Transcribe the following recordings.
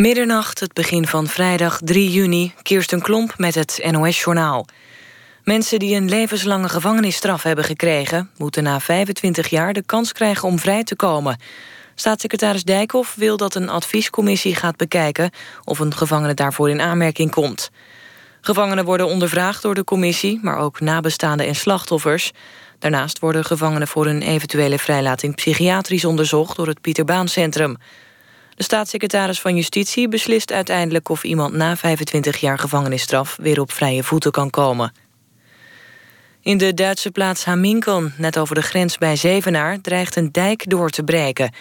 Middernacht, het begin van vrijdag 3 juni, Kirsten Klomp met het NOS-journaal. Mensen die een levenslange gevangenisstraf hebben gekregen... moeten na 25 jaar de kans krijgen om vrij te komen. Staatssecretaris Dijkhoff wil dat een adviescommissie gaat bekijken... of een gevangene daarvoor in aanmerking komt. Gevangenen worden ondervraagd door de commissie... maar ook nabestaanden en slachtoffers. Daarnaast worden gevangenen voor een eventuele vrijlating... psychiatrisch onderzocht door het Pieter Baan Centrum... De staatssecretaris van Justitie beslist uiteindelijk of iemand na 25 jaar gevangenisstraf weer op vrije voeten kan komen. In de Duitse plaats Hamminkeln, net over de grens bij Zevenaar, dreigt een dijk door te breken.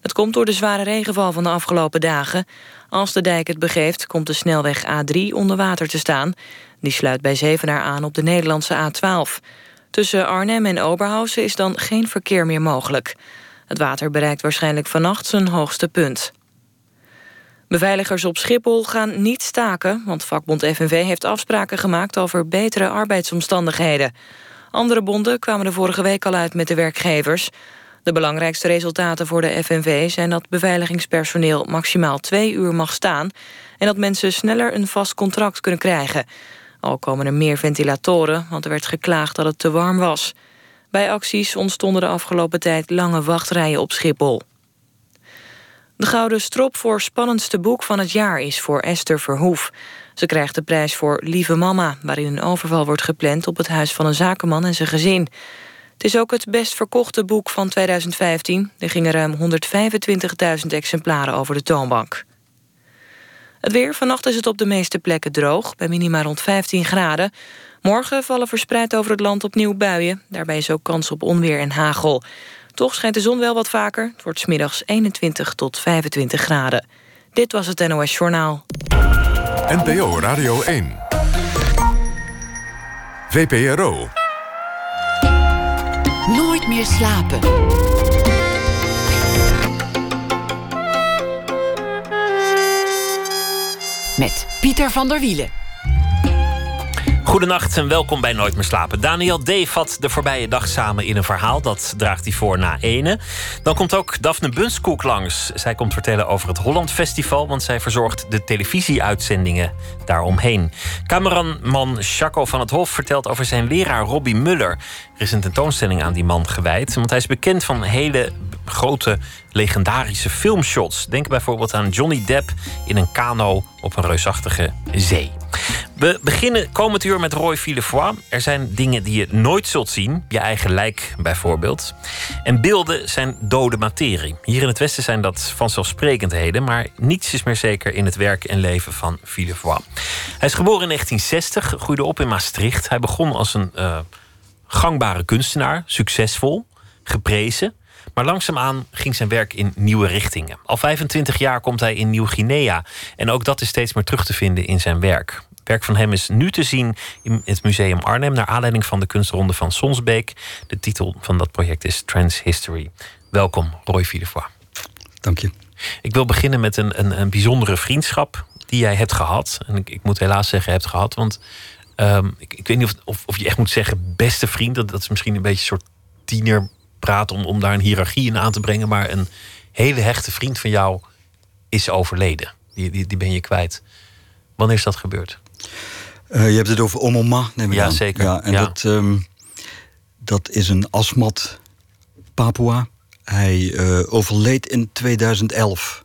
Dat komt door de zware regenval van de afgelopen dagen. Als de dijk het begeeft, komt de snelweg A3 onder water te staan. Die sluit bij Zevenaar aan op de Nederlandse A12. Tussen Arnhem en Oberhausen is dan geen verkeer meer mogelijk. Het water bereikt waarschijnlijk vannacht zijn hoogste punt. Beveiligers op Schiphol gaan niet staken... want vakbond FNV heeft afspraken gemaakt over betere arbeidsomstandigheden. Andere bonden kwamen er vorige week al uit met de werkgevers. De belangrijkste resultaten voor de FNV zijn dat beveiligingspersoneel maximaal twee uur mag staan... en dat mensen sneller een vast contract kunnen krijgen. Al komen er meer ventilatoren, want er werd geklaagd dat het te warm was. Bij acties ontstonden de afgelopen tijd lange wachtrijen op Schiphol. De Gouden Strop voor spannendste boek van het jaar is voor Esther Verhoef. Ze krijgt de prijs voor Lieve Mama... waarin een overval wordt gepland op het huis van een zakenman en zijn gezin. Het is ook het best verkochte boek van 2015. Er gingen ruim 125.000 exemplaren over de toonbank. Het weer, vannacht is het op de meeste plekken droog... bij minima rond 15 graden. Morgen vallen verspreid over het land opnieuw buien. Daarbij is ook kans op onweer en hagel. Toch schijnt de zon wel wat vaker. Het wordt smiddags 21 tot 25 graden. Dit was het NOS Journaal. NPO Radio 1. VPRO. Nooit meer slapen. Met Pieter van der Wielen. Goedenacht en welkom bij Nooit meer slapen. Daniel D. vat de voorbije dag samen in een verhaal. Dat draagt hij voor na ene. Dan komt ook Daphne Bunskoek langs. Zij komt vertellen over het Holland Festival... want zij verzorgt de televisieuitzendingen daaromheen. Cameraman Chaco van het Hof vertelt over zijn leraar Robbie Muller. Er is een tentoonstelling aan die man gewijd... want hij is bekend van hele grote legendarische filmshots. Denk bijvoorbeeld aan Johnny Depp in een kano op een reusachtige zee. We beginnen komend uur met Roy Villefoy. Er zijn dingen die je nooit zult zien, je eigen lijk bijvoorbeeld. En beelden zijn dode materie. Hier in het Westen zijn dat vanzelfsprekendheden, maar niets is meer zeker in het werk en leven van Villefoy. Hij is geboren in 1960, groeide op in Maastricht. Hij begon als een uh, gangbare kunstenaar, succesvol, geprezen. Maar langzaamaan ging zijn werk in nieuwe richtingen. Al 25 jaar komt hij in Nieuw-Guinea. En ook dat is steeds meer terug te vinden in zijn werk. Werk van hem is nu te zien in het Museum Arnhem... naar aanleiding van de kunstronde van Sonsbeek. De titel van dat project is Trans History. Welkom, Roy Villefoy. Dank je. Ik wil beginnen met een, een, een bijzondere vriendschap die jij hebt gehad. En ik, ik moet helaas zeggen hebt gehad, want... Um, ik, ik, weet niet of, of, of, je echt moet zeggen beste vriend. Dat, dat is misschien een beetje een soort tienerpraat om, om daar een hiërarchie in aan te brengen. Maar een hele hechte vriend van jou is overleden. Die, die, die ben je kwijt. Wanneer is dat gebeurd? Uh, je hebt het over Omoma, neem ik ja, aan. Zeker. Ja, en ja. Dat, um, dat is een asmat Papua. Hij uh, overleed in 2011.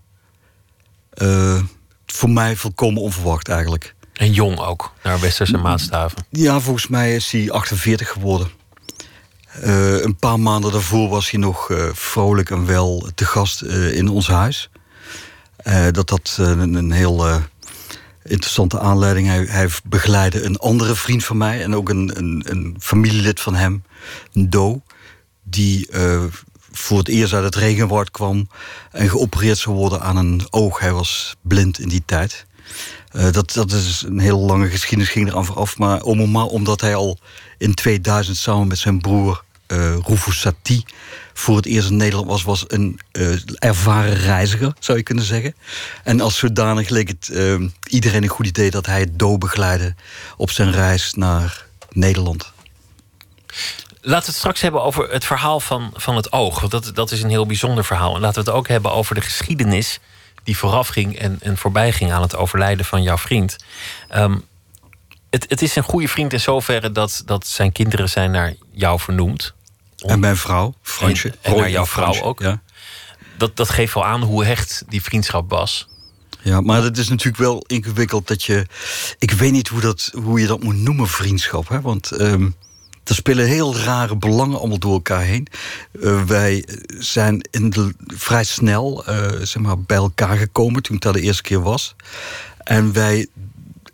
Uh, voor mij volkomen onverwacht eigenlijk. En jong ook, naar westerse maatstaven. Ja, volgens mij is hij 48 geworden. Uh, een paar maanden daarvoor was hij nog uh, vrolijk en wel te gast uh, in ons huis. dat had een, een, heel interessante aanleiding. Hij, hij, begeleidde een andere vriend van mij en ook een, een, een familielid van hem, een Do, die voor het eerst uit het regenwoud kwam en geopereerd zou worden aan een oog. Hij was blind in die tijd. Uh, dat, dat is een hele lange geschiedenis, ging eraan vooraf. Maar Omoma, omdat hij al in 2000 samen met zijn broer uh, Rufus voor het eerst in Nederland was, was een uh, ervaren reiziger, zou je kunnen zeggen. En als zodanig leek het uh, iedereen een goed idee dat hij het Do begeleidde op zijn reis naar Nederland. Laten we het straks hebben over het verhaal van, van het oog. Want dat, dat is een heel bijzonder verhaal. En laten we het ook hebben over de geschiedenis die voorafging en, en voorbij ging aan het overlijden van jouw vriend. Ehm, het, het is een goede vriend in zoverre dat, dat zijn kinderen zijn naar jou vernoemd. En mijn vrouw, Fransje. En, en naar jouw vrouw Fransje, ook. Ja. Dat, dat geeft wel aan hoe hecht die vriendschap was. Ja, maar het is natuurlijk wel ingewikkeld dat je. Ik weet niet hoe, dat, hoe je dat moet noemen, vriendschap. Hè? Want ehm, er spelen heel rare belangen allemaal door elkaar heen. Eh, wij zijn in de, vrij snel eh, zeg maar, bij elkaar gekomen toen ik daar de eerste keer was. En wij,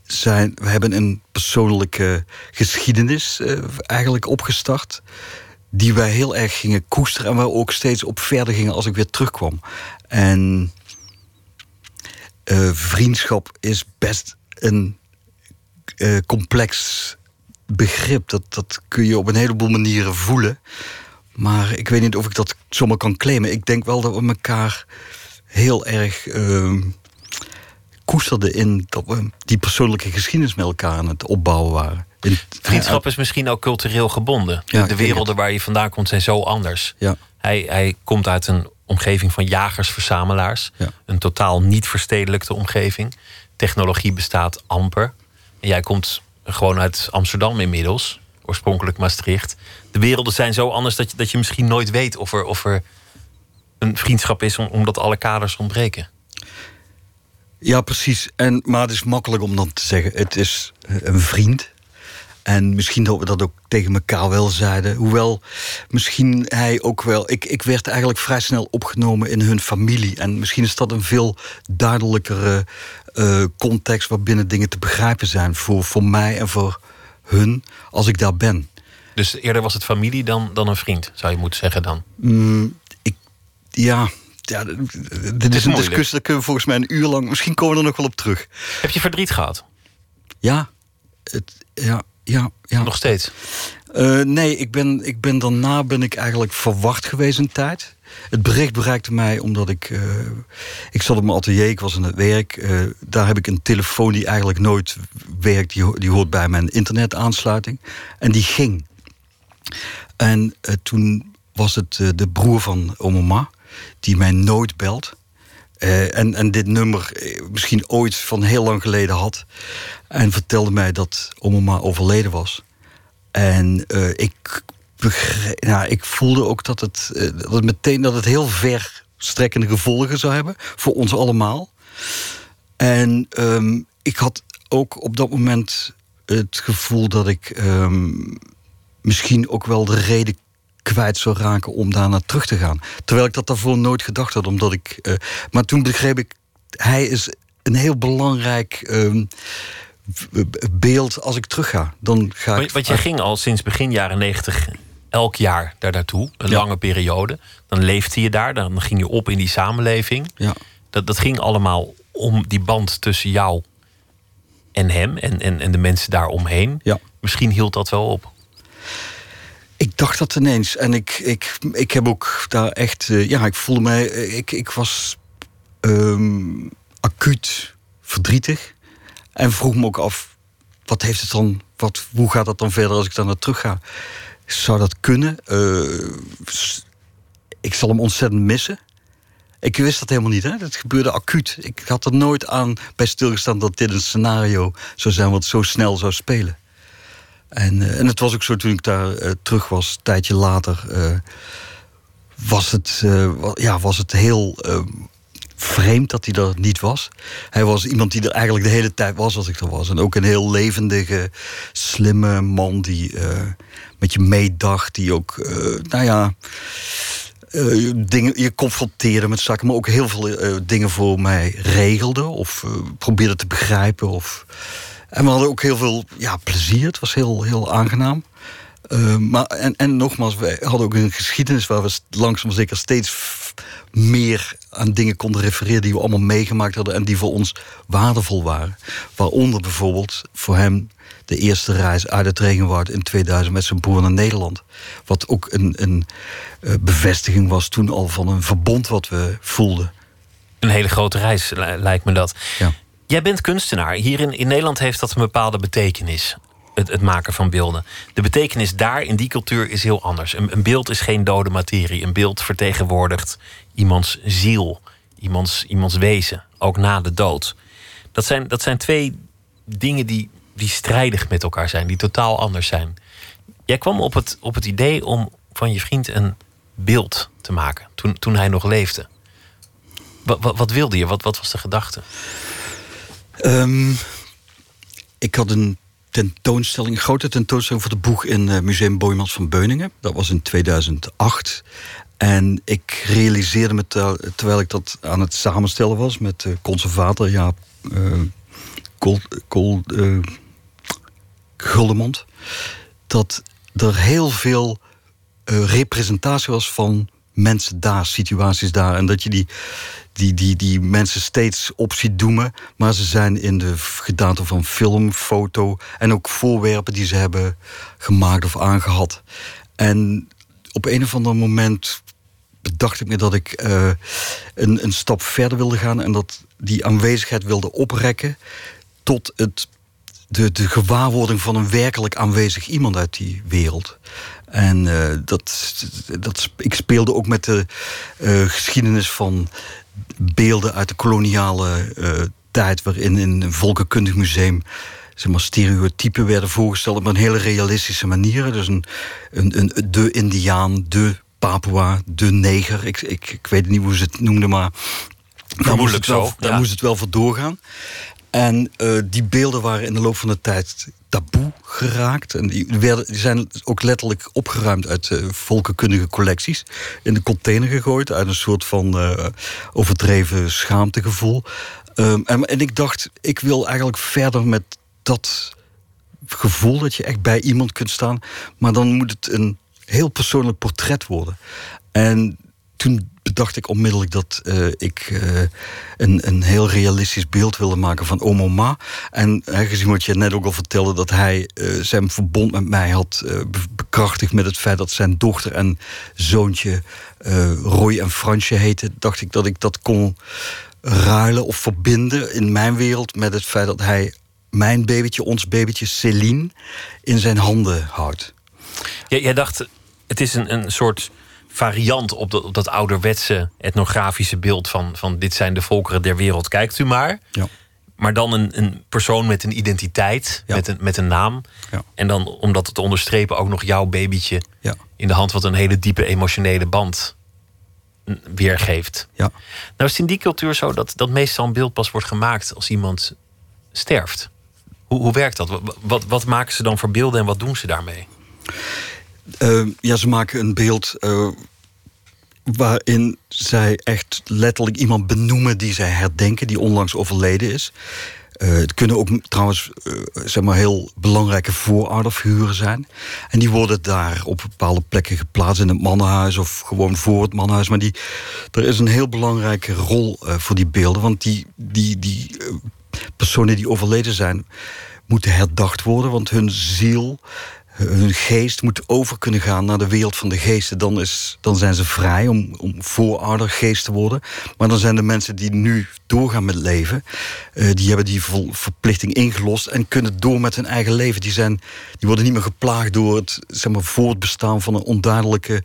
zijn, we hebben een persoonlijke geschiedenis eh, eigenlijk opgestart. Die wij heel erg gingen koesteren en waar ook steeds op verder gingen als ik weer terugkwam. En eh, vriendschap is best een eh, complex begrip. Dat, dat kun je op een heleboel manieren voelen. Maar ik weet niet of ik dat zomaar kan claimen. Ik denk wel dat we elkaar heel erg uh, koesterden in dat we die persoonlijke geschiedenis met elkaar aan het opbouwen waren. In, Vriendschap is misschien ook cultureel gebonden. Ja, ik de werelden waar je vandaan komt zijn zo anders. Ja. Hij, hij komt uit een omgeving van jagers-verzamelaars. Ja. Een totaal niet verstedelijkte omgeving. Technologie bestaat amper. En jij komt gewoon uit Amsterdam inmiddels. Oorspronkelijk Maastricht. De werelden zijn zo anders dat je, dat je misschien nooit weet of er, of er een vriendschap is... om- omdat alle kaders ontbreken. Ja, precies. En, maar het is makkelijk om dan te zeggen: het is eh, een vriend. En misschien dat we dat ook tegen elkaar wel zeiden. Hoewel, misschien hij ook wel. Ik, ik werd eigenlijk vrij snel opgenomen in hun familie. En misschien is dat een veel duidelijkere eh, context waarbinnen dingen te begrijpen zijn voor, voor mij en voor hun als ik daar ben. Dus eerder was het familie dan, dan een vriend, zou je moeten zeggen dan. Mm, ik, ja, ja, dit is een discussie, daar kunnen we volgens mij een uur lang. Misschien komen we er nog wel op terug. Heb je verdriet gehad? Ja, het, ja, ja, ja. Nog steeds? Eh, nee, ik ben, ik ben daarna ben ik eigenlijk verwacht geweest een tijd. Het bericht bereikte mij omdat ik... eh, ik zat op mijn atelier, ik was aan het werk. eh, daar heb ik een telefoon die eigenlijk nooit werkt. Die, die hoort bij mijn internetaansluiting. En die ging. En toen was het de broer van Omoma... die mij nooit belt. Eh, en, en dit nummer eh, misschien ooit van heel lang geleden had. En vertelde mij dat Omoma overleden was. En eh, ik, nou, ik voelde ook dat het, eh, dat het meteen dat het heel verstrekkende gevolgen zou hebben voor ons allemaal. En ehm, ik had ook op dat moment het gevoel dat ik ehm, misschien ook wel de reden kwijt zou raken om daarna terug te gaan. Terwijl ik dat daarvoor nooit gedacht had, omdat ik. eh, maar toen begreep ik, hij is een heel belangrijk ehm, beeld als ik terug ga. Dan ga ik. Want, want je ging al sinds begin jaren negentig elk jaar daar naartoe. Een Ja. lange periode. Dan leefde je daar. Dan ging je op in die samenleving. Ja. Dat, dat ging allemaal om die band tussen jou en hem. En, en, en de mensen daaromheen. Ja. Misschien hield dat wel op. Ik dacht dat ineens. En ik, ik, ik heb ook daar echt. eh, ja, ik voelde mij. eh, Ik, ik was ehm, acuut verdrietig. En vroeg me ook af. Wat heeft het dan. Wat, hoe gaat dat dan verder als ik daar naar terug ga? Zou dat kunnen? Eh, ik zal hem ontzettend missen. Ik wist dat helemaal niet. Hè? Dat gebeurde acuut. Ik had er nooit aan bij stilgestaan dat dit een scenario zou zijn wat zo snel zou spelen. En, eh, en het was ook zo toen ik daar eh, terug was, een tijdje later, eh, was, het, ja, was het heel eh, vreemd dat hij er niet was. Hij was iemand die er eigenlijk de hele tijd was als ik er was. En ook een heel levendige, slimme man die met je meedacht, die ook, nou ja. dingen, je confronteerde met zaken, maar ook heel veel dingen voor mij regelde of probeerde te begrijpen. Of, en we hadden ook heel veel ja, plezier. Het was heel, heel aangenaam. Eh, maar, en, en nogmaals, wij hadden ook een geschiedenis waar we langzaam zeker steeds meer aan dingen konden refereren die we allemaal meegemaakt hadden en die voor ons waardevol waren. Waaronder bijvoorbeeld voor hem de eerste reis uit het regenwoud in 2000 met zijn broer naar Nederland. Wat ook een, een eh, bevestiging was toen al van een verbond wat we voelden. Een hele grote reis li- lijkt me dat. Ja. Jij bent kunstenaar. Hier in, in Nederland heeft dat een bepaalde betekenis. Het, het maken van beelden. De betekenis daar in die cultuur is heel anders. Een, een beeld is geen dode materie. Een beeld vertegenwoordigt iemands ziel. iemands, iemands wezen, ook na de dood. Dat zijn, dat zijn twee dingen die, die strijdig met elkaar zijn, die totaal anders zijn. Jij kwam op het, op het idee om van je vriend een beeld te maken toen, toen hij nog leefde. Wat, wat, wat wilde je? Wat, wat was de gedachte? Um, ik had een tentoonstelling, een grote tentoonstelling voor de boeg in uh, Museum Boymans van Beuningen. Dat was in 2008. En ik realiseerde me terwijl ik dat aan het samenstellen was met conservator Jaap uh, Kol uh, Guldemond, dat er heel veel representatie was van mensen daar, situaties daar. En dat je die, die, die, die mensen steeds op ziet doemen. Maar ze zijn in de gedaante van film, foto en ook voorwerpen die ze hebben gemaakt of aangehad. En op een of ander moment bedacht ik me dat ik uh, een, een stap verder wilde gaan en dat die aanwezigheid wilde oprekken tot het, de, de gewaarwording van een werkelijk aanwezig iemand uit die wereld. En uh, dat, dat, ik speelde ook met de uh, geschiedenis van beelden uit de koloniale uh, tijd, waarin in een volkenkundig museum zeg maar, stereotypen werden voorgesteld op een hele realistische manier. Dus een, een, een, de Indiaan, de Papua, de neger. Ik, ik, ik weet niet hoe ze het noemden, maar daar moest het wel, zo, daar moest het wel voor doorgaan. En uh, die beelden waren in de loop van de tijd taboe geraakt. En die, werden, die zijn ook letterlijk opgeruimd uit uh, volkenkundige collecties. In de container gegooid uit een soort van uh, overdreven schaamtegevoel. Um, en, en ik dacht, ik wil eigenlijk verder met dat gevoel dat je echt bij iemand kunt staan. Maar dan moet het een heel persoonlijk portret worden. En toen bedacht ik onmiddellijk dat uh, ik uh, een, een heel realistisch beeld wilde maken van Omoma. En uh, gezien wat je net ook al vertelde, dat hij zijn verbond met mij had bekrachtigd met het feit dat zijn dochter en zoontje Roy en Fransje heten, dacht ik dat ik dat kon ruilen of verbinden in mijn wereld met het feit dat hij mijn babytje, ons babytje Celine, in zijn handen houdt. jij dacht, het is een, een soort variant op, op, dat ouderwetse etnografische beeld van, van dit zijn de volkeren der wereld, kijkt u maar. Ja. Maar dan een, een persoon met een identiteit, met, een, met een naam. Ja. En dan om dat te onderstrepen ook nog jouw babytje ja. in de hand, wat een hele diepe emotionele band weergeeft. Ja. Nou is in die cultuur zo dat, dat meestal een beeld pas wordt gemaakt als iemand sterft. Hoe, hoe werkt dat? Wat, wat, wat maken ze dan voor beelden en wat doen ze daarmee? Uh, ja, ze maken een beeld uh, waarin zij echt letterlijk iemand benoemen die zij herdenken, die onlangs overleden is. Uh, het kunnen ook trouwens zeg maar heel belangrijke voorouderfiguren zijn. En die worden daar op bepaalde plekken geplaatst in het mannenhuis of gewoon voor het mannenhuis. Maar die, er is een heel belangrijke rol voor die beelden. Want die, die, die personen die overleden zijn, moeten herdacht worden. Want hun ziel hun geest moet over kunnen gaan naar de wereld van de geesten. Dan, is, dan zijn ze vrij om, om vooroudergeest te worden. Maar dan zijn de mensen die nu doorgaan met leven... Uh, die hebben die verplichting ingelost en kunnen door met hun eigen leven. Die, zijn, die worden niet meer geplaagd door het zeg maar, voortbestaan van een onduidelijke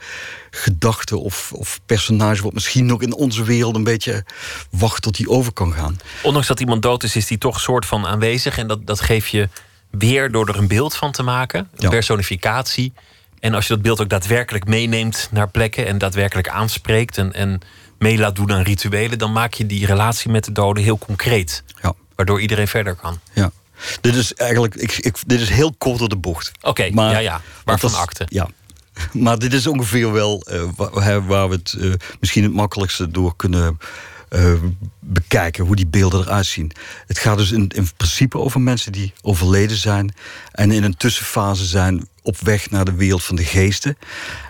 gedachte... Of, of personage wat misschien nog in onze wereld een beetje wacht tot die over kan gaan. Ondanks dat iemand dood is, is die toch soort van aanwezig... en dat, dat geeft je weer door er een beeld van te maken. Een personificatie. En als je dat beeld ook daadwerkelijk meeneemt naar plekken en daadwerkelijk aanspreekt en, en mee laat doen aan rituelen, dan maak je die relatie met de doden heel concreet. Ja. Waardoor iedereen verder kan. Ja. Dit is eigenlijk, ik, ik, dit is heel kort door de bocht. Oké, Maar- ja, ja. Waarvan akte. Ja. Maar dit is ongeveer wel eh, wa- hè, waar we het eh, misschien het makkelijkste door kunnen eh, bekijken, hoe die beelden eruit zien. Het gaat dus in, in principe over mensen die overleden zijn en in een tussenfase zijn op weg naar de wereld van de geesten.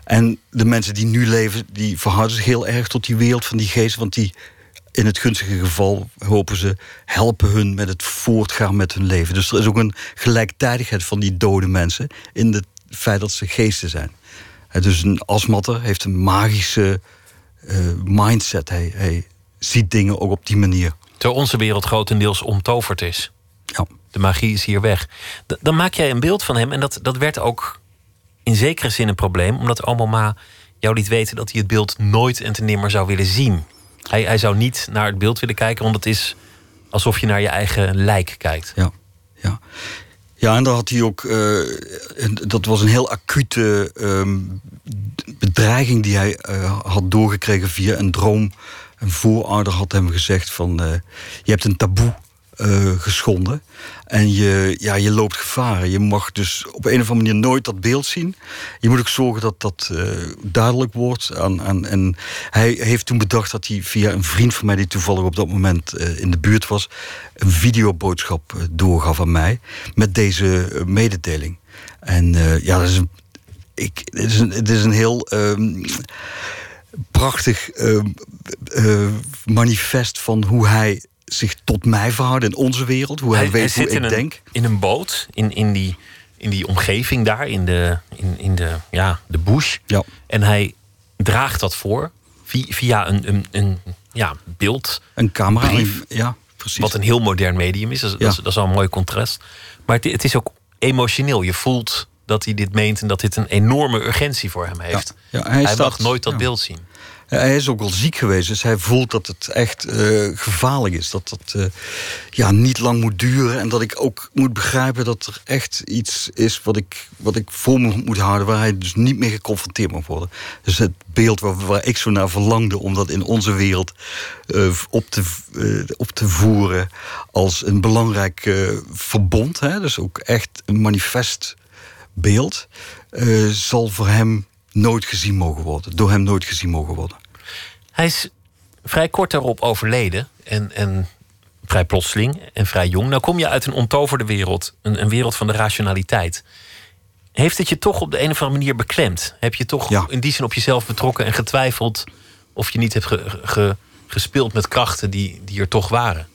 En de mensen die nu leven, die verhouden zich heel erg tot die wereld van die geesten, want die in het gunstige geval hopen ze helpen hun met het voortgaan met hun leven. Dus er is ook een gelijktijdigheid van die dode mensen in het feit dat ze geesten zijn. Dus een asmatter heeft een magische eh, mindset. Hij, hij ziet dingen ook op die manier. Terwijl onze wereld grotendeels omtoverd is. Ja. De magie is hier weg. D- dan maak jij een beeld van hem. En dat, dat werd ook in zekere zin een probleem. Omdat oma Ma jou liet weten dat hij het beeld nooit en te nimmer zou willen zien. Hij, hij zou niet naar het beeld willen kijken, want het is alsof je naar je eigen lijk kijkt. Ja, ja. Ja, en daar had hij ook. Uh, dat was een heel acute uh, bedreiging die hij uh, had doorgekregen via een droom. Een voorouder had hem gezegd: van uh, je hebt een taboe uh, geschonden. En je, ja, je loopt gevaren. Je mag dus op een of andere manier nooit dat beeld zien. Je moet ook zorgen dat dat uh, duidelijk wordt. Aan, en hij heeft toen bedacht dat hij via een vriend van mij... die toevallig op dat moment in de buurt was... een videoboodschap doorgaf aan mij met deze mededeling. En ja, dat is een, ik, het, is een, het is een heel... Prachtig manifest van hoe hij zich tot mij verhouden in onze wereld. Hoe hij, hij weet hij hoe ik in denk. Een, in een boot, in, in, die, in die omgeving daar, in de, in, in de, ja, de bush. Ja. En hij draagt dat voor via, via een, een, een ja, beeld. Een camera. brief, ja, precies. Wat een heel modern medium is. Dat, Ja. dat, is, dat is al een mooi contrast. Maar het, het is ook emotioneel. Je voelt dat hij dit meent en dat dit een enorme urgentie voor hem heeft. Ja, hij hij staat- mag nooit dat beeld zien. Hij is ook wel ziek geweest, dus hij voelt dat het echt eh, gevaarlijk is. Dat het eh, ja, niet lang moet duren. En dat ik ook moet begrijpen dat er echt iets is wat ik, wat ik voor me moet houden... waar hij dus niet meer geconfronteerd mag worden. Dus het beeld waar, waar ik zo naar verlangde... om dat in onze wereld eh, op, te, op te voeren als een belangrijk verbond. Hè? Dus ook echt een manifest beeld... zal voor hem nooit gezien mogen worden. Door hem nooit gezien mogen worden. Hij is vrij kort daarop overleden. En, en vrij plotseling en vrij jong. Nou kom je uit een ontoverde wereld. Een, een wereld van de rationaliteit. Heeft het je toch op de een of andere manier beklemd? Heb je toch Ja. in die zin op jezelf betrokken en getwijfeld... of je niet hebt ge- ge- gespeeld met krachten die, die er toch waren?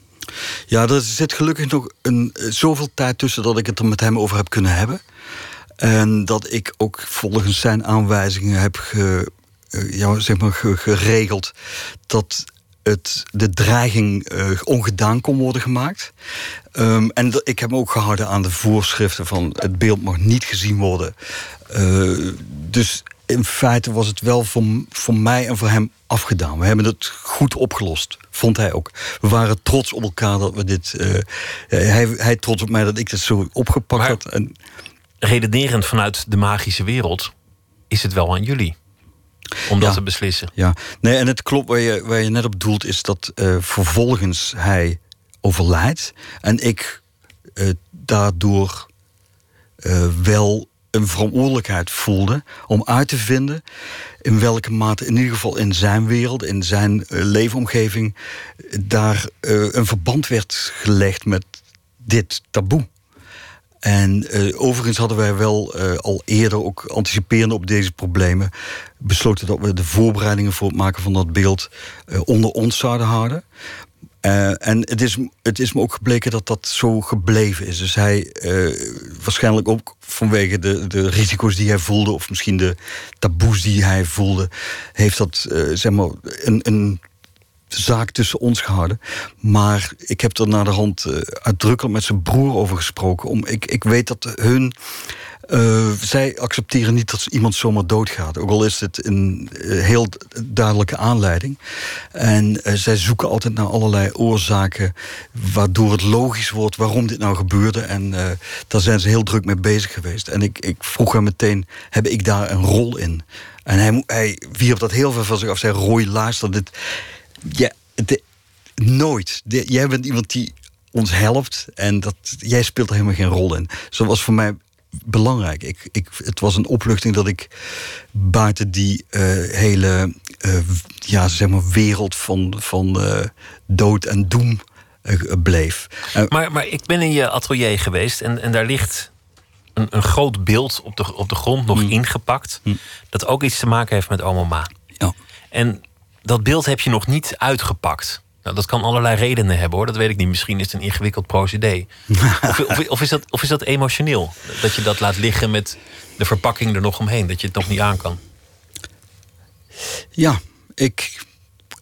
Ja, er zit gelukkig nog een, eh, zoveel tijd tussen dat ik het er met hem over heb kunnen hebben. En dat ik ook volgens zijn aanwijzingen heb ge, eh, ja, zeg maar ge- geregeld dat het, de dreiging eh, ongedaan kon worden gemaakt. Ehm, en ik heb me ook gehouden aan de voorschriften van het beeld mag niet gezien worden. Eh, dus in feite was het wel voor, voor mij en voor hem afgedaan. We hebben het goed opgelost, vond hij ook. We waren trots op elkaar dat we dit... hij, hij trots op mij dat ik dit zo opgepakt Maar- had. En, Redenerend vanuit de magische wereld is het wel aan jullie om dat Ja. te beslissen. Ja, nee, en het klopt waar je, waar je net op doelt, is dat eh, vervolgens hij overlijdt. En ik eh, daardoor eh, wel een verantwoordelijkheid voelde om uit te vinden in welke mate, in ieder geval in zijn wereld, in zijn leefomgeving, daar een verband werd gelegd met dit taboe. En eh, overigens hadden wij wel eh, al eerder, ook anticiperend op deze problemen, besloten dat we de voorbereidingen voor het maken van dat beeld eh, onder ons zouden houden. En het is, het is me ook gebleken dat dat zo gebleven is. Dus hij, waarschijnlijk ook vanwege de, de risico's die hij voelde, of misschien de taboes die hij voelde, heeft dat zeg maar een, een zaak tussen ons gehouden. Maar ik heb er naar de hand eh, uitdrukkelijk met zijn broer over gesproken. Om, ik, ik weet dat hun. eh, zij accepteren niet dat iemand zomaar doodgaat. Ook al is het een eh, heel duidelijke aanleiding. En zij zoeken altijd naar allerlei oorzaken. waardoor het logisch wordt waarom dit nou gebeurde. En daar zijn ze heel druk mee bezig geweest. En ik, ik vroeg hem meteen: heb ik daar een rol in? En hij, hij wierp dat heel ver van zich af. Zei: Roy, luister, dit, ja, de- nooit. De- jij bent iemand die ons helpt en dat, jij speelt er helemaal geen rol in. Dat was voor mij belangrijk. Ik, ik, het was een opluchting dat ik buiten die eh, hele eh, ja, zeg maar wereld van, van eh, dood en doem bleef. Maar, maar ik ben in je atelier geweest en, en daar ligt een, een groot beeld op de, op de grond nog ingepakt. Dat ook iets te maken heeft met oma. ja. En dat beeld heb je nog niet uitgepakt. Nou, dat kan allerlei redenen hebben hoor. Dat weet ik niet. Misschien is het een ingewikkeld procedé. of, of, of, is dat, of is dat emotioneel? Dat je dat laat liggen met de verpakking er nog omheen. Dat je het nog niet aan kan. Ja, ik.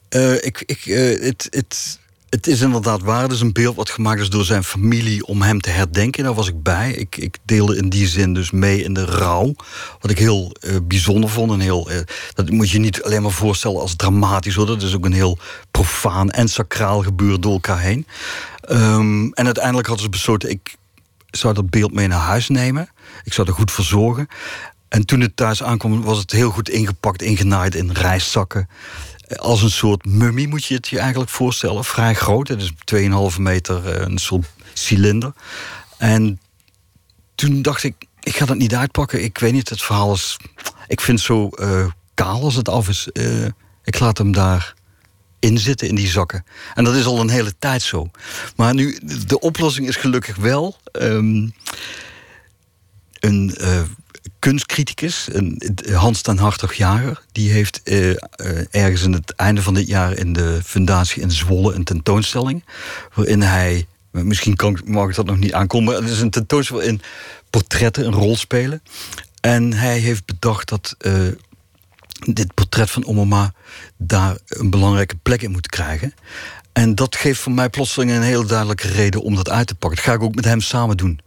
eh, ik, ik eh, het, het, het is inderdaad waar. Het is een beeld wat gemaakt is door zijn familie om hem te herdenken. Daar was ik bij. Ik, ik deelde in die zin dus mee in de rouw. Wat ik heel uh, bijzonder vond. En heel, uh, dat moet je niet alleen maar voorstellen als dramatisch. Hoor. Dat is ook een heel profaan en sacraal gebeuren door elkaar heen. Um, en uiteindelijk hadden ze besloten... ik zou dat beeld mee naar huis nemen. Ik zou er goed voor zorgen. En toen het thuis aankwam, was het heel goed ingepakt, ingenaaid in reiszakken als een soort mummie moet je het je eigenlijk voorstellen. Vrij groot, het is 2,5 meter, eh, een soort cilinder. En toen dacht ik, ik ga dat niet uitpakken. Ik weet niet, het verhaal is... Ik vind het zo uh, kaal als het af is. Uh, ik laat hem daar in zitten in die zakken. En dat is al een hele tijd zo. Maar nu, de oplossing is gelukkig wel... Um, een kunstcriticus, Hans ten Hartog Jager, die heeft uh, ergens in het einde van dit jaar in de Fundatie in Zwolle een tentoonstelling. Waarin hij, misschien kan, mag ik dat nog niet aankomen, maar het is een tentoonstelling in portretten, een rol spelen. En hij heeft bedacht dat uh, dit portret van Omoma daar een belangrijke plek in moet krijgen. En dat geeft voor mij plotseling een heel duidelijke reden om dat uit te pakken. Dat ga ik ook met hem samen doen.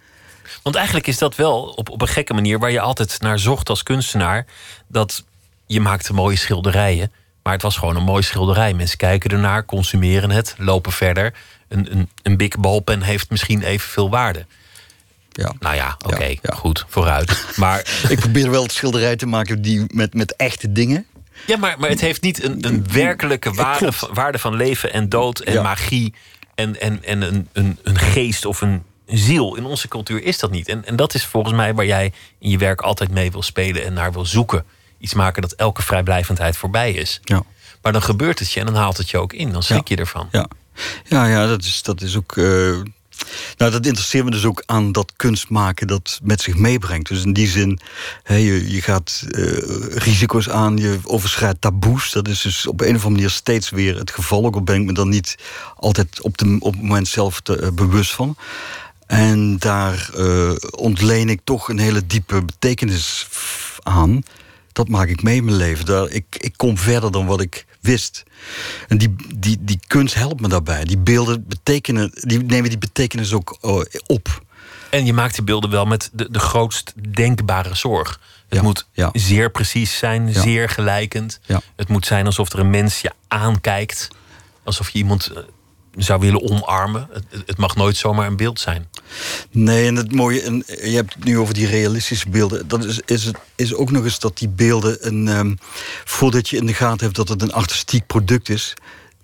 Want eigenlijk is dat wel op, op een gekke manier waar je altijd naar zocht als kunstenaar. Dat je maakte mooie schilderijen. Maar het was gewoon een mooie schilderij. Mensen kijken ernaar, consumeren het, lopen verder. Een, een, een big balpen heeft misschien evenveel waarde. Ja. Nou ja, oké, goed, vooruit. Maar ik probeer wel het schilderij te maken die met, met echte dingen. Ja, maar, maar het heeft niet een, een werkelijke waarde, waarde van leven en dood en magie. En, en, en een, een, een geest of een ziel. In onze cultuur is dat niet. En, en dat is volgens mij waar jij in je werk altijd mee wil spelen en naar wil zoeken. Iets maken dat elke vrijblijvendheid voorbij is. Ja. Maar dan gebeurt het je en dan haalt het je ook in. Dan schrik je ervan. Ja, ja, ja dat, is, dat is ook. Uh... Nou, dat interesseert me dus ook aan dat kunst maken dat met zich meebrengt. Dus in die zin, he, je, je gaat uh, risico's aan, je overschrijdt taboes. Dat is dus op een of andere manier steeds weer het geval. Ook al ben ik me dan niet altijd op, de, op het moment zelf te, uh, bewust van. En daar uh, ontleen ik toch een hele diepe betekenis aan. Dat maak ik mee in mijn leven. Daar, ik, ik kom verder dan wat ik wist. En die, die, die kunst helpt me daarbij. Die beelden betekenen, die nemen die betekenis ook uh, op. En je maakt die beelden wel met de, de grootst denkbare zorg. Het moet ja. zeer precies zijn, ja. zeer gelijkend. Het moet zijn alsof er een mens je aankijkt. Alsof je iemand eh, zou willen omarmen. Het, het, mag nooit zomaar een beeld zijn. Nee, en het mooie, en je hebt het nu over die realistische beelden. Dat is, is, is ook nog eens dat die beelden, een, um, voordat je in de gaten hebt dat het een artistiek product is,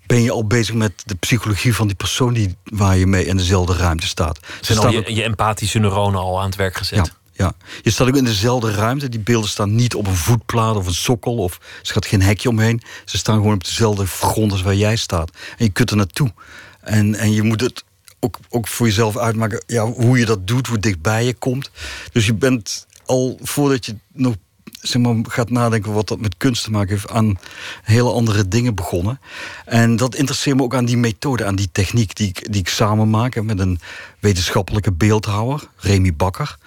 ben je al bezig met de psychologie van die persoon die, waar je mee in dezelfde ruimte staat. Zijn al je, je, empathische neuronen al aan het werk gezet? Ja. Ja, je staat ook in dezelfde ruimte. Die beelden staan niet op een voetplaat of een sokkel. Of er gaat geen hekje omheen. Ze staan gewoon op dezelfde grond als waar jij staat. En je kunt er naartoe. En, en je moet het ook, ook voor jezelf uitmaken ja, hoe je dat doet, hoe dichtbij je komt. Dus je bent al voordat je nog zeg maar, gaat nadenken wat dat met kunst te maken heeft, aan hele andere dingen begonnen. En dat interesseert me ook aan die methode, aan die techniek die ik, die ik samen maak met een wetenschappelijke beeldhouwer, Remy Bakker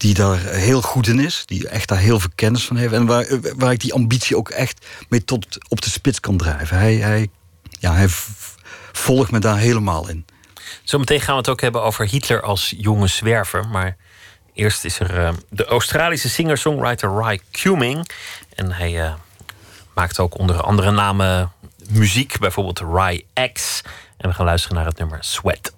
die daar heel goed in is, die echt daar heel veel kennis van heeft en waar, waar ik die ambitie ook echt mee tot op de spits kan drijven. Hij, hij, ja, hij volgt me daar helemaal in. Zometeen gaan we het ook hebben over Hitler als jonge zwerver, maar eerst is er uh, de Australische singer-songwriter Ry Cuming en hij uh, maakt ook onder andere namen muziek, bijvoorbeeld Ry X. En we gaan luisteren naar het nummer Sweat.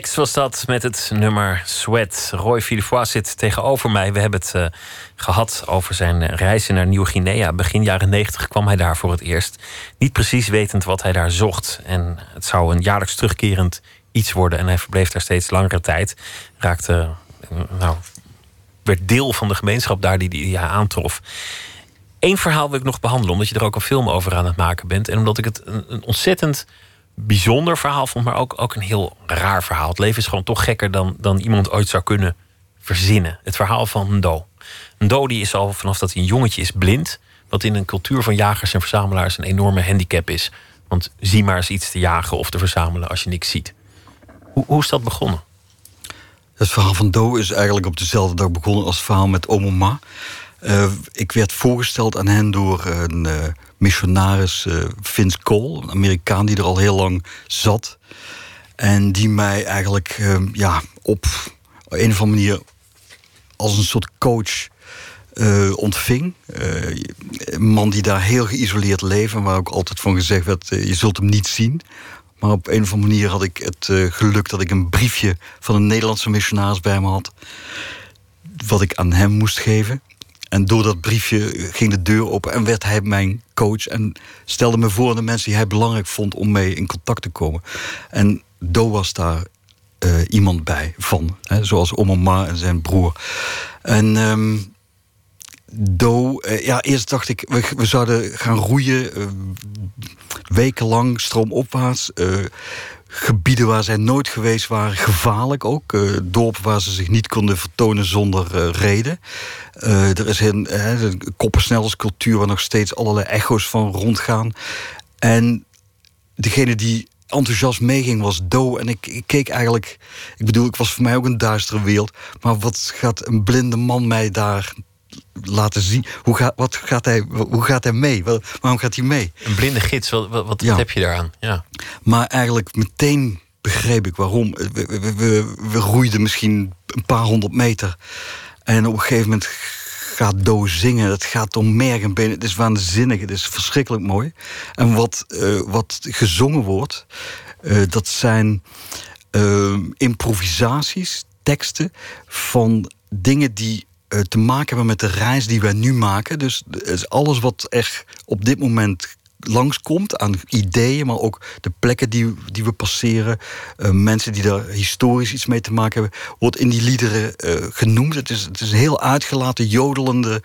X was dat met het nummer Sweat. Roy Villefoy zit tegenover mij. We hebben het uh, gehad over zijn reizen naar Nieuw-Guinea. Begin jaren 90 kwam hij daar voor het eerst. Niet precies wetend wat hij daar zocht. En het zou een jaarlijks terugkerend iets worden. En hij verbleef daar steeds langere tijd. Raakte, nou, werd deel van de gemeenschap daar die, die hij aantrof. Eén verhaal wil ik nog behandelen, omdat je er ook een film over aan het maken bent. En omdat ik het een ontzettend bijzonder verhaal vond, maar ook, ook een heel raar verhaal. Het leven is gewoon toch gekker dan, dan iemand ooit zou kunnen verzinnen. Het verhaal van Ndo. Ndo die is al vanaf dat hij een jongetje is blind. Wat in een cultuur van jagers en verzamelaars een enorme handicap is. Want zie maar eens iets te jagen of te verzamelen als je niks ziet. Hoe, hoe is dat begonnen? Het verhaal van Do is eigenlijk op dezelfde dag begonnen als het verhaal met Omoma. Uh, ik werd voorgesteld aan hen door een uh, missionaris uh, Vince Cole, een Amerikaan die er al heel lang zat. En die mij eigenlijk ehm, ja, op een of andere manier als een soort coach uh, ontving. Uh, een man die daar heel geïsoleerd leefde, waar ook altijd van gezegd werd: je zult hem niet zien. Maar op een of andere manier had ik het geluk dat ik een briefje van een Nederlandse missionaris bij me had. Wat ik aan hem moest geven. En door dat briefje ging de deur open en werd hij mijn coach. En stelde me voor aan de mensen die hij belangrijk vond om mee in contact te komen. En Do was daar uh, iemand bij van. Hè, zoals Omoma en zijn broer. En um, Do, uh, ja, eerst dacht ik, we, we zouden gaan roeien. Uh, wekenlang stroomopwaarts gebieden waar zij nooit geweest waren, gevaarlijk ook. Uh, dorpen waar ze zich niet konden vertonen zonder uh, reden. Uh, er is een, een waar nog steeds allerlei echo's van rondgaan. En degene die enthousiast meeging was Do. En ik, ik keek eigenlijk... Ik bedoel, ik was voor mij ook een duistere wereld. Maar wat gaat een blinde man mij daar laten zien? Hoe gaat, wat gaat hij, hoe gaat hij mee? Waarom gaat hij mee? Een blinde gids, wat, wat, wat heb je daaraan? Ja. Maar eigenlijk meteen begreep ik waarom. We, we, we, we roeiden misschien een paar honderd meter. En op een gegeven moment gaat Do zingen. Het gaat om merg en benen. Het is waanzinnig. Het is verschrikkelijk mooi. En wat, uh, wat gezongen wordt, uh, dat zijn uh, improvisaties, teksten van dingen die te maken hebben met de reis die wij nu maken. Dus alles wat er op dit moment langskomt aan ideeën, maar ook de plekken die, die we passeren, uh, mensen die daar historisch iets mee te maken hebben, wordt in die liederen uh, genoemd. Het is, het is een heel uitgelaten, jodelende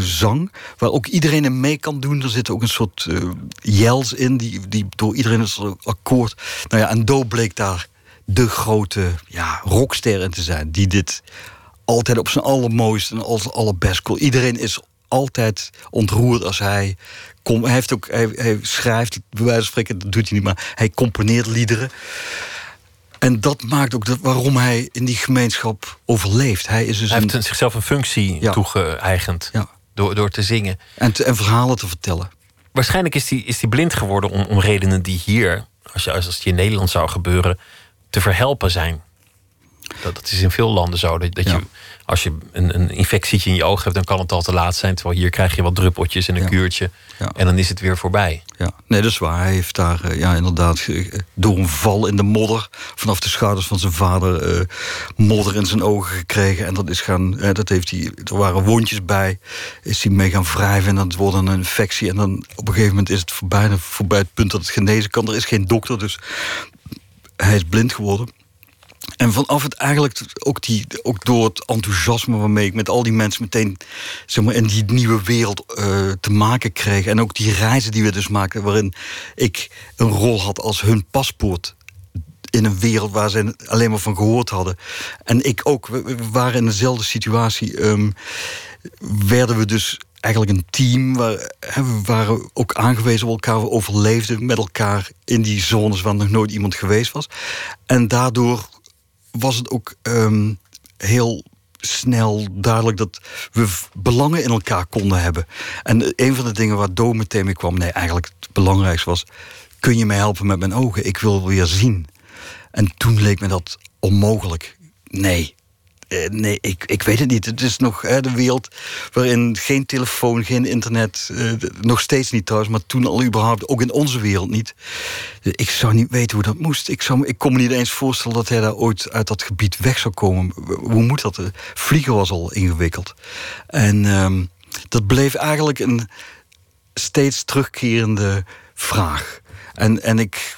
zang, waar ook iedereen in mee kan doen. Er zit ook een soort jels in, die, die door iedereen is akkoord. Nou ja, en Do bleek daar de grote ja, rockster in te zijn, die dit altijd op zijn allermooiste en als allerbest kon. Iedereen is altijd ontroerd als hij hij, heeft ook, hij, hij schrijft, bij wijze van spreken, dat doet hij niet, maar hij componeert liederen. En dat maakt ook dat waarom hij in die gemeenschap overleeft. Hij, is dus hij heeft zichzelf een functie ja. toegeëigend ja. door, door te zingen. En, te, en verhalen te vertellen. Waarschijnlijk is hij is die blind geworden om, om redenen die hier, als, je, als het in Nederland zou gebeuren, te verhelpen zijn. Dat, dat is in veel landen zo. Dat, dat je als je een, een infectietje in je oog hebt, dan kan het al te laat zijn. Terwijl hier krijg je wat druppeltjes en een kuurtje. En dan is het weer voorbij. Ja, nee, dat is waar. Hij heeft daar uh, ja, inderdaad door een val in de modder... vanaf de schouders van zijn vader uh, modder in zijn ogen gekregen. En dat is gaan, dat heeft hij, er waren wondjes bij. Is hij mee gaan wrijven en dat wordt een infectie. En dan op een gegeven moment is het voorbij, voorbij het punt dat het genezen kan. Er is geen dokter, dus hij is blind geworden. En vanaf het eigenlijk ook, die, ook door het enthousiasme waarmee ik met al die mensen meteen zeg maar, in die nieuwe wereld uh, te maken kreeg. En ook die reizen die we dus maakten, waarin ik een rol had als hun paspoort in een wereld waar ze alleen maar van gehoord hadden. En ik ook, we, waren in dezelfde situatie. Um, werden we dus eigenlijk een team. Waar, we waren ook aangewezen op elkaar. We overleefden met elkaar in die zones waar nog nooit iemand geweest was. En daardoor was het ook ehm, heel snel duidelijk dat we belangen in elkaar konden hebben. En een van de dingen waar Do meteen mee kwam... nee, eigenlijk het belangrijkste was... kun je mij helpen met mijn ogen? Ik wil weer zien. En toen leek me dat onmogelijk. Nee, eh, nee, ik, ik weet het niet. Het is nog hè, de wereld waarin geen telefoon, geen internet... Uh, nog steeds niet trouwens, maar toen al überhaupt... ook in onze wereld niet. Ik zou niet weten hoe dat moest. Ik, zou, ik kon me niet eens voorstellen dat hij daar ooit uit dat gebied weg zou komen. Hoe moet dat? Vliegen was al ingewikkeld. En uh, dat bleef eigenlijk een steeds terugkerende vraag. En, en ik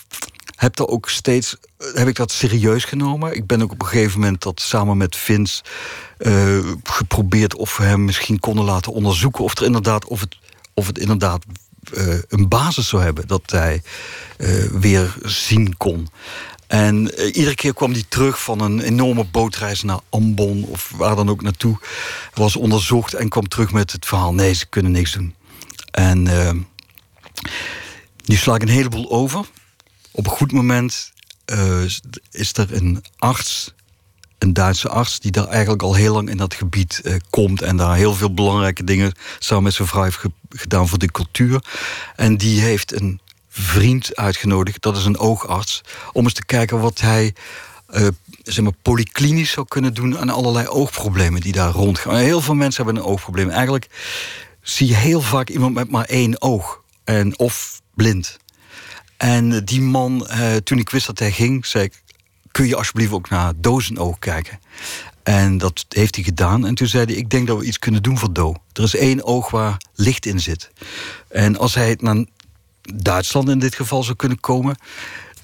heb er ook steeds heb ik dat serieus genomen. Ik ben ook op een gegeven moment dat samen met Vince uh, geprobeerd of we hem misschien konden laten onderzoeken of er inderdaad of het, of het inderdaad uh, een basis zou hebben dat hij weer zien kon. En iedere keer kwam hij terug van een enorme bootreis naar Ambon of waar dan ook naartoe. Was onderzocht en kwam terug met het verhaal: nee, ze kunnen niks doen. En nu sla ik een heleboel over op een goed moment uh, is er een arts, een Duitse arts, die daar eigenlijk al heel lang in dat gebied uh, komt en daar heel veel belangrijke dingen samen met zijn vrouw heeft ge gedaan voor de cultuur. En die heeft een vriend uitgenodigd, dat is een oogarts, om eens te kijken wat hij uh, zeg maar, polyklinisch zou kunnen doen aan allerlei oogproblemen die daar rondgaan. Heel veel mensen hebben een oogprobleem. Eigenlijk zie je heel vaak iemand met maar één oog en of blind. En die man, uh, toen ik wist dat hij ging, zei ik... kun je alsjeblieft ook naar Dozenoog kijken? En dat heeft hij gedaan. En toen zei hij, ik denk dat we iets kunnen doen voor Do. Er is één oog waar licht in zit. En als hij naar Duitsland in dit geval zou kunnen komen...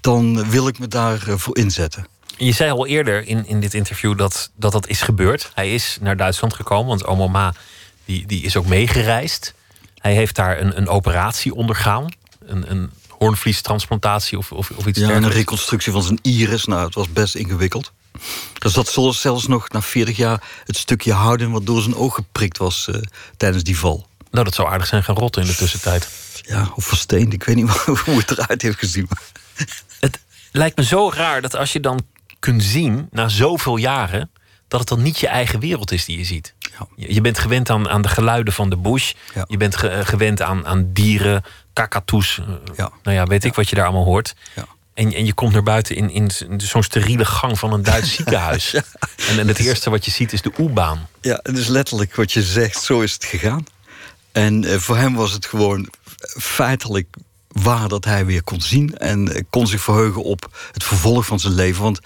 dan wil ik me daarvoor inzetten. Je zei al eerder in, in dit interview dat, dat dat is gebeurd. Hij is naar Duitsland gekomen, want Omoma die, die is ook meegereisd. Hij heeft daar een, een operatie ondergaan. Een, een hoornvliestransplantatie of, of, of iets Ja, een reconstructie van zijn iris. Nou, het was best ingewikkeld. Er zat zelfs nog na 40 jaar het stukje houden... wat door zijn oog geprikt was uh, tijdens die val. Nou, dat zou aardig zijn gaan rotten in de tussentijd. ja, of versteend. Ik weet niet hoe het eruit heeft gezien. Het lijkt me zo raar dat als je dan kunt zien, na zoveel jaren, dat het dan niet je eigen wereld is die je ziet. Ja. Je bent gewend aan, aan de geluiden van de bush. Ja. Je bent ge- eh, gewend aan, aan dieren, kakatoes. eh, Ja. Nou ja, weet ik wat je daar allemaal hoort. Ja. En, en je komt naar buiten in, in zo'n steriele gang van een Duits ziekenhuis. En, en het eerste wat je ziet is de U-baan. Ja, het is letterlijk wat je zegt, zo is het gegaan. En eh, voor hem was het gewoon feitelijk waar dat hij weer kon zien en eh, kon zich verheugen op het vervolg van zijn leven. Want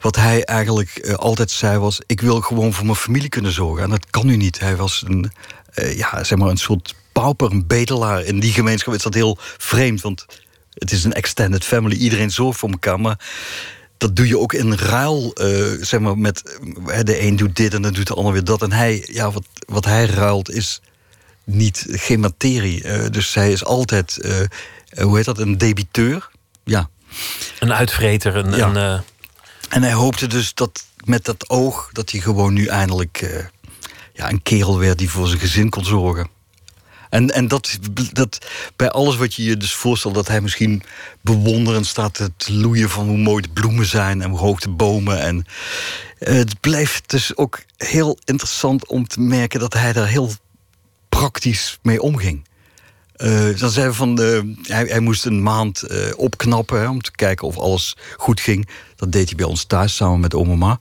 wat hij eigenlijk altijd zei was: ik wil gewoon voor mijn familie kunnen zorgen. En dat kan nu niet. Hij was een, ja, zeg maar een soort pauper, een bedelaar. In die gemeenschap is dat heel vreemd, want het is een extended family. Iedereen zorgt voor elkaar, maar dat doe je ook in ruil, eh, zeg maar, met de een doet dit en dan doet de ander weer dat. En hij, ja, wat, wat hij ruilt is niet, geen materie. Eh, dus hij is altijd, eh, hoe heet dat, een debiteur. Ja. Een uitvreter, een, Ja. een, En hij hoopte dus dat met dat oog, dat hij gewoon nu eindelijk ja, een kerel werd die voor zijn gezin kon zorgen. En, en dat, dat bij alles wat je je dus voorstelt, dat hij misschien bewonderend staat te loeien van hoe mooi de bloemen zijn en hoe hoog de bomen. En eh, het blijft dus ook heel interessant om te merken dat hij daar heel praktisch mee omging. Eh, dan zei we van, eh, hij, hij moest een maand eh, opknappen hè, om te kijken of alles goed ging. Dat deed hij bij ons thuis samen met oma Ma.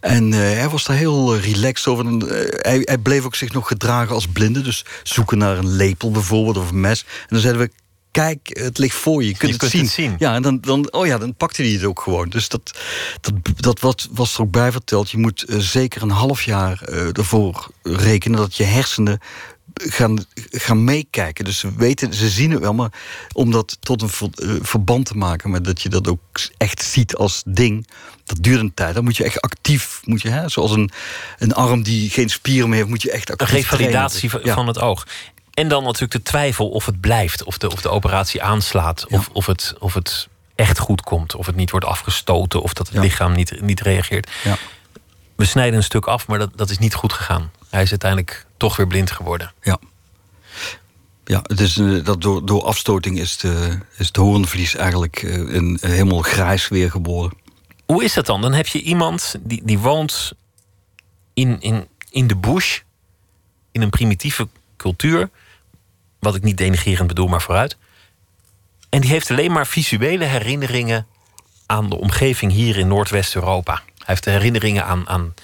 En eh, hij was daar heel eh, relaxed over. En, eh, hij, hij bleef ook zich nog gedragen als blinde. Dus zoeken naar een lepel bijvoorbeeld of een mes. En dan zeiden we, kijk, het ligt voor je. Je kunt, Je het, kunt zien. het zien. Ja, en dan, dan, oh ja, dan pakte hij het ook gewoon. Dus dat, dat, dat was, was er ook bij verteld. Je moet eh, zeker een half jaar eh, ervoor rekenen dat je hersenen gaan, gaan meekijken. Dus ze weten, ze zien het wel, maar om dat tot een ver- eh, verband te maken met dat je dat ook echt ziet als ding, dat duurt een tijd. Dan moet je echt actief, moet je, hè, zoals een, een arm die geen spieren meer heeft, moet je echt een actief revalidatie trainen. van- Ja. het oog. En dan natuurlijk de twijfel of het blijft, of de, of de operatie aanslaat, of, of, het, of het echt goed komt, of het niet wordt afgestoten, of dat het Ja. lichaam niet, niet reageert. Ja. We snijden een stuk af, maar dat, dat is niet goed gegaan. Hij is uiteindelijk toch weer blind geworden. Ja. Ja, het is, eh, dat door, door afstoting is, de, is het hoornvlies eigenlijk eh, een, helemaal grijs weer geboren. Hoe is dat dan? Dan heb je iemand die, die woont in, in, in de bush, in een primitieve cultuur. Wat ik niet denigrerend bedoel, maar vooruit. En die heeft alleen maar visuele herinneringen aan de omgeving hier in Noordwest-Europa. Hij heeft herinneringen aan, aan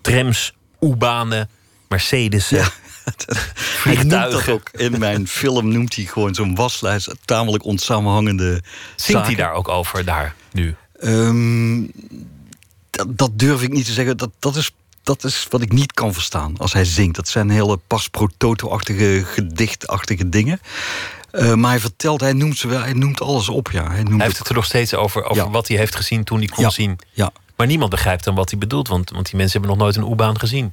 trams, U-banen, Mercedes, Hij noemt dat ook. In mijn film noemt hij gewoon zo'n waslijst tamelijk onsamenhangende Zingt hij daar ook over daar nu? Ehm, dat, dat durf ik niet te zeggen. Dat, dat, is, dat is wat ik niet kan verstaan als hij zingt. Dat zijn hele pas pro toto-achtige, gedichtachtige dingen. Eh, maar hij vertelt, hij noemt, ze wel, hij noemt alles op. Ja. Hij, noemt Hij heeft het er nog steeds over, over Ja. wat hij heeft gezien toen hij kon Ja. zien. Ja. Maar niemand begrijpt dan wat hij bedoelt, want, want die mensen hebben nog nooit een U-baan gezien.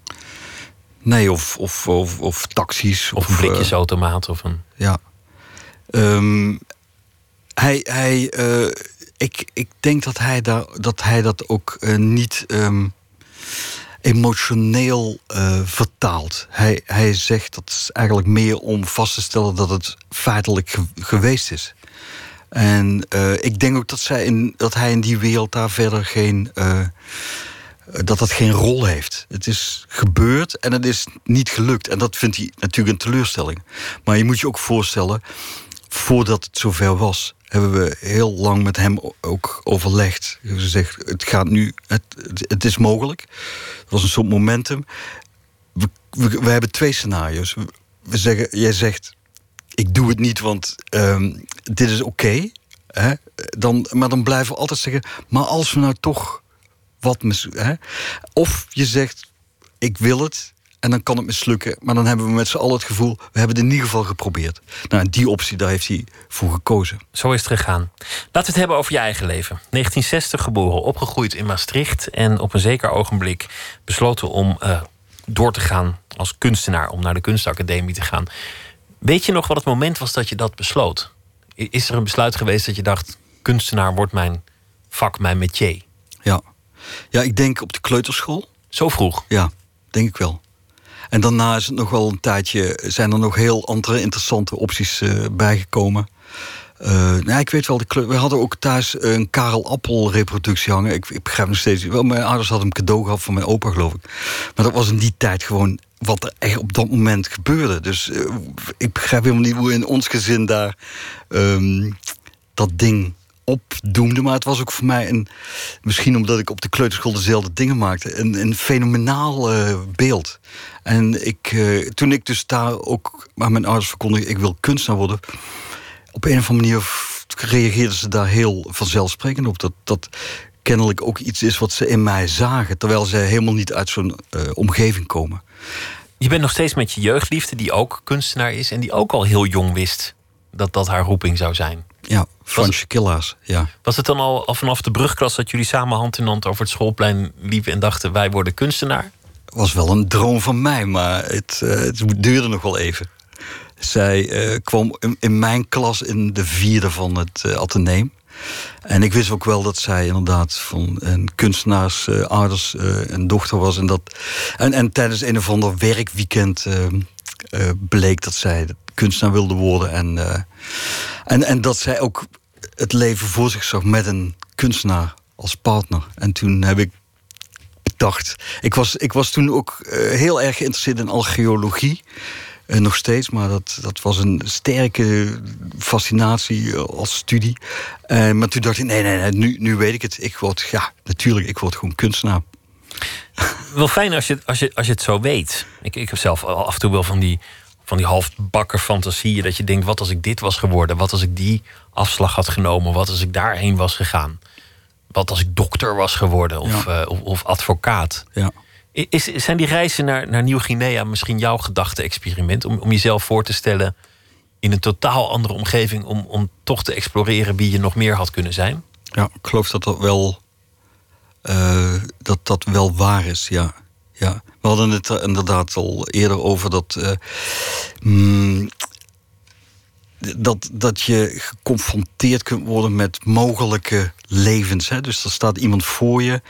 Nee, of, of, of, of taxis. Of een eh, blikjesautomaat. Of een... Ja. Ehm, hij, hij, eh, ik, ik denk dat hij, daar, dat, hij dat ook eh, niet ehm, emotioneel vertaalt. Hij, hij zegt dat is eigenlijk meer om vast te stellen dat het feitelijk ge- geweest is. En ik denk ook dat, zij in, dat hij in die wereld daar verder geen. Dat dat geen rol heeft. Het is gebeurd en het is niet gelukt. En dat vindt hij natuurlijk een teleurstelling. Maar je moet je ook voorstellen, voordat het zover was, hebben we heel lang met hem ook overlegd. Gezegd, het gaat nu, het, het, is mogelijk. Het was een soort momentum. We, we, hebben twee scenario's. We, zeggen, jij zegt, ik doe het niet, want ehm, dit is oké. dan, maar dan blijven we altijd zeggen, maar als we nou toch wat hè? Of je zegt, ik wil het en dan kan het mislukken. Maar dan hebben we met z'n allen het gevoel, we hebben het in ieder geval geprobeerd. Nou, die optie, daar heeft hij voor gekozen. Zo is het gegaan. Laten we het hebben over je eigen leven. 1960 geboren, opgegroeid in Maastricht. En op een zeker ogenblik besloten om eh, door te gaan als kunstenaar. Om naar de kunstacademie te gaan. Weet je nog wat het moment was dat je dat besloot? Is er een besluit geweest dat je dacht... kunstenaar wordt mijn vak, mijn métier? Ja. Ja, ik denk op de kleuterschool. Zo vroeg. Ja, denk ik wel. En daarna is het nog wel een tijdje, zijn er nog heel andere interessante opties uh, bijgekomen. Uh, nou, ik weet wel, de we hadden ook thuis een Karel Appel reproductie hangen. Ik, ik begrijp nog steeds wel. Mijn ouders hadden een cadeau gehad van mijn opa, geloof ik. Maar dat was in die tijd gewoon wat er echt op dat moment gebeurde. Dus uh, ik begrijp helemaal niet hoe in ons gezin daar um, dat ding opdoemde. Maar het was ook voor mij een, misschien omdat ik op de kleuterschool dezelfde dingen maakte, een, een fenomenaal uh, beeld. En ik, uh, toen ik dus daar ook aan mijn ouders verkondigde, ik wil kunstenaar worden op een of andere manier reageerden ze daar heel vanzelfsprekend op. Dat, dat kennelijk ook iets is wat ze in mij zagen. Terwijl ze helemaal niet uit zo'n uh, omgeving komen. Je bent nog steeds met je jeugdliefde, die ook kunstenaar is. En die ook al heel jong wist dat dat haar roeping zou zijn. Ja, Fransje Killaas. Ja. Was het dan al, al vanaf de brugklas dat jullie samen hand in hand over het schoolplein liepen en dachten: wij worden kunstenaar? was wel een droom van mij, maar het, uh, het duurde nog wel even. Zij uh, kwam in, mijn klas in de vierde van het uh, ateneem. En ik wist ook wel dat zij inderdaad van een kunstenaars uh, ouders en dochter was. En, dat, en, en tijdens een of ander werkweekend bleek dat zij kunstenaar wilde worden. En, en, en dat zij ook het leven voor zich zag met een kunstenaar als partner. En toen heb ik bedacht... Ik was, ik was toen ook heel erg geïnteresseerd in archeologie... Uh, nog steeds, maar dat, dat was een sterke fascinatie eh, als studie. Maar toen dacht ik, nee, nee, nee nu, nu weet ik het. Ik word, ja, natuurlijk, ik word gewoon kunstenaar. Wel fijn als je, als je, als je het zo weet. Ik, ik heb zelf af en toe wel van die, van die halfbakker fantasieën... dat je denkt, wat als ik dit was geworden? Wat als ik die afslag had genomen? Wat als ik daarheen was gegaan? Wat als ik dokter was geworden? Of, ja. of, of advocaat? Ja. Is, zijn die reizen naar, naar Nieuw-Guinea misschien jouw gedachte-experiment? Om, om jezelf voor te stellen in een totaal andere omgeving... Om, om toch te exploreren wie je nog meer had kunnen zijn? Ja, ik geloof dat dat wel, uh, dat, dat wel waar is, ja. Ja. We hadden het er inderdaad al eerder over dat... Uh, mm, dat, dat je geconfronteerd kunt worden met mogelijke levens. Hè? Dus er staat iemand voor je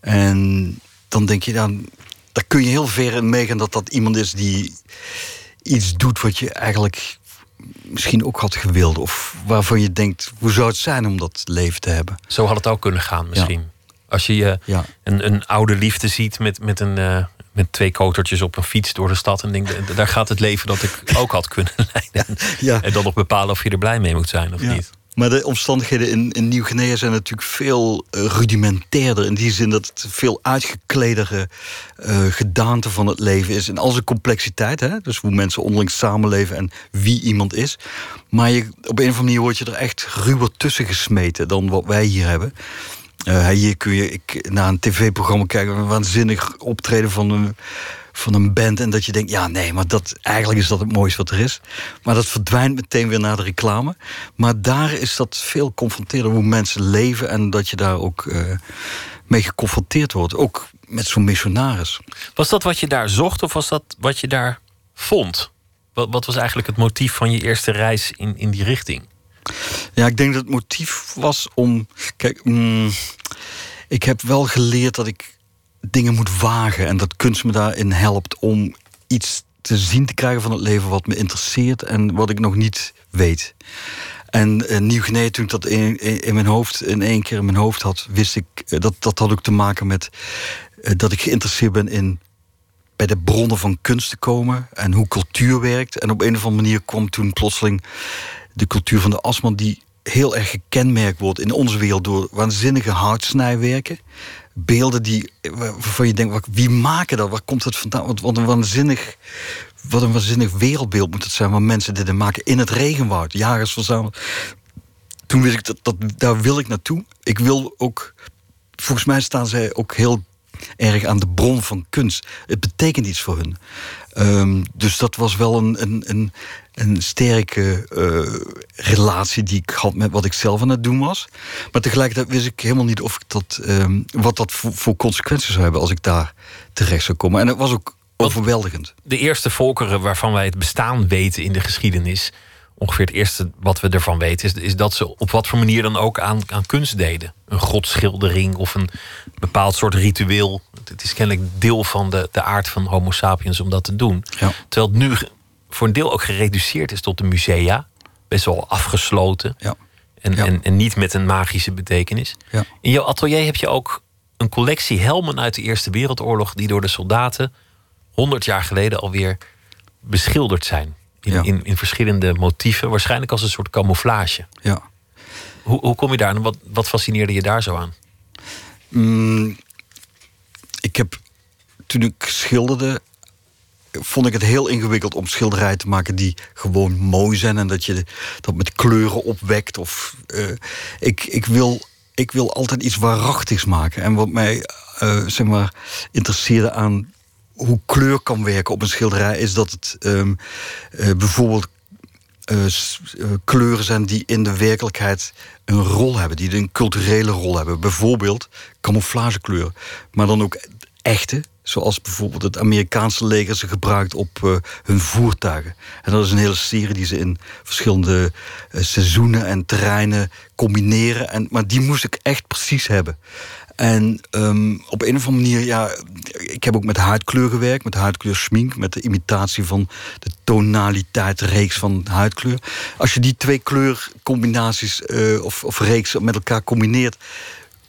en dan denk je dan, daar kun je heel ver in meegaan dat dat iemand is die iets doet wat je eigenlijk misschien ook had gewild. Of waarvan je denkt, hoe zou het zijn om dat leven te hebben? Zo had het ook kunnen gaan misschien. Als je uh, ja. een, een oude liefde ziet met, met, een, uh, met twee kotertjes op een fiets door de stad... en denkt, daar gaat het leven dat ik ook had kunnen leiden. Ja. En dan nog bepalen of je er blij mee moet zijn of niet. Maar de omstandigheden in, in Nieuw-Guinea zijn natuurlijk veel uh, rudimentairder. In die zin dat het veel uitgekledere uh, gedaante van het leven is. In al zijn complexiteit. Hè? Dus hoe mensen onderling samenleven en wie iemand is. Maar je, op een of andere manier word je er echt ruwer tussen gesmeten dan wat wij hier hebben. Uh, hier kun je ik, naar een tv-programma kijken, een waanzinnig optreden van een van een band. En dat je denkt, ja, nee, maar dat, eigenlijk is dat het mooiste wat er is. Maar dat verdwijnt meteen weer naar de reclame. Maar daar is dat veel confronterender hoe mensen leven. En dat je daar ook uh, mee geconfronteerd wordt. Ook met zo'n missionaris. Was dat wat je daar zocht of was dat wat je daar vond? Wat, wat was eigenlijk het motief van je eerste reis in, in die richting? Ja, ik denk dat het motief was om. Kijk, mm, ik heb wel geleerd dat ik dingen moet wagen. En dat kunst me daarin helpt om iets te zien te krijgen van het leven wat me interesseert en wat ik nog niet weet. En uh, Nieuw-Guinea, toen ik dat in, in, mijn hoofd, in één keer in mijn hoofd had, wist ik uh, dat dat had ook te maken met uh, dat ik geïnteresseerd ben in bij de bronnen van kunst te komen en hoe cultuur werkt. En op een of andere manier kwam toen plotseling de cultuur van de Asman, die heel erg gekenmerkt wordt in onze wereld door waanzinnige houtsnijwerken beelden die, waarvan je denkt, wie maken dat? Waar komt het vandaan? Wat, een waanzinnig, wat een waanzinnig wereldbeeld moet het zijn... waar mensen dit maken in het regenwoud, jagers verzameld. Toen wist ik, dat, dat, daar wil ik naartoe. Ik wil ook... Volgens mij staan zij ook heel erg aan de bron van kunst. Het betekent iets voor hun. Um, dus dat was wel een, een, een, een sterke uh, relatie die ik had met wat ik zelf aan het doen was. Maar tegelijkertijd wist ik helemaal niet of ik dat, um, wat dat voor, voor, consequenties zou hebben als ik daar terecht zou komen. En het was ook overweldigend. De eerste volkeren waarvan wij het bestaan weten in de geschiedenis ongeveer het eerste wat we ervan weten, is, is dat ze op wat voor manier dan ook aan, aan kunst deden. Een godschildering of een bepaald soort ritueel. Het is kennelijk deel van de, de aard van Homo sapiens om dat te doen. Ja. Terwijl het nu voor een deel ook gereduceerd is tot de musea. Best wel afgesloten. Ja. En, Ja. en, en niet met een magische betekenis. Ja. In jouw atelier heb je ook een collectie helmen uit de Eerste Wereldoorlog. die door de soldaten 100 jaar geleden alweer beschilderd zijn. In, Ja. in, in verschillende motieven, waarschijnlijk als een soort camouflage. Ja. Hoe, hoe kom je daar en wat, wat fascineerde je daar zo aan? Mm, ik heb, toen ik schilderde, vond ik het heel ingewikkeld om schilderijen te maken die gewoon mooi zijn en dat je dat met kleuren opwekt. Of, eh, ik, ik, wil, ik wil altijd iets waarachtigs maken. En wat mij eh, zeg maar, interesseerde aan hoe kleur kan werken op een schilderij, is dat het ehm, eh, bijvoorbeeld kleuren zijn die in de werkelijkheid een rol hebben, die een culturele rol hebben. Bijvoorbeeld camouflagekleuren, maar dan ook echte, zoals bijvoorbeeld het Amerikaanse leger ze gebruikt op eh, hun voertuigen. En dat is een hele serie die ze in verschillende eh, seizoenen en terreinen combineren. En, maar die moest ik echt precies hebben. En ehm, op een of andere manier, ja, ik heb ook met huidkleur gewerkt, met huidkleur schmink, met de imitatie van de tonaliteit, reeks van huidkleur. Als je die twee kleurcombinaties eh, of, of reeks met elkaar combineert,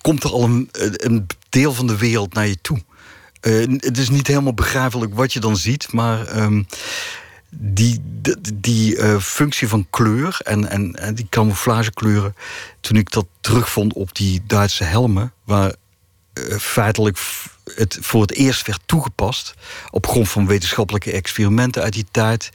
komt er al een, een deel van de wereld naar je toe. Eh, het is niet helemaal begrijpelijk wat je dan ziet, maar ehm, die, die, eh, functie van kleur en, en, en die camouflagekleuren, toen ik dat terugvond op die Duitse helmen, waar eh, feitelijk het voor het eerst werd toegepast op grond van wetenschappelijke experimenten uit die tijd.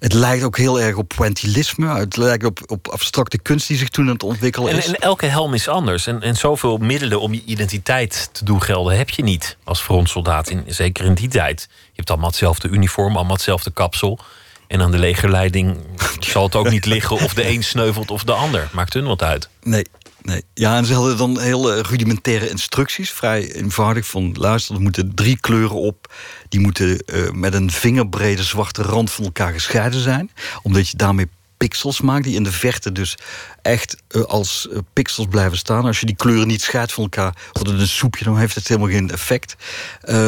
Het lijkt ook heel erg op pointillisme. Het lijkt op, op abstracte kunst die zich toen aan het ontwikkelen En, is. en elke helm is anders. En, en zoveel middelen om je identiteit te doen gelden heb je niet als frontsoldaat. In, zeker in die tijd. Je hebt allemaal hetzelfde uniform, allemaal hetzelfde kapsel. En aan de legerleiding zal het ook niet liggen of de een sneuvelt of de ander. Maakt hun wat uit. Nee, nee. Ja, en ze hadden dan heel eh, rudimentaire instructies. Vrij eenvoudig van, luister, er moeten drie kleuren op. Die moeten eh, met een vingerbrede zwarte rand van elkaar gescheiden zijn. Omdat je daarmee pixels maakt, die in de verte dus echt eh, als eh, pixels blijven staan. Als je die kleuren niet scheidt van elkaar, wordt het een soepje, dan heeft het helemaal geen effect.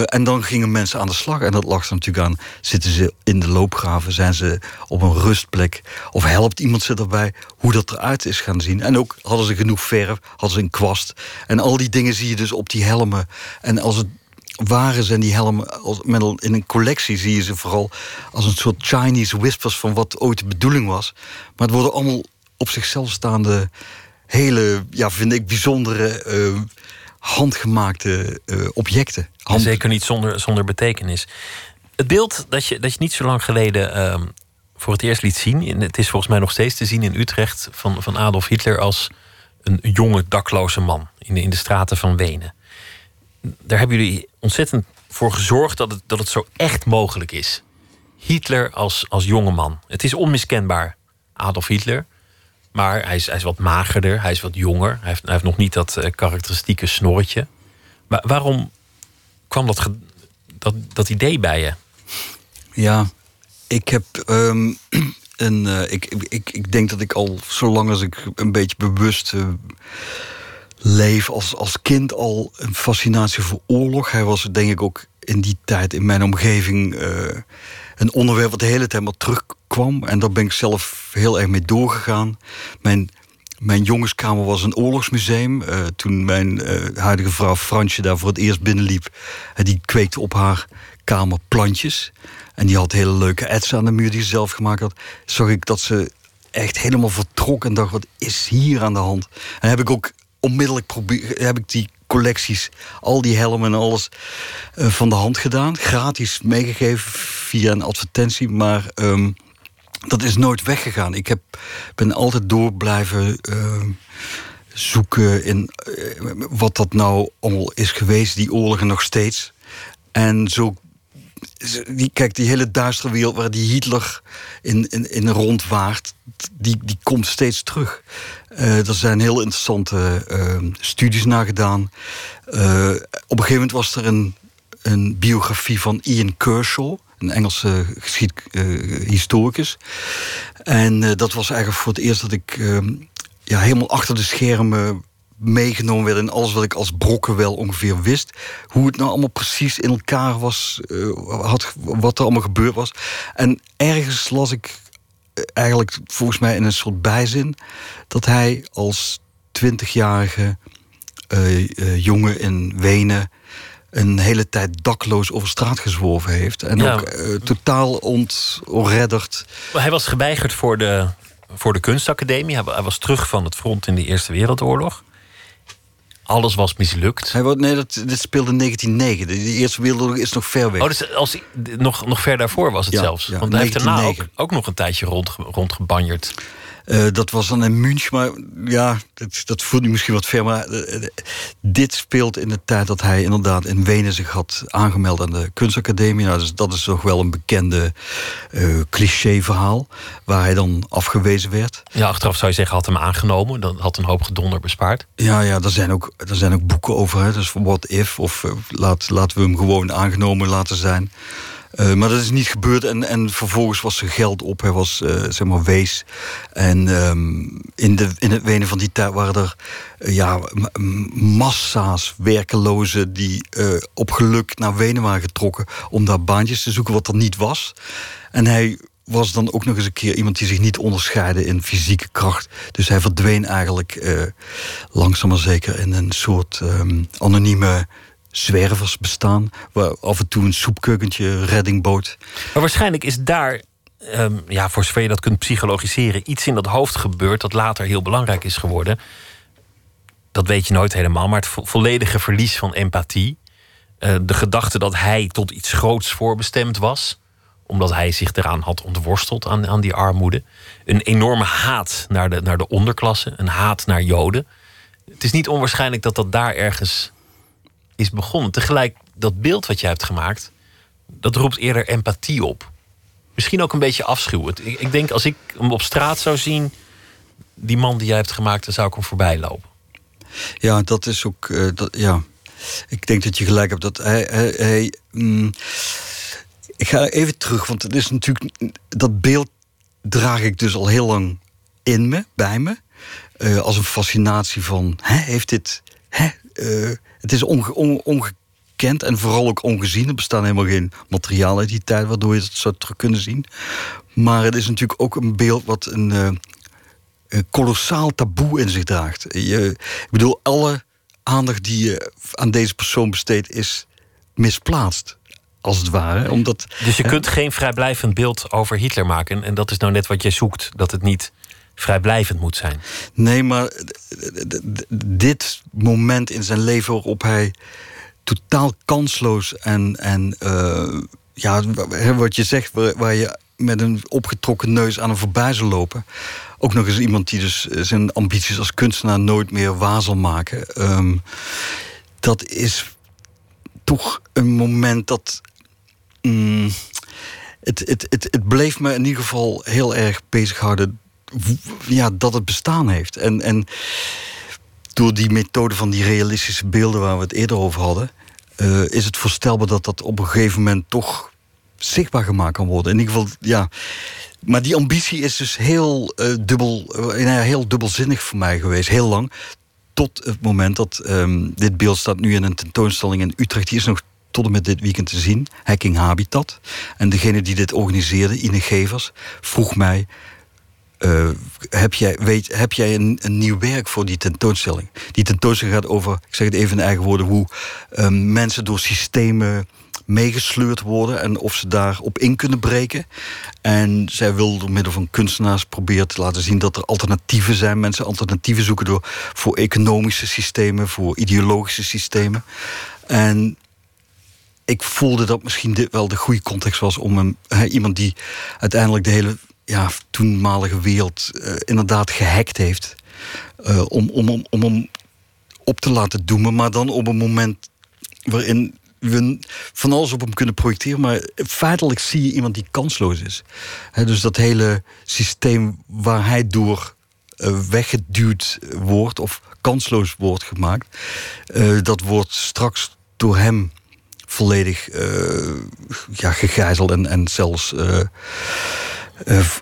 En dan gingen mensen aan de slag. En dat lag er natuurlijk aan. Zitten ze in de loopgraven? Zijn ze op een rustplek? Of helpt iemand ze daarbij hoe dat eruit is gaan zien? En ook hadden ze genoeg verf, hadden ze een kwast. En al die dingen zie je dus op die helmen. En als het waren zijn die helmen als, met een- in een collectie zie je ze vooral als een soort Chinese whispers van wat ooit de bedoeling was. Maar het worden allemaal op zichzelf staande hele, ja, vind ik bijzondere eh, handgemaakte eh, objecten. En Hand- zeker niet zonder, zonder betekenis. Het beeld dat je, dat je niet zo lang geleden ehm, voor het eerst liet zien... en het is volgens mij nog steeds te zien in Utrecht... van, van Adolf Hitler als een jonge dakloze man in de, in de straten van Wenen. Daar hebben jullie ontzettend voor gezorgd dat het, dat het zo echt mogelijk is. Hitler als, als jonge man. Het is onmiskenbaar Adolf Hitler. Maar hij is, hij is wat magerder, hij is wat jonger. Hij heeft, hij heeft nog niet dat eh, karakteristieke snorretje. Maar waarom kwam dat, dat, dat idee bij je? Ja, ik heb ehm, een. eh, ik, ik- ik, denk dat ik al zolang als ik een beetje bewust eh, leef, als, als kind al een fascinatie voor oorlog. Hij was denk ik ook in die tijd in mijn omgeving eh, een onderwerp wat de hele tijd maar terugkwam. En daar ben ik zelf heel erg mee doorgegaan. Mijn, mijn jongenskamer was een oorlogsmuseum. Eh, toen mijn eh, huidige vrouw Fransje daar voor het eerst binnenliep, en die kweekte op haar kamer plantjes. En die had hele leuke etsen aan de muur die ze zelf gemaakt had. Zag ik dat ze echt helemaal vertrok en dacht: wat is hier aan de hand? En heb ik ook onmiddellijk probeer, heb ik die collecties, al die helmen en alles eh, van de hand gedaan. Gratis meegegeven via een advertentie. Maar ehm, dat is nooit weggegaan. Ik heb, ben altijd door blijven ehm, zoeken in eh, wat dat nou allemaal is geweest, die oorlogen nog steeds. En zo die, kijk, die hele duistere wereld waar die Hitler in, in, in rondwaart, die, die komt steeds terug. Eh, er zijn heel interessante eh, studies naar gedaan. Eh, op een gegeven moment was er een, een biografie van Ian Kershaw, een Engelse geschiedhistoricus. en dat was eigenlijk voor het eerst dat ik ehm, ja, helemaal achter de schermen meegenomen werd in alles wat ik als brokken wel ongeveer wist. Hoe het nou allemaal precies in elkaar was, had, wat er allemaal gebeurd was. En ergens las ik eigenlijk volgens mij in een soort bijzin dat hij als twintigjarige uh, jongen in Wenen een hele tijd dakloos over straat gezworven heeft. En ook uh, totaal ontredderd. Hij was geweigerd voor de, voor de kunstacademie. Hij, was terug van het front in de Eerste Wereldoorlog. Alles was mislukt. Hij, nee, dat, dit speelde in 1909. De, Eerste Wereldoorlog is nog ver weg. Oh, dus als, nog, nog ver daarvoor was het zelfs. Want hij heeft daarna ook, ook, nog een tijdje rond, rondgebanjerd. Uh, dat was dan in München, maar ja, dat, dat voelt nu misschien wat ver. Maar uh, dit speelt in de tijd dat hij inderdaad in Wenen zich had aangemeld aan de kunstacademie. Nou, dus dat is toch wel een bekende uh, cliché-verhaal, waar hij dan afgewezen werd. Ja, achteraf zou je zeggen, had hem aangenomen. Dan had een hoop gedonder bespaard. Ja, ja, er zijn ook, er zijn ook boeken over. Hè, dus What If, of laat, laten we hem gewoon aangenomen laten zijn. Uh, maar dat is niet gebeurd en, en vervolgens was zijn geld op. Hij was uh, zeg maar wees. En um, in, de, in het Wenen van die tijd waren er uh, ja, massa's werkelozen... die op geluk naar Wenen waren getrokken om daar baantjes te zoeken... wat er niet was. En hij was dan ook nog eens een keer iemand die zich niet onderscheidde in fysieke kracht. Dus hij verdween eigenlijk langzaam maar zeker in een soort um, anonieme zwervers bestaan. Af en toe een soepkeukentje redding bood. Maar waarschijnlijk is daar, um, ja, voor zover je dat kunt psychologiseren, iets in dat hoofd gebeurd dat later heel belangrijk is geworden. Dat weet je nooit helemaal, maar het volledige verlies van empathie. Uh, de gedachte dat hij tot iets groots voorbestemd was omdat hij zich eraan had ontworsteld aan, aan die armoede. Een enorme haat naar de, naar de onderklasse, een haat naar Joden. Het is niet onwaarschijnlijk dat dat daar ergens is begonnen. Tegelijk, dat beeld wat je hebt gemaakt, dat roept eerder empathie op. Misschien ook een beetje afschuw. Ik, ik denk, als ik hem op straat zou zien, die man die jij hebt gemaakt, dan zou ik hem voorbij lopen. Ja, dat is ook. Uh, dat, ja. Ik denk dat je gelijk hebt dat hij. mm, ik ga even terug, want het is natuurlijk. Dat beeld draag ik dus al heel lang in me, bij me. Uh, als een fascinatie van. Hè, heeft dit. Hè, uh, het is ongekend en vooral ook ongezien. Er bestaan helemaal geen materiaal uit die tijd waardoor je het zou terug kunnen zien. Maar het is natuurlijk ook een beeld wat een, uh, een kolossaal taboe in zich draagt. Je, ik bedoel, alle aandacht die je aan deze persoon besteedt is misplaatst als het ware. Omdat, dus je kunt geen vrijblijvend beeld over Hitler maken. En dat is nou net wat je zoekt. Dat het niet vrijblijvend moet zijn. Nee, maar dit moment in zijn leven waarop hij totaal kansloos en, en uh, ja, wat je zegt, waar, je met een opgetrokken neus aan hem voorbij zou lopen. Ook nog eens iemand die dus zijn ambities als kunstenaar nooit meer waar zal maken. Um, dat is toch een moment dat. Mm, het, het, het, het bleef me in ieder geval heel erg bezighouden ja, dat het bestaan heeft. En, en door die methode van die realistische beelden waar we het eerder over hadden, uh, is het voorstelbaar dat dat op een gegeven moment toch zichtbaar gemaakt kan worden. In ieder geval, ja. Maar die ambitie is dus heel, uh, dubbel, uh, heel dubbelzinnig voor mij geweest, heel lang. Tot het moment dat um, dit beeld staat nu in een tentoonstelling in Utrecht. Die is nog tot en met dit weekend te zien. Hacking Habitat. En degene die dit organiseerde, Ine Gevers, vroeg mij... Uh, heb jij, weet, heb jij een, een, nieuw werk voor die tentoonstelling? Die tentoonstelling gaat over, ik zeg het even in eigen woorden, hoe uh, mensen door systemen meegesleurd worden en of ze daarop in kunnen breken. En zij wil door middel van kunstenaars proberen te laten zien dat er alternatieven zijn. Mensen alternatieven zoeken door, voor economische systemen, voor ideologische systemen. En ik voelde dat misschien dit wel de goede context was om iemand die uiteindelijk de hele ja, toenmalige wereld uh, inderdaad gehackt heeft. Uh, om, om, om, om hem op te laten doemen. Maar dan op een moment waarin we van alles op hem kunnen projecteren. Maar feitelijk zie je iemand die kansloos is. dus dat hele systeem waar hij door uh, weggeduwd wordt of kansloos wordt gemaakt. dat wordt straks door hem volledig ja, gegijzeld en, en zelfs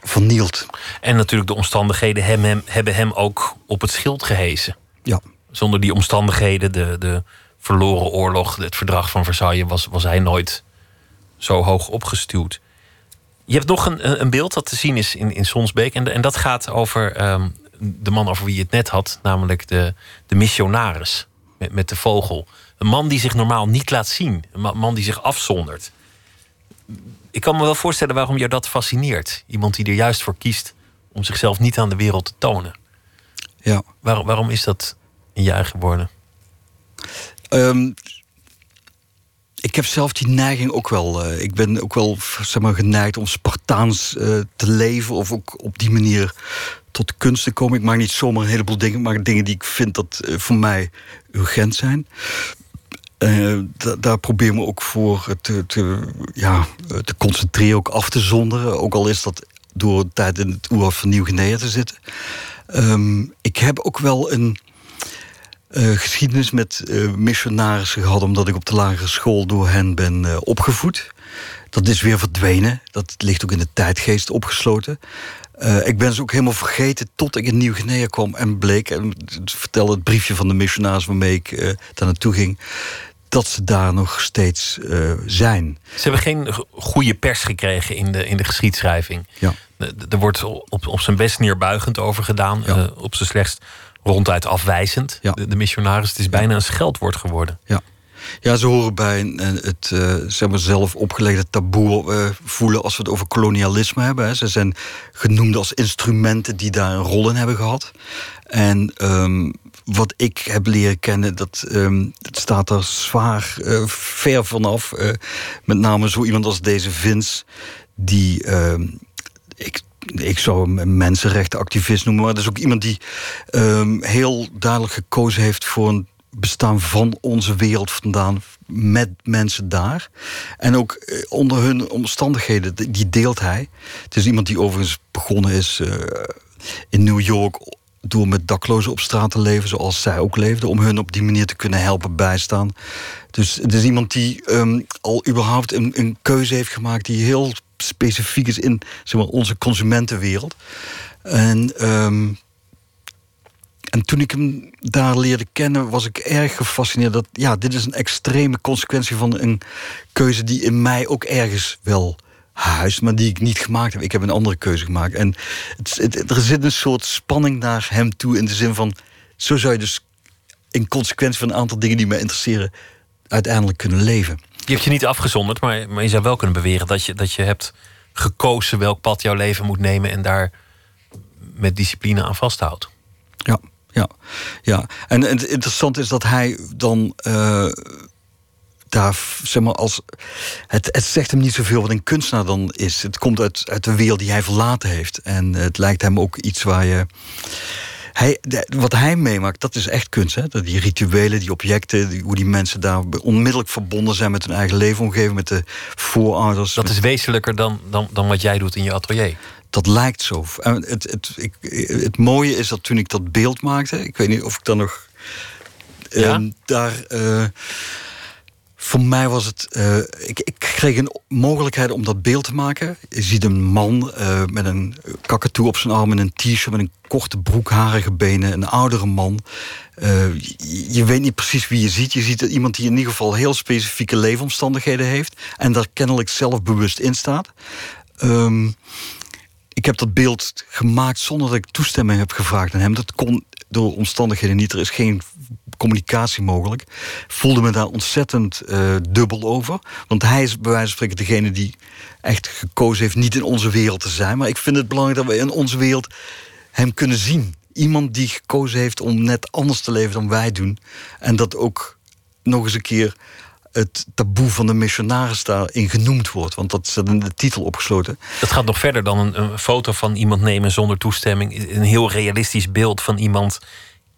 vernield. En natuurlijk de omstandigheden hem, hem, hebben hem ook op het schild gehesen. Ja. Zonder die omstandigheden, de, de verloren oorlog, het verdrag van Versailles, was, was hij nooit zo hoog opgestuwd. Je hebt nog een, een beeld dat te zien is in, in Sonsbeek. En, en dat gaat over um, de man over wie je het net had, namelijk de, de missionaris met, met de vogel. Een man die zich normaal niet laat zien. Een man die zich afzondert. Ik kan me wel voorstellen waarom jou dat fascineert. Iemand die er juist voor kiest om zichzelf niet aan de wereld te tonen. Ja. Waar, waarom is dat in je eigen woorden? Um, ik heb zelf die neiging ook wel. Uh, ik ben ook wel zeg maar, geneigd om Spartaans uh, te leven. Of ook op die manier tot kunst te komen. Ik maak niet zomaar een heleboel dingen. Ik maak dingen die ik vind dat uh, voor mij urgent zijn. Daar probeer me ook voor te, te, ja, te concentreren, ook af te zonderen. Ook al is dat door een tijd in het oerwoud van Nieuw-Guinea te zitten. Um, ik heb ook wel een uh, geschiedenis met missionarissen gehad, omdat ik op de lagere school door hen ben opgevoed. Dat is weer verdwenen. Dat ligt ook in de tijdgeest opgesloten. ik ben ze ook helemaal vergeten tot ik in Nieuw-Guinea kwam en bleek, en vertelde het briefje van de missionaris waarmee ik daar naartoe ging, dat ze daar nog steeds zijn. Ze hebben geen goede pers gekregen in de, in de geschiedschrijving. Ja. Er wordt op, op zijn best neerbuigend over gedaan, ja. op zijn slechtst ronduit afwijzend, ja. de, de, missionaris. Het is bijna een scheldwoord geworden. Ja. Ja, ze horen bij het uh, zeg maar zelf opgelegde taboe uh, voelen als we het over kolonialisme hebben. Hè. Ze zijn genoemd als instrumenten die daar een rol in hebben gehad. En um, wat ik heb leren kennen, dat het staat er zwaar ver vanaf. met name zo iemand als deze Vince, die ik ik zou hem mensenrechtenactivist noemen, maar dat is ook iemand die heel duidelijk gekozen heeft voor een bestaan van onze wereld vandaan met mensen daar. En ook eh, onder hun omstandigheden, die deelt hij. Het is iemand die overigens begonnen is uh, in New York door met daklozen op straat te leven, zoals zij ook leefden, om hun op die manier te kunnen helpen bijstaan. Dus het is iemand die um, al überhaupt een, een keuze heeft gemaakt die heel specifiek is in zeg maar, onze consumentenwereld. En, um, en toen ik hem daar leerde kennen, was ik erg gefascineerd dat ja, dit is een extreme consequentie van een keuze die in mij ook ergens wel huis, maar die ik niet gemaakt heb. Ik heb een andere keuze gemaakt. En het, het, er zit een soort spanning naar hem toe in de zin van: zo zou je dus in consequentie van een aantal dingen die me interesseren, uiteindelijk kunnen leven. Je hebt je niet afgezonderd, maar, maar je zou wel kunnen beweren dat je, dat je hebt gekozen welk pad jouw leven moet nemen en daar met discipline aan vasthoudt. Ja, ja, ja. En, het interessante is dat hij dan. Uh, daar, zeg maar, als. Het, het zegt hem niet zoveel wat een kunstenaar dan is. Het komt uit, uit de wereld die hij verlaten heeft. En het lijkt hem ook iets waar je hij, wat hij meemaakt, dat is echt kunst. Hè? Die rituelen, die objecten, hoe die mensen daar onmiddellijk verbonden zijn met hun eigen leefomgeving, met de voorouders. Dat is wezenlijker dan, dan, dan wat jij doet in je atelier. Dat lijkt zo. Het, het, ik, het mooie is dat toen ik dat beeld maakte, ik weet niet of ik dan nog ja? uh, daar. Uh, voor mij was het. Uh, ik, ik, kreeg een mogelijkheid om dat beeld te maken. Je ziet een man uh, met een kakatoe op zijn arm en een t-shirt met een korte broekharige benen, een oudere man. Uh, je, je, weet niet precies wie je ziet. Je ziet iemand die in ieder geval heel specifieke leefomstandigheden heeft en daar kennelijk zelf bewust in staat. Um, ik heb dat beeld gemaakt zonder dat ik toestemming heb gevraagd aan hem. Dat kon door omstandigheden niet. Er is geen communicatie mogelijk. Voelde me daar ontzettend uh, dubbel over. Want hij is bij wijze van spreken degene die echt gekozen heeft niet in onze wereld te zijn. Maar ik vind het belangrijk dat we in onze wereld hem kunnen zien. Iemand die gekozen heeft om net anders te leven dan wij doen. En dat ook nog eens een keer het taboe van de missionaris daarin genoemd wordt. Want dat staat in de titel opgesloten. Dat gaat nog verder dan een, een, foto van iemand nemen zonder toestemming. Een heel realistisch beeld van iemand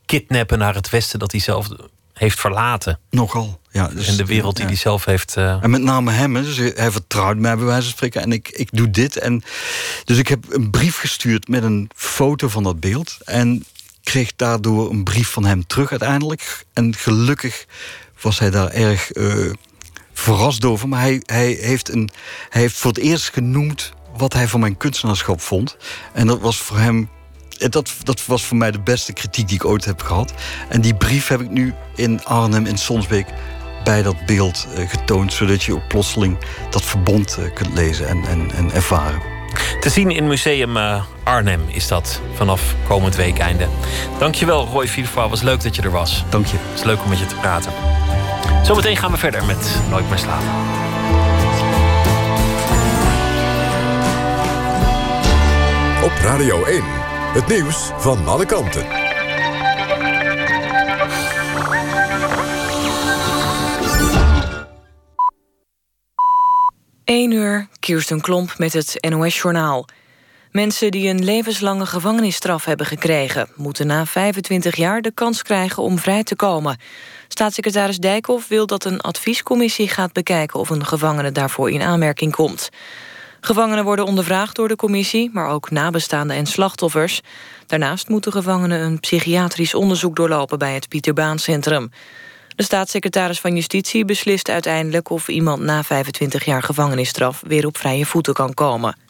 kidnappen naar het westen dat hij zelf heeft verlaten. Nogal, ja. Dus, en de wereld die hij zelf heeft... Uh... En met name hem, dus hij vertrouwt mij bij wijze van spreken. En ik, ik doe dit. En, dus ik heb een brief gestuurd met een foto van dat beeld. En kreeg daardoor een brief van hem terug uiteindelijk. En gelukkig was hij daar erg uh, verrast over. Maar hij, hij, heeft een, hij heeft voor het eerst genoemd wat hij van mijn kunstenaarschap vond. En dat was voor hem. Dat, dat was voor mij de beste kritiek die ik ooit heb gehad. En die brief heb ik nu in Arnhem in Sonsbeek bij dat beeld uh, getoond, zodat je ook plotseling dat verbond uh, kunt lezen en, en, en ervaren. Te zien in Museum uh, Arnhem is dat vanaf komend weekeinde. Dankjewel Roy Vierval, was leuk dat je er was. Dank je. Het is leuk om met je te praten. Zometeen gaan we verder met Nooit meer slapen. Op Radio 1, het nieuws van alle kanten. 1 uur, Kirsten Klomp met het NOS-journaal. Mensen die een levenslange gevangenisstraf hebben gekregen... moeten na 25 jaar de kans krijgen om vrij te komen. Staatssecretaris Dijkhoff wil dat een adviescommissie gaat bekijken... of een gevangene daarvoor in aanmerking komt. Gevangenen worden ondervraagd door de commissie... maar ook nabestaanden en slachtoffers. Daarnaast moeten gevangenen een psychiatrisch onderzoek doorlopen... bij het Pieterbaancentrum. De staatssecretaris van Justitie beslist uiteindelijk... of iemand na 25 jaar gevangenisstraf weer op vrije voeten kan komen.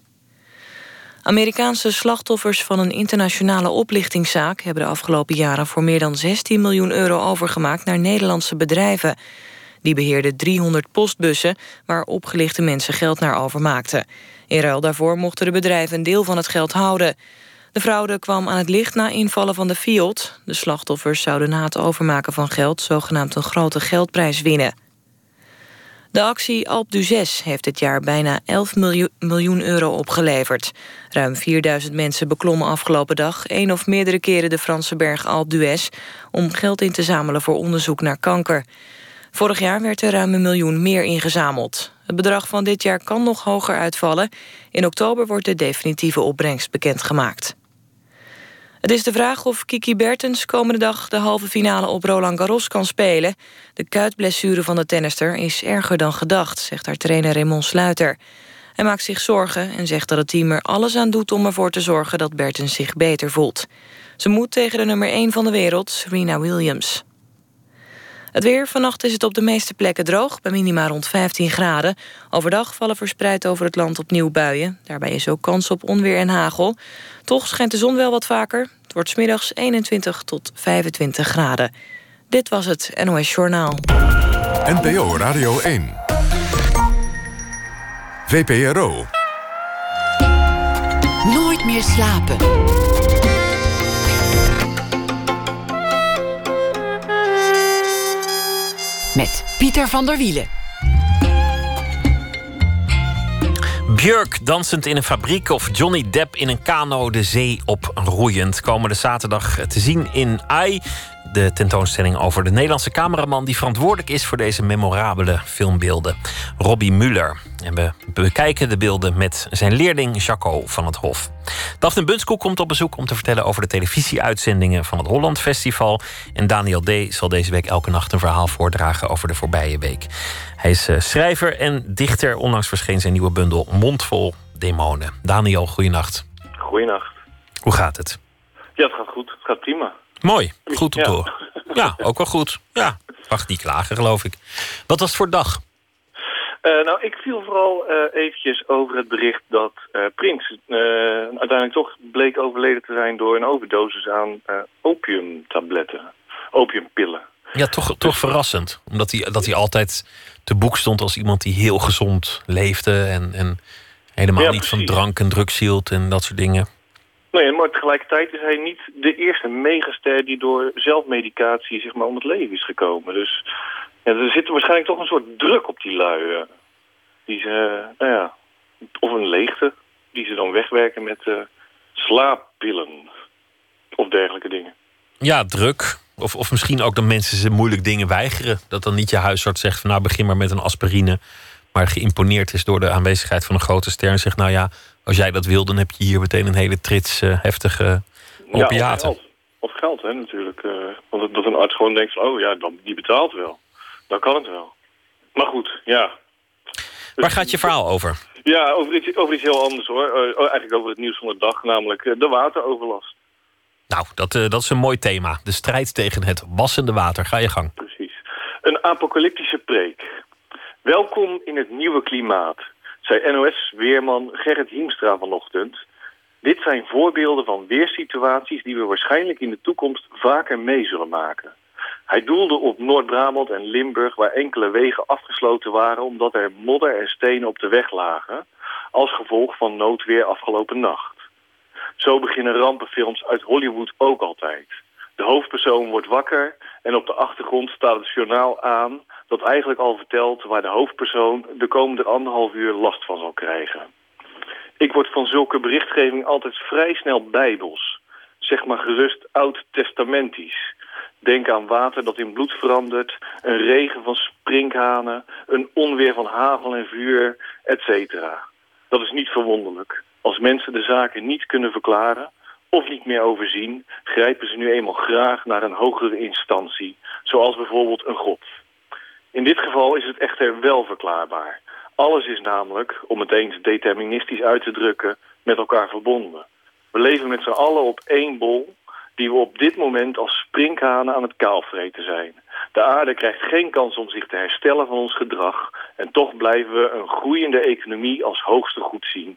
Amerikaanse slachtoffers van een internationale oplichtingszaak... hebben de afgelopen jaren voor meer dan 16 miljoen euro overgemaakt... naar Nederlandse bedrijven. Die beheerden 300 postbussen waar opgelichte mensen geld naar overmaakten. In ruil daarvoor mochten de bedrijven een deel van het geld houden. De fraude kwam aan het licht na invallen van de Fiat. De slachtoffers zouden na het overmaken van geld... zogenaamd een grote geldprijs winnen. De actie Alp du 6 heeft dit jaar bijna 11 miljoen euro opgeleverd. Ruim 4000 mensen beklommen afgelopen dag... één of meerdere keren de Franse berg Alp d'Huez... om geld in te zamelen voor onderzoek naar kanker. Vorig jaar werd er ruim een miljoen meer ingezameld. Het bedrag van dit jaar kan nog hoger uitvallen. In oktober wordt de definitieve opbrengst bekendgemaakt. Het is de vraag of Kiki Bertens komende dag de halve finale op Roland Garros kan spelen. De kuitblessure van de tennister is erger dan gedacht, zegt haar trainer Raymond Sluiter. Hij maakt zich zorgen en zegt dat het team er alles aan doet om ervoor te zorgen dat Bertens zich beter voelt. Ze moet tegen de nummer 1 van de wereld, Serena Williams. Het weer. Vannacht is het op de meeste plekken droog, bij minima rond 15 graden. Overdag vallen verspreid over het land opnieuw buien. Daarbij is ook kans op onweer en hagel. Toch schijnt de zon wel wat vaker. Het wordt smiddags 21 tot 25 graden. Dit was het NOS Journaal. NPO Radio 1. VPRO. Nooit meer slapen. Met Pieter van der Wielen. Björk dansend in een fabriek of Johnny Depp in een kano de zee op roeiend. Komende zaterdag te zien in AI. De tentoonstelling over de Nederlandse cameraman die verantwoordelijk is voor deze memorabele filmbeelden, Robbie Muller. En we bekijken de beelden met zijn leerling Jaco van het Hof. Daphne Bunskoek komt op bezoek om te vertellen over de televisieuitzendingen van het Holland Festival. En Daniel D. zal deze week elke nacht een verhaal voordragen over de voorbije week. Hij is eh, schrijver en dichter. Onlangs verscheen zijn nieuwe bundel Mondvol Demonen. Daniel, goeienacht. Goeienacht. Hoe gaat het? Ja, het gaat goed. Het gaat prima. Mooi, goed om te horen. Ja, ook wel goed. Ja, mag niet klagen, geloof ik. Wat was het voor dag? Uh, nou, ik viel vooral uh, eventjes over het bericht dat uh, Prins uiteindelijk toch bleek overleden te zijn door een overdosis aan opiumtabletten, opiumpillen. Ja, toch, toch verrassend. Omdat hij, dat hij altijd te boek stond als iemand die heel gezond leefde en, en helemaal niet van drank en drugs hield en dat soort dingen. Nee, maar tegelijkertijd is hij niet de eerste megaster die door zelfmedicatie zeg maar, om het leven is gekomen. Dus ja, er zit waarschijnlijk toch een soort druk op die lui. die ze, nou ja, of een leegte, die ze dan wegwerken met uh, slaappillen of dergelijke dingen. Ja, druk. Of, of misschien ook dat mensen ze moeilijk dingen weigeren. Dat dan niet je huisarts zegt van nou begin maar met een aspirine. Maar geïmponeerd is door de aanwezigheid van een grote ster. En zegt nou ja, als jij dat wil, dan heb je hier meteen een hele trits uh, heftige opiaten. Ja, of geld, of geld hè, natuurlijk. Uh, want dat een arts gewoon denkt van, oh ja, dan, die betaalt wel. Dan kan het wel. Maar goed, ja. Waar gaat je verhaal over? Ja, over iets, over iets heel anders hoor. Uh, eigenlijk over het nieuws van de dag, namelijk de wateroverlast. Nou, dat, dat is een mooi thema. De strijd tegen het wassende water. Ga je gang. Precies. Een apocalyptische preek. Welkom in het nieuwe klimaat, zei NOS-weerman Gerrit Hiemstra vanochtend. Dit zijn voorbeelden van weersituaties die we waarschijnlijk in de toekomst vaker mee zullen maken. Hij doelde op Noord-Brabant en Limburg waar enkele wegen afgesloten waren omdat er modder en stenen op de weg lagen als gevolg van noodweer afgelopen nacht. Zo beginnen rampenfilms uit Hollywood ook altijd. De hoofdpersoon wordt wakker en op de achtergrond staat het journaal aan... dat eigenlijk al vertelt waar de hoofdpersoon de komende anderhalf uur last van zal krijgen. Ik word van zulke berichtgeving altijd vrij snel bijbels. Zeg maar gerust oud-testamentisch. Denk aan water dat in bloed verandert, een regen van sprinkhanen... een onweer van hagel en vuur, etc. Dat is niet verwonderlijk. Als mensen de zaken niet kunnen verklaren of niet meer overzien... grijpen ze nu eenmaal graag naar een hogere instantie, zoals bijvoorbeeld een god. In dit geval is het echter wel verklaarbaar. Alles is namelijk, om het eens deterministisch uit te drukken, met elkaar verbonden. We leven met z'n allen op één bol die we op dit moment als sprinkhanen aan het kaalvreten zijn. De aarde krijgt geen kans om zich te herstellen van ons gedrag... en toch blijven we een groeiende economie als hoogste goed zien.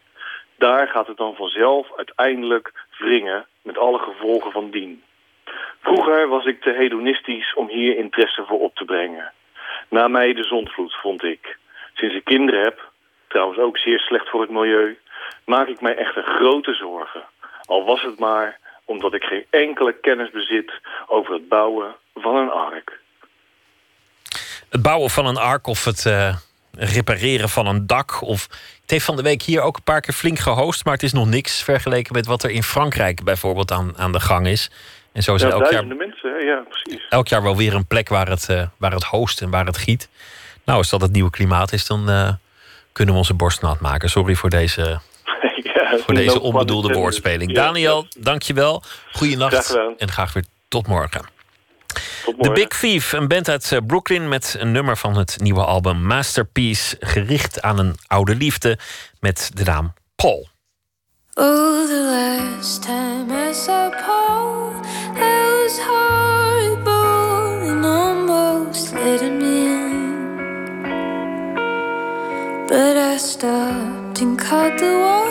Daar gaat het dan vanzelf uiteindelijk wringen met alle gevolgen van dien. Vroeger was ik te hedonistisch om hier interesse voor op te brengen. Na mij de zondvloed, vond ik. Sinds ik kinderen heb, trouwens ook zeer slecht voor het milieu... maak ik mij echter grote zorgen. Al was het maar omdat ik geen enkele kennis bezit over het bouwen van een ark. Het bouwen van een ark of het uh, repareren van een dak. Of... Het heeft van de week hier ook een paar keer flink gehost, maar het is nog niks vergeleken met wat er in Frankrijk bijvoorbeeld aan, aan de gang is. En zo is ja, elk jaar, mensen, ja, precies. elk jaar wel weer een plek waar het, uh, waar het host en waar het giet. Nou, als dat het nieuwe klimaat is, dan uh, kunnen we onze borst nat maken. Sorry voor deze voor deze onbedoelde woordspeling. Ja. Daniel, dankjewel. Goeienacht graag en graag weer tot morgen. Tot The Big Thief, een band uit Brooklyn met een nummer van het nieuwe album Masterpiece, gericht aan een oude liefde met de naam Paul. Oh, the last time I saw Paul, was horrible and almost let him in. But I stopped and caught the wall.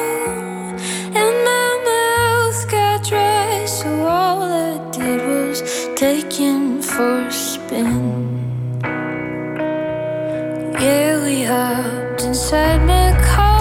And my mouth got dry, so all I did was take him for a spin. Yeah, we hopped inside my car,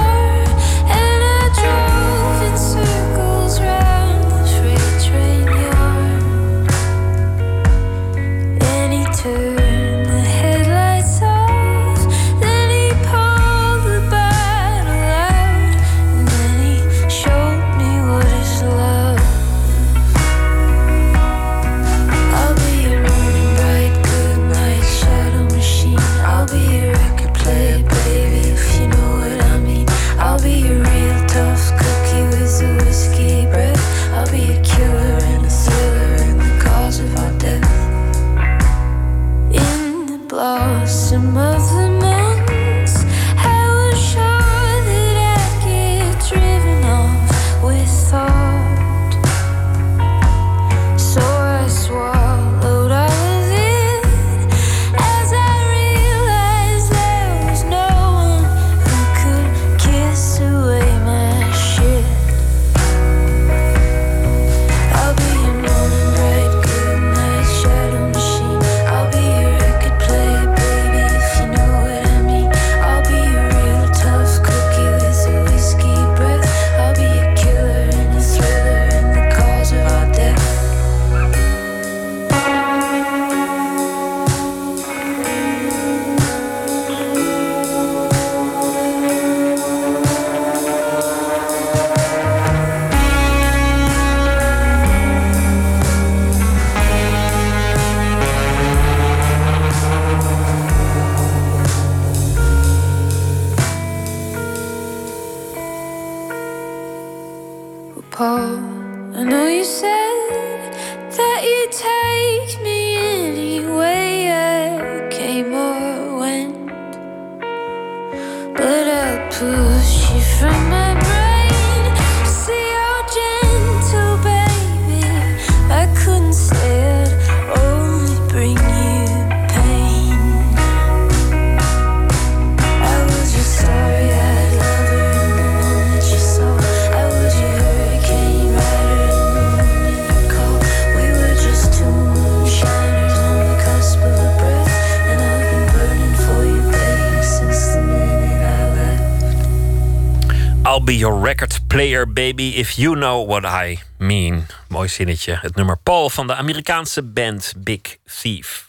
baby, if you know what I mean. Mooi zinnetje. Het nummer Paul van de Amerikaanse band Big Thief.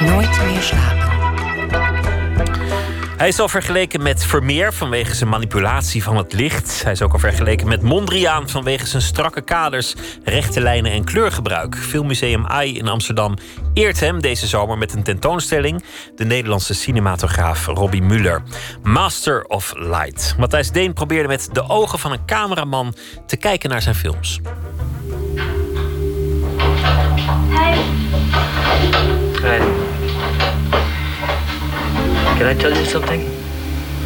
Nooit meer slapen. Hij is al vergeleken met Vermeer vanwege zijn manipulatie van het licht. Hij is ook al vergeleken met Mondriaan vanwege zijn strakke kaders, rechte lijnen en kleurgebruik. Filmmuseum AI in Amsterdam eert hem deze zomer met een tentoonstelling. De Nederlandse cinematograaf Robbie Muller. Master of Light. Matthijs Deen probeerde met de ogen van een cameraman te kijken naar zijn films. Hi. Can I tell you something?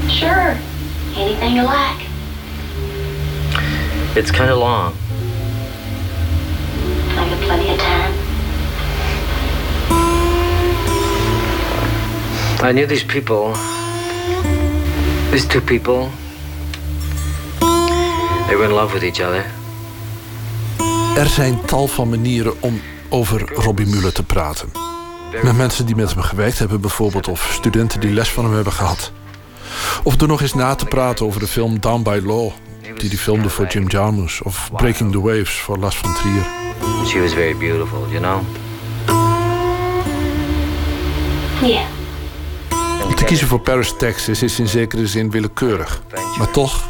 Sure. Anything you like. It's kind of long. I got plenty of time. I knew these people. These two people. They were in love with each other. Er zijn tal van manieren om over Robbie Muller te praten. Met mensen die met hem gewerkt hebben bijvoorbeeld... of studenten die les van hem hebben gehad. Of door nog eens na te praten over de film Down by Law... die hij filmde voor Jim Jarmusch. Of Breaking the Waves voor Lars van Trier. She was very beautiful, you know? Yeah. Te kiezen voor Paris, Texas is in zekere zin willekeurig. Maar toch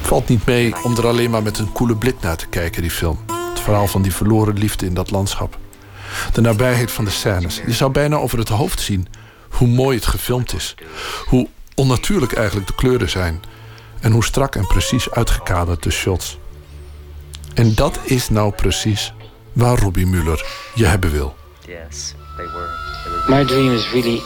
valt niet mee om er alleen maar met een koele blik naar te kijken, die film. Het verhaal van die verloren liefde in dat landschap. De nabijheid van de scènes. Je zou bijna over het hoofd zien hoe mooi het gefilmd is. Hoe onnatuurlijk eigenlijk de kleuren zijn. En hoe strak en precies uitgekaderd de shots. En dat is nou precies waar Robbie Muller je hebben wil. Yes, they were. My dream is really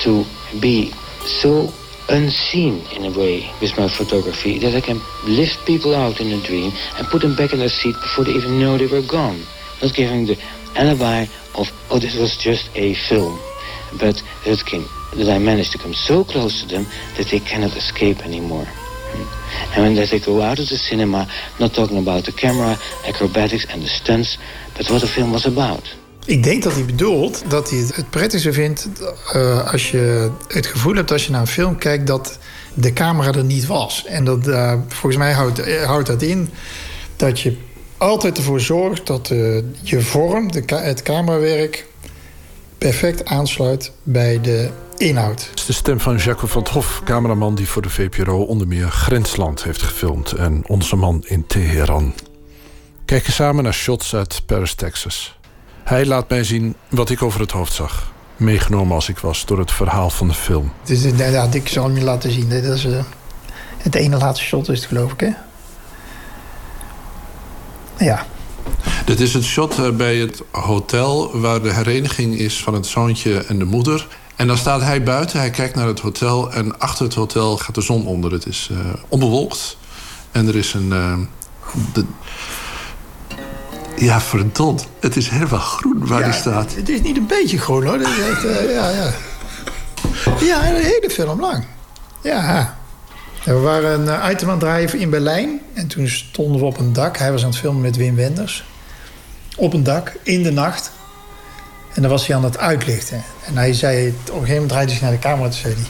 to be so unseen in a way with my photography that I can lift people out in a dream and put them back in their seat before they even know they were gone. Not giving the alibi of, oh, this was just a film. But that, came, that I managed to come so close to them that they cannot escape anymore. And when they go out of the cinema, not talking about the camera, acrobatics and the stunts, but what the film was about. Ik denk dat hij bedoelt dat hij het prettigste vindt eh, als je het gevoel hebt als je naar een film kijkt dat de camera er niet was. En dat, eh, volgens mij houdt, eh, houdt dat in dat je altijd ervoor zorgt dat je vorm, de, het camerawerk, perfect aansluit bij de inhoud. Het is de stem van Jacques van 't Hof, cameraman die voor de VPRO onder meer Grensland heeft gefilmd en Onze Man in Teheran. Kijken samen naar shots uit Paris, Texas. Hij laat mij zien wat ik over het hoofd zag. Meegenomen als ik was door het verhaal van de film. Dus eh, ja, ik zal hem je laten zien. Dit is eh, het ene laatste shot is het geloof ik hè? Ja. Dit is het shot eh, bij het hotel waar de hereniging is van het zoontje en de moeder. En dan staat hij buiten, hij kijkt naar het hotel en achter het hotel gaat de zon onder. Het is eh, onbewolkt en er is een. de... Ja, verdomd. Het is helemaal groen waar Ja, hij staat. Het is niet een beetje groen hoor. Dat is echt, eh, ja, ja. ja, een hele film lang. Ja. We waren een eh, item aan het draaien in Berlijn. En toen stonden we op een dak. Hij was aan het filmen met Wim Wenders. Op een dak, in de nacht. En dan was hij aan het uitlichten. En hij zei, op een gegeven moment draaide hij zich naar de camera en zei hij...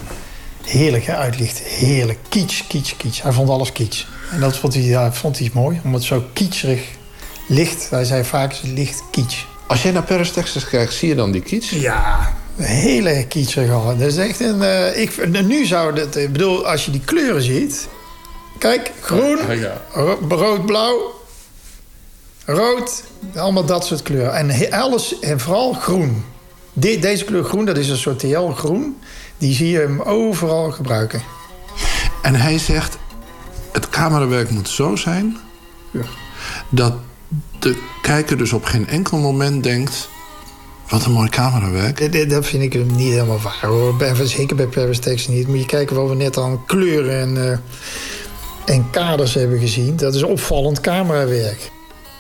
Heerlijk hè, uitlichten. Heerlijk. Kitsch, kitsch, kitsch. Hij vond alles kitsch. En dat vond hij, ja, vond hij mooi. Omdat het zo kitscherig licht. Hij zei vaak, licht kitsch. Als jij naar Paris, Texas kijkt, zie je dan die kiets? Ja, een hele kitschig al. Dat is echt een... eh, ik, nu zou het... Ik bedoel, als je die kleuren ziet... Kijk, groen, ro- rood-blauw, rood. Allemaal dat soort kleuren. En alles, en vooral groen. De- deze kleur groen, dat is een soort TL-groen. Die zie je hem overal gebruiken. En hij zegt: het camerawerk moet zo zijn dat de kijker dus op geen enkel moment denkt: wat een mooi camerawerk. Dat- vind ik hem niet helemaal waar hoor. Bij- Zeker bij Paris Texas niet. Moet je kijken wat we net aan kleuren en, eh, en kaders hebben gezien. Dat is opvallend camerawerk.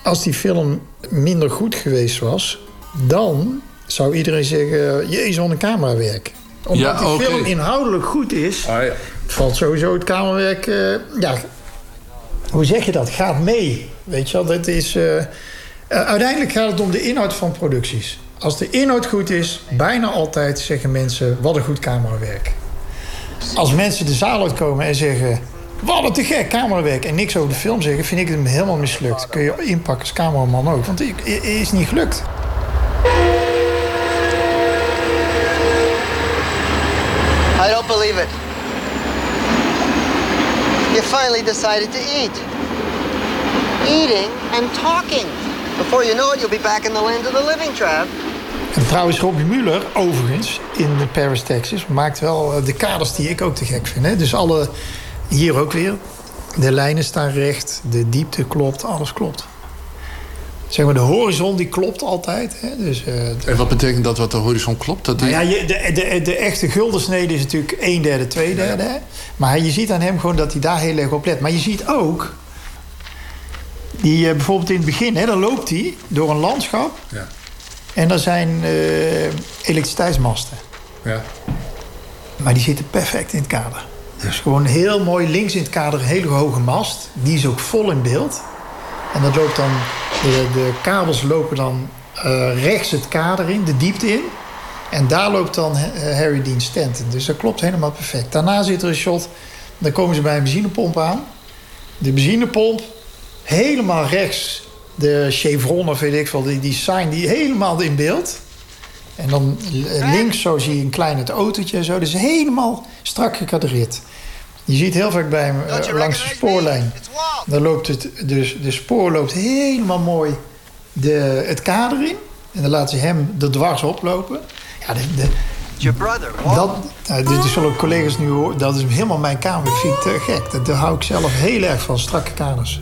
Als die film minder goed geweest was, dan zou iedereen zeggen: Jezus, wat een camerawerk. Omdat Ja, die film inhoudelijk goed is, valt sowieso het camerawerk. eh, ja, hoe zeg je dat? Gaat mee. Weet je wel, dat is. eh, eh, uiteindelijk gaat het om de inhoud van producties. Als de inhoud goed is, bijna altijd zeggen mensen... wat een goed camerawerk. Als mensen de zaal uitkomen en zeggen... wat een te gek camerawerk en niks over de film zeggen... vind ik het helemaal mislukt. Kun je inpakken als cameraman ook, want het is niet gelukt. I don't believe it. You finally decided to eat. Eating and talking. Before you know it, you'll be back in the land of the living, Trav. En trouwens, Robbie Muller, overigens, in Paris, Texas... maakt wel eh, de kaders die ik ook te gek vind. Hè? Dus alle, hier ook weer, de lijnen staan recht, de diepte klopt, alles klopt. Zeg maar, de horizon die klopt altijd. Hè? Dus, eh, En wat betekent dat wat de horizon klopt? Dat die... nou ja, je, de, de, de echte guldensnede is natuurlijk 1 derde, 2 derde. Hè? Maar je ziet aan hem gewoon dat hij daar heel erg op let. Maar je ziet ook... Die, eh, bijvoorbeeld in het begin, hè, dan loopt hij door een landschap... Ja. en er zijn eh, elektriciteitsmasten. Ja. Maar die zitten perfect in het kader. Dus gewoon heel mooi links in het kader een hele hoge mast. Die is ook vol in beeld. En dat loopt dan, de, de kabels lopen dan eh, rechts het kader in, de diepte in. En daar loopt dan Harry Dean Stanton. Dus dat klopt helemaal perfect. Daarna zit er een shot, dan komen ze bij een benzinepomp aan. De benzinepomp, helemaal rechts de chevron of weet ik veel, die, die sign die helemaal in beeld. En dan links zo zie je een klein het autootje en zo. Dus helemaal strak gekadreerd. Je ziet heel vaak bij hem eh, langs de spoorlijn. Dan loopt het, dus de spoor loopt helemaal mooi de, het kader in. En dan laten ze hem er dwars oplopen. Ja, de, de, Your brother, dat, nou, dit zullen collega's nu horen. Dat is helemaal mijn kamer. Dat vind ik te gek. Dat, daar hou ik zelf heel erg van, strakke kaders.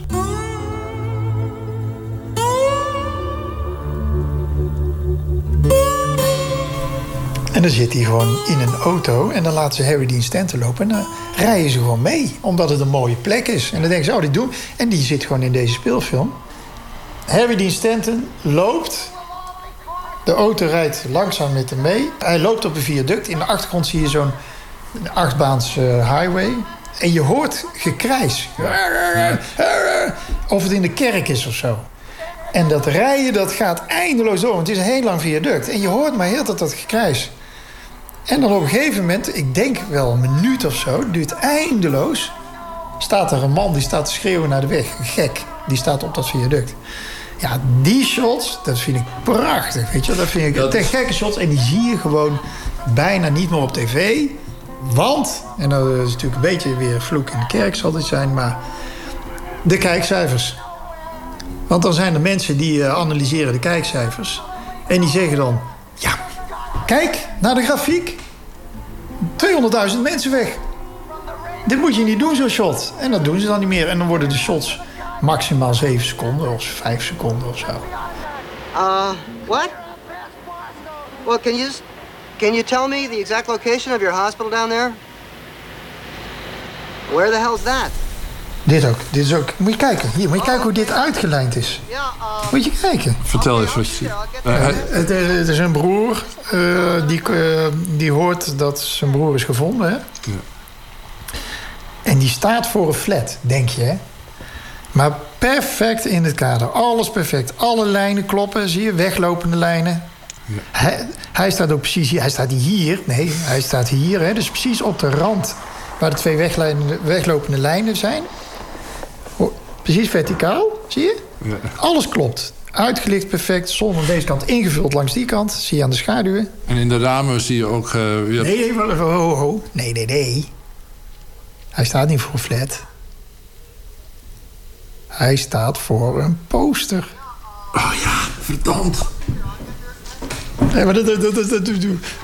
En dan zit hij gewoon in een auto en dan laten ze Harry Dean Stanton lopen. En dan rijden ze gewoon mee, omdat het een mooie plek is. En dan denken ze, oh, die doen. En die zit gewoon in deze speelfilm. Harry Dean Stanton loopt. De auto rijdt langzaam met hem mee. Hij loopt op een viaduct. In de achtergrond zie je zo'n achtbaans eh, highway. En je hoort gekrijs. Of het in de kerk is of zo. En dat rijden, dat gaat eindeloos door. Want het is een heel lang viaduct. En je hoort maar heel dat dat gekrijs. En dan op een gegeven moment, ik denk wel een minuut of zo... het duurt eindeloos... staat er een man die staat te schreeuwen naar de weg. Een gek, die staat op dat viaduct. Ja, die shots, dat vind ik prachtig. Weet je? Dat vind ik Dat te gekke shots. En die zie je gewoon bijna niet meer op tv. Want, en dat is natuurlijk een beetje weer vloek in de kerk zal dit zijn... maar de kijkcijfers. Want dan zijn er mensen die eh, analyseren de kijkcijfers. En die zeggen dan... Ja, kijk naar de grafiek. 200.000 mensen weg. Dit moet je niet doen, zo'n shot. En dat doen ze dan niet meer. En dan worden de shots maximaal 7 seconden of 5 seconden of zo. Uh, what? Well, can you can you tell me the exact location of your hospital down there? Where the hell's that? Dit ook. Dit is ook. Moet je kijken. Hier, moet je kijken hoe dit uitgelijnd is. Moet je kijken. Vertel eens wat je ziet. Eh, hij- Het, het is een broer eh, die, eh, die hoort dat zijn broer is gevonden. Hè? En die staat voor een flat, denk je. Hè? Maar perfect in het kader. Alles perfect. Alle lijnen kloppen, zie je? Weglopende lijnen. Hij, hij staat ook precies hier. Hij staat hier. Nee, hij staat hier. Hè? Dus precies op de rand waar de twee weglijnen- weglopende lijnen zijn. Precies verticaal, zie je? Alles klopt. Uitgelicht perfect. Zon aan deze kant ingevuld langs die kant. Zie je aan de schaduwen. En in de ramen zie je ook... eh, weer- Nee, nee, ho, ho, ho. Nee, nee, nee. Hij staat niet voor een flat. Hij staat voor een poster. Oh ja, verdomd. Nee, maar dat, dat, dat, dat,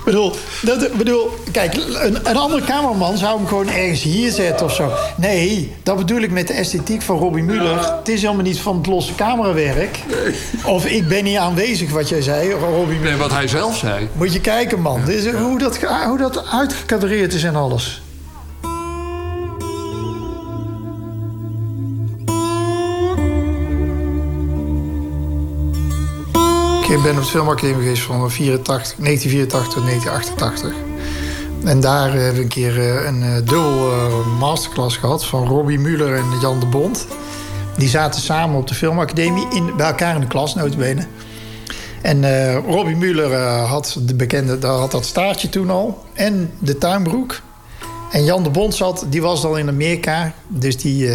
bedoel, dat, bedoel, kijk, een, een andere cameraman zou hem gewoon ergens hier zetten of zo. Nee, dat bedoel ik met de esthetiek van Robbie Muller. Het is helemaal niet van het losse camerawerk. Of ik ben niet aanwezig, wat jij zei, Robbie Muller. Nee, wat hij zelf zei. Moet je kijken, man. Dit is, hoe, dat, hoe dat uitgekadreerd is en alles. Ik ben op het filmacademie geweest van 84, 1984 tot 1988. En daar hebben we een keer eh, een eh, dubbel eh, masterclass gehad van Robbie Muller en Jan de Bond. Die zaten samen op de filmacademie in, bij elkaar in de klas, notabene. En eh, Robbie Muller had, de bekende, had dat staartje toen al. En de tuinbroek. En Jan de Bond zat, die was al in Amerika. Dus die,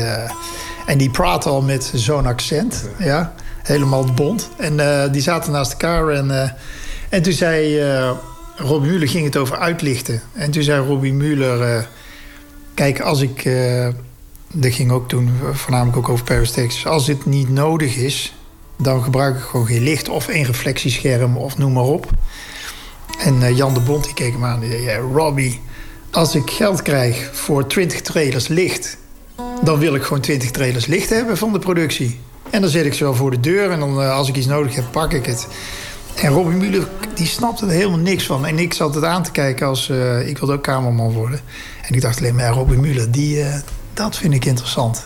en die praatte al met zo'n accent. Ja, helemaal Bond. En eh, die zaten naast elkaar. En, eh, en toen zei eh, Robbie Muller, ging het over uitlichten. En toen zei Robbie Muller... kijk, als ik... dat ging ook toen voornamelijk ook over Paris, Texas. Als het niet nodig is, dan gebruik ik gewoon geen licht... of een reflectiescherm of noem maar op. En Jan de Bond die keek hem aan. Die zei, Robbie, als ik geld krijg voor 20 trailers licht... dan wil ik gewoon 20 trailers licht hebben van de productie. En dan zet ik ze wel voor de deur. En dan, eh, als ik iets nodig heb, pak ik het. En Robbie Muller, die snapte er helemaal niks van. En ik zat het aan te kijken als... eh, ik wilde ook cameraman worden. En ik dacht alleen maar, ja, Robbie Muller, die, eh, dat vind ik interessant.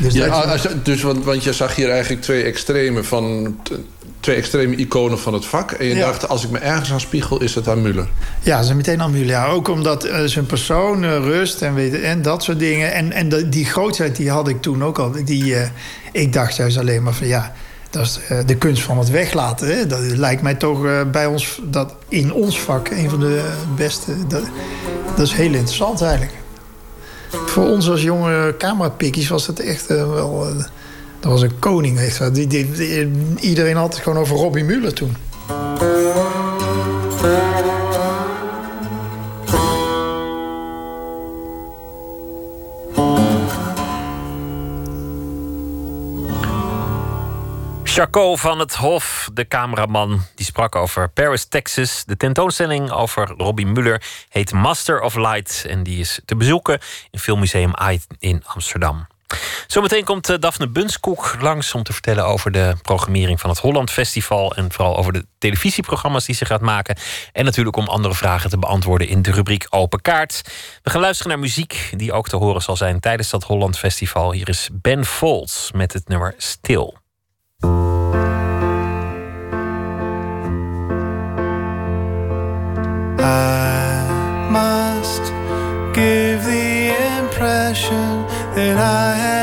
Dus Ja, dat- als- dus want, want je zag hier eigenlijk twee extreme van twee extreme iconen van het vak. En je Ja. dacht, als ik me ergens aan spiegel, is het aan Muller. Ja, ze meteen aan Muller. Ja, ook omdat eh, zijn persoon, eh, rust en, weet, en dat soort dingen. En, en de- die grootheid die had ik toen ook al. Die, eh, ik dacht juist alleen maar van ja, dat is de kunst van het weglaten. Hè? Dat lijkt mij toch bij ons, dat in ons vak, een van de beste. Dat, dat is heel interessant eigenlijk. Voor ons als jonge camerapikkies was dat echt wel... dat was een koning. Die, iedereen had het gewoon over Robbie Muller toen. Charcot van het Hof, de cameraman, die sprak over Paris, Texas. De tentoonstelling over Robbie Muller heet Master of Light. En die is te bezoeken in Filmmuseum Ait in Amsterdam. Zometeen komt eh, Daphne Bunskoek langs om te vertellen over de programmering van het Holland Festival. En vooral over de televisieprogramma's die ze gaat maken. En natuurlijk om andere vragen te beantwoorden in de rubriek Open Kaart. We gaan luisteren naar muziek die ook te horen zal zijn tijdens dat Holland Festival. Hier is Ben Folds met het nummer Stil. I have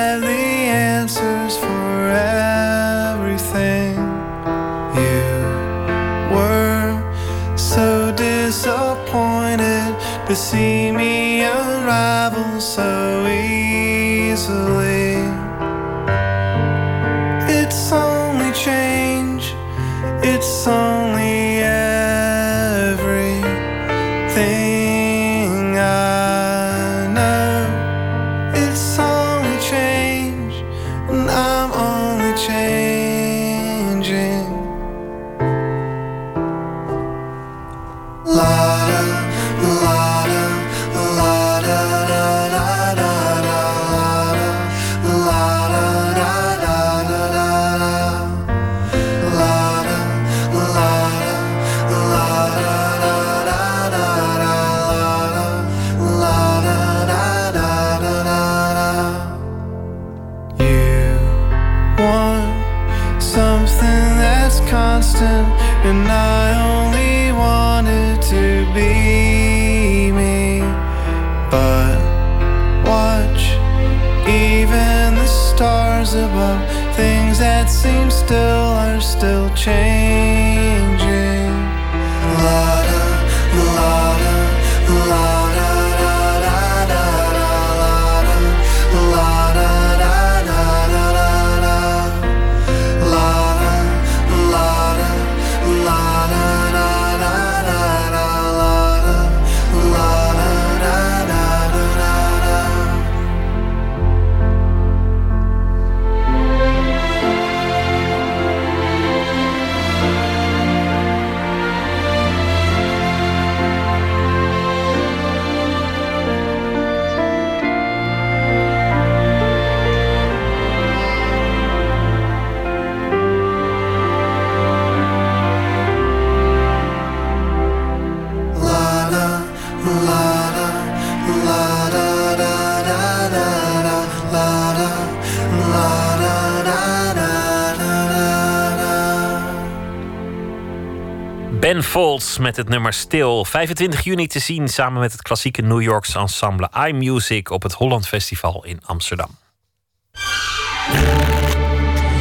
het nummer Stil. 25 juni te zien samen met het klassieke New Yorks ensemble iMusic op het Holland Festival in Amsterdam.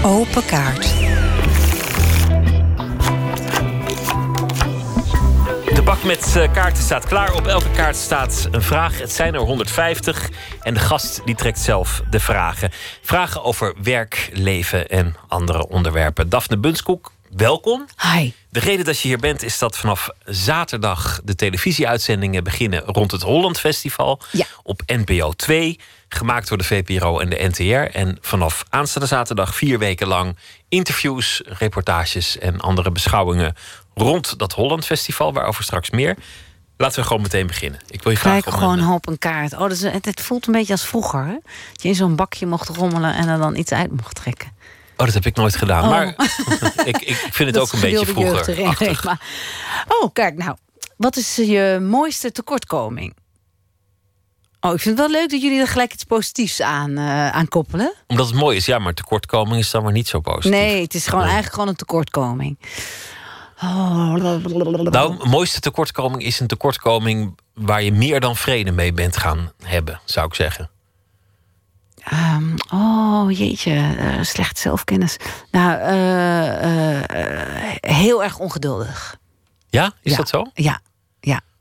Open kaart. bak met eh, kaarten staat klaar. Op elke kaart staat een vraag. Het zijn er 150. En de gast die trekt zelf de vragen. Vragen over werk, leven en andere onderwerpen. Daphne Bunskoek, welkom. Hi. De reden dat je hier bent is dat vanaf zaterdag de televisieuitzendingen beginnen rond het Holland Festival. Ja. Op NPO 2. Gemaakt door de VPRO en de NTR. En vanaf aanstaande zaterdag vier weken lang interviews, reportages en andere beschouwingen rond dat Holland Festival. Waarover straks meer. Laten we gewoon meteen beginnen. Ik wil je Kijk vragen om gewoon een- op een kaart. Oh, het, het voelt een beetje als vroeger. Hè? Dat je in zo'n bakje mocht rommelen en er dan iets uit mocht trekken. Oh, dat heb ik nooit gedaan. Oh. Maar ik, ik vind het ook een beetje vroeger. Maar- Oh, kijk nou. Wat is je mooiste tekortkoming? Oh, ik vind het wel leuk dat jullie er gelijk iets positiefs aan, eh, aan koppelen. Omdat het mooi is, ja, maar tekortkoming is dan maar niet zo positief. Nee, het is gewoon eigenlijk gewoon een tekortkoming. Oh, Nou, mooiste tekortkoming is een tekortkoming waar je meer dan vrede mee bent gaan hebben, zou ik zeggen. Ehm, oh, jeetje, eh, slecht zelfkennis. Nou, eh, eh, heel erg ongeduldig. Ja, is Ja. dat zo? Ja.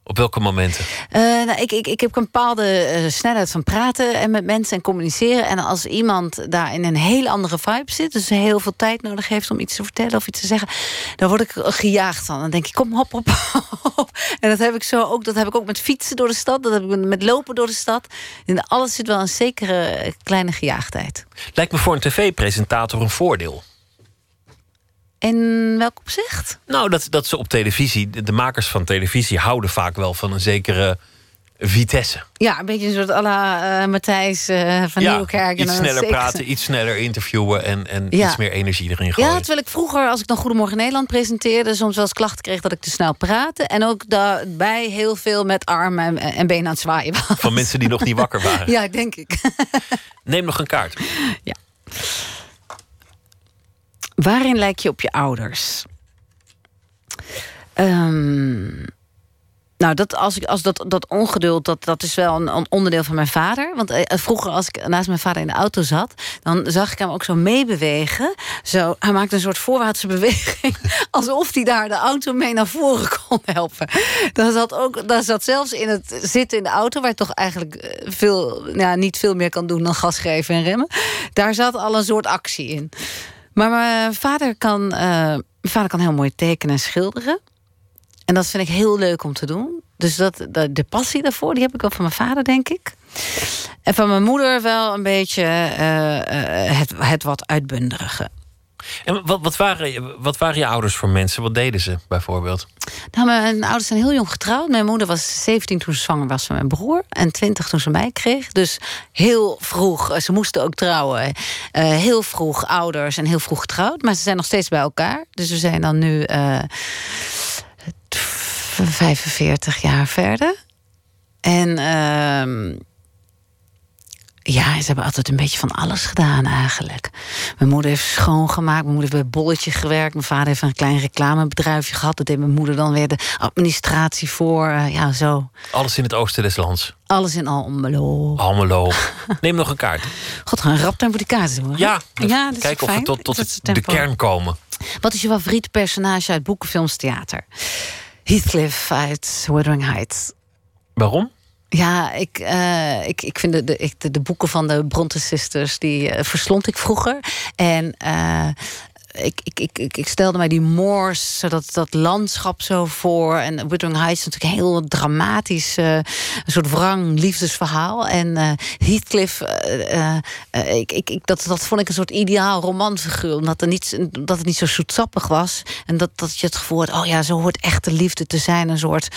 Op welke momenten? Eh, nou, ik, ik, ik heb een bepaalde eh, snelheid van praten en met mensen en communiceren. En als iemand daar in een heel andere vibe zit, dus heel veel tijd nodig heeft om iets te vertellen of iets te zeggen, dan word ik gejaagd van. Dan denk ik, kom hop, hop, hop. En dat heb ik zo ook, dat heb ik ook met fietsen door de stad, dat heb ik met lopen door de stad. In alles zit wel een zekere eh, kleine gejaagdheid. Lijkt me voor een tv-presentator een voordeel. In welk opzicht? Nou, dat, dat ze op televisie, de, de makers van televisie houden vaak wel van een zekere vitesse. Ja, een beetje een soort à la eh, Matthijs eh, van Nieuwkerk. en iets sneller praten, iets sneller interviewen en, en Ja. iets meer energie erin gooien. Ja, terwijl ik vroeger, als ik dan Goedemorgen Nederland presenteerde... soms wel eens klachten kreeg dat ik te snel praatte. En ook daarbij heel veel met armen en, en benen aan het zwaaien was. Van mensen die nog niet wakker waren. Ja, denk ik. Neem nog een kaart. Waarin lijk je op je ouders? Ehm, nou, dat, als ik, als dat, dat ongeduld, dat, dat is wel een, een onderdeel van mijn vader. Want eh, vroeger, als ik naast mijn vader in de auto zat... dan zag ik hem ook zo meebewegen. Zo, hij maakte een soort voorwaartse beweging... alsof hij daar de auto mee naar voren kon helpen. Dat zat, ook, dat zat zelfs in het zitten in de auto... waar je toch eigenlijk eh, veel, ja, niet veel meer kan doen dan gas geven en remmen. Daar zat al een soort actie in. Maar mijn vader kan, eh, mijn vader kan heel mooi tekenen en schilderen. En dat vind ik heel leuk om te doen. Dus dat, de, passie daarvoor, die heb ik wel van mijn vader, denk ik. En van mijn moeder wel een beetje eh, eh, het, het wat uitbunderige. En wat, wat, waren, wat waren je ouders voor mensen? Wat deden ze bijvoorbeeld? Nou, mijn ouders zijn heel jong getrouwd. Mijn moeder was 17 toen ze zwanger was van mijn broer. En 20 toen ze mij kreeg. Dus heel vroeg, eh, ze moesten ook trouwen. Eh, heel vroeg ouders en heel vroeg getrouwd. Maar ze zijn nog steeds bij elkaar. Dus we zijn dan nu eh, 45 jaar verder. En ehm, ja, ze hebben altijd een beetje van alles gedaan eigenlijk. Mijn moeder heeft schoongemaakt. Mijn moeder heeft bij Bolletje gewerkt. Mijn vader heeft een klein reclamebedrijfje gehad. Dat deed mijn moeder dan weer de administratie voor. Eh, ja, zo. Alles in het oosten des lands. Alles in al Almelo. Almelo. Neem nog een kaart. God, gaan rap tempo die kaarten hè? Ja, ja dat is kijk of we tot, tot het- de kern komen. Wat is je favoriete personage uit boeken, films, theater? Heathcliff uit Wuthering Heights. Waarom? Ja, ik, eh, ik, ik vind de, de, boeken van de Bronte Sisters, die eh, verslond ik vroeger. En eh, ik, ik, ik, ik, stelde mij die moors, dat, dat landschap zo voor. En Wuthering Heights is natuurlijk een heel dramatisch, eh, een soort wrang liefdesverhaal. En eh, Heathcliff, eh, ik, ik, ik, dat, dat vond ik een soort ideaal romanfiguur. Omdat, er niet, dat het niet zo zoetsappig was. En dat, dat je het gevoel had, oh ja, zo hoort echte liefde te zijn. Een soort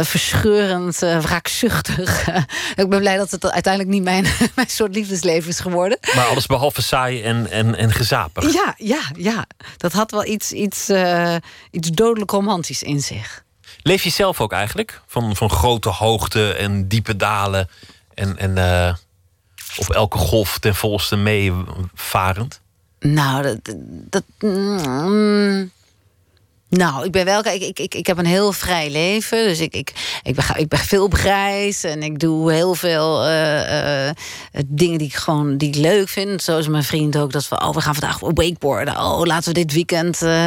verscheurend, wraakzuchtig. ik ben blij dat het uiteindelijk niet mijn, mijn soort liefdesleven is geworden. Maar alles behalve saai en, en, en Ja, ja, ja. Dat had wel iets, iets, eh, iets dodelijk romantisch in zich. Leef je zelf ook eigenlijk? Van, van grote hoogte en diepe dalen. En, en eh, op elke golf ten volste meevarend? Nou, dat. dat mm, Nou, ik ben wel. Kijk, ik, ik, ik heb een heel vrij leven. Dus ik, ik, ik, ben, ik ben veel op reis. En ik doe heel veel eh, eh, dingen die ik gewoon die ik leuk vind. Zoals mijn vriend ook. Dat we, oh, we gaan vandaag wakeboarden. Oh, laten we dit weekend eh,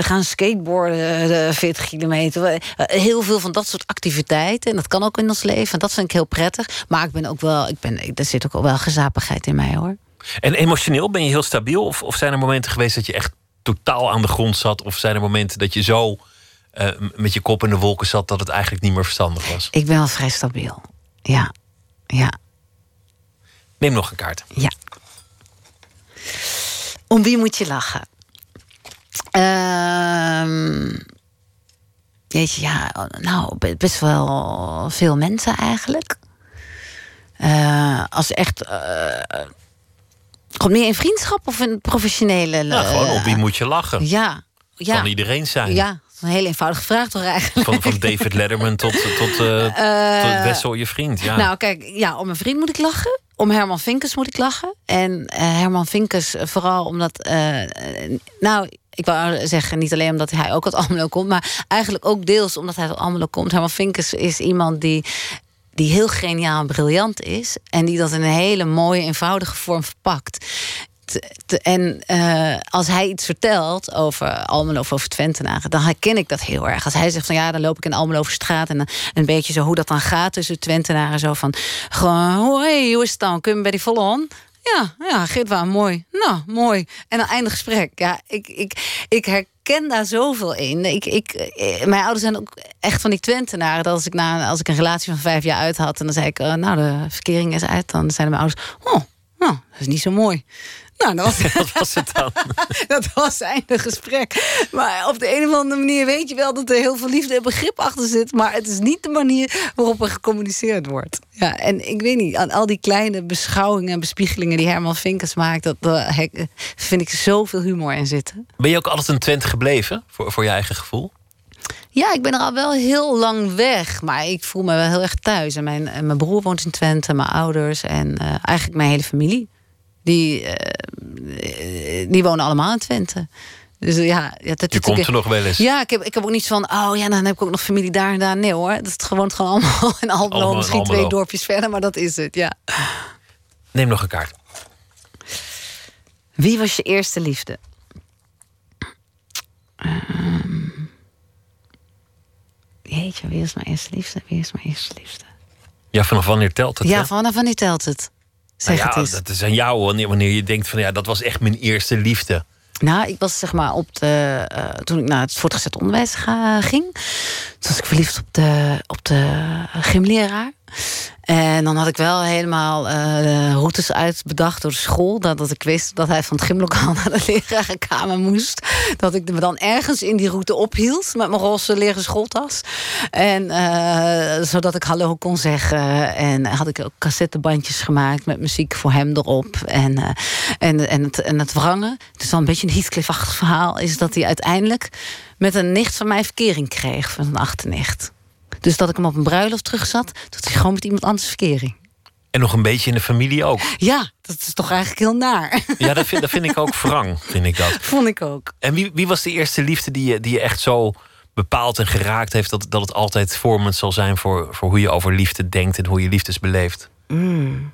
gaan skateboarden. eh, 40 kilometer. Heel veel van dat soort activiteiten. En dat kan ook in ons leven. En dat vind ik heel prettig. Maar ik ben ook wel. Ik ben, er zit ook wel gezapigheid in mij hoor. En emotioneel ben je heel stabiel? Of, of zijn er momenten geweest dat je echt totaal aan de grond zat? Of zijn er momenten dat je zo eh, met je kop in de wolken zat dat het eigenlijk niet meer verstandig was? Ik ben wel vrij stabiel. Ja. Ja. Neem nog een kaart. Ja. Om wie moet je lachen? Ehm jeetje, ja, nou, be- best wel veel mensen eigenlijk. Eh, als echt. Eh gewoon meer in vriendschap of in professionele. Nou, gewoon eh, op wie moet je lachen? Ja, ja. Kan iedereen zijn. Ja, een hele eenvoudige vraag toch eigenlijk? Van, van David Letterman tot, tot, eh, Eh, tot Wessel, je vriend. Ja. Nou, kijk, ja, om mijn vriend moet ik lachen. Om Herman Vinkers moet ik lachen. En eh, Herman Vinkers eh, vooral omdat... eh, eh, nou, ik wou zeggen, niet alleen omdat hij ook uit Almelo komt... maar eigenlijk ook deels omdat hij uit Almelo komt. Herman Vinkers is iemand die, die heel geniaal en briljant is... en die dat in een hele mooie, eenvoudige vorm verpakt. En eh, als hij iets vertelt over Almelo of over Twentenaren, dan herken ik dat heel erg. Als hij zegt van ja, dan loop ik in Almelo over straat en een beetje zo hoe dat dan gaat tussen Twentenaren. Zo van gewoon, hoe is het dan? Kun je me bij die volle? Ja, ja, waar, mooi. Nou, mooi. En dan einde gesprek. Ja, ik, ik, ik herken daar zoveel in. Ik, ik, eh, mijn ouders zijn ook echt van die Twentenaren. Dat als ik, na, als ik een relatie van vijf jaar uit had... en dan zei ik, eh, nou, de verkering is uit... dan zeiden mijn ouders, oh, nou, dat is niet zo mooi. Nou, dat was, Wat was het dan? dat was einde gesprek. Maar op de een of andere manier weet je wel dat er heel veel liefde en begrip achter zit. Maar het is niet de manier waarop er gecommuniceerd wordt. Ja, en ik weet niet, aan al die kleine beschouwingen en bespiegelingen die Herman Vinkers maakt, dat, vind ik zoveel humor in zitten. Ben je ook altijd een Twent gebleven, voor, voor je eigen gevoel? Ja, ik ben er al wel heel lang weg, maar ik voel me wel heel erg thuis. En mijn, en mijn broer woont in Twente, mijn ouders en eh, eigenlijk mijn hele familie. Die, eh, die wonen allemaal in Twente. Dus ja, ja dat, Je komt er nog wel eens. Ja, ik heb, ik heb ook niet van, oh ja, dan heb ik ook nog familie daar en daar. Nee hoor, dat is gewoon, gewoon allemaal in Almelo, Allemaal misschien twee dorpjes verder, maar dat is het, ja. Neem nog een kaart. Wie was je eerste liefde? Ehm, jeetje, wie is mijn eerste liefde? Wie is mijn eerste liefde? Ja, vanaf wanneer telt het? ja, hè? vanaf wanneer telt het? Zeg Nou het ja, eens. dat is aan jou wanneer, wanneer je denkt van ja, dat was echt mijn eerste liefde. Nou, ik was zeg maar op de. eh, toen ik naar het voortgezet onderwijs ga, ging. Toen was ik verliefd op de, op de gymleraar. En dan had ik wel helemaal de routes uitbedacht door de school. Dat, dat ik wist dat hij van het gymlokaal naar de lerarenkamer moest. Dat ik me dan ergens in die route ophield met mijn roze leren schooltas. En eh, zodat ik hallo kon zeggen. En had ik ook cassettebandjes gemaakt met muziek voor hem erop. En, eh, en, en, het, en het wrangen. Het is wel een beetje een Heathcliff-achtig verhaal. Is dat hij uiteindelijk met een nicht van mij verkering kreeg. Van een achternicht. Dus dat ik hem op een bruiloft terug zat. Dat hij gewoon met iemand anders verkering. En nog een beetje in de familie ook. Ja, dat is toch eigenlijk heel naar. Ja, dat vind, dat vind ik ook wrang, vind ik dat. Vond ik ook. En wie, wie was de eerste liefde die je, die je echt zo bepaald en geraakt heeft... dat, dat het altijd vormend zal zijn voor, voor hoe je over liefde denkt... en hoe je liefdes beleeft? Mm.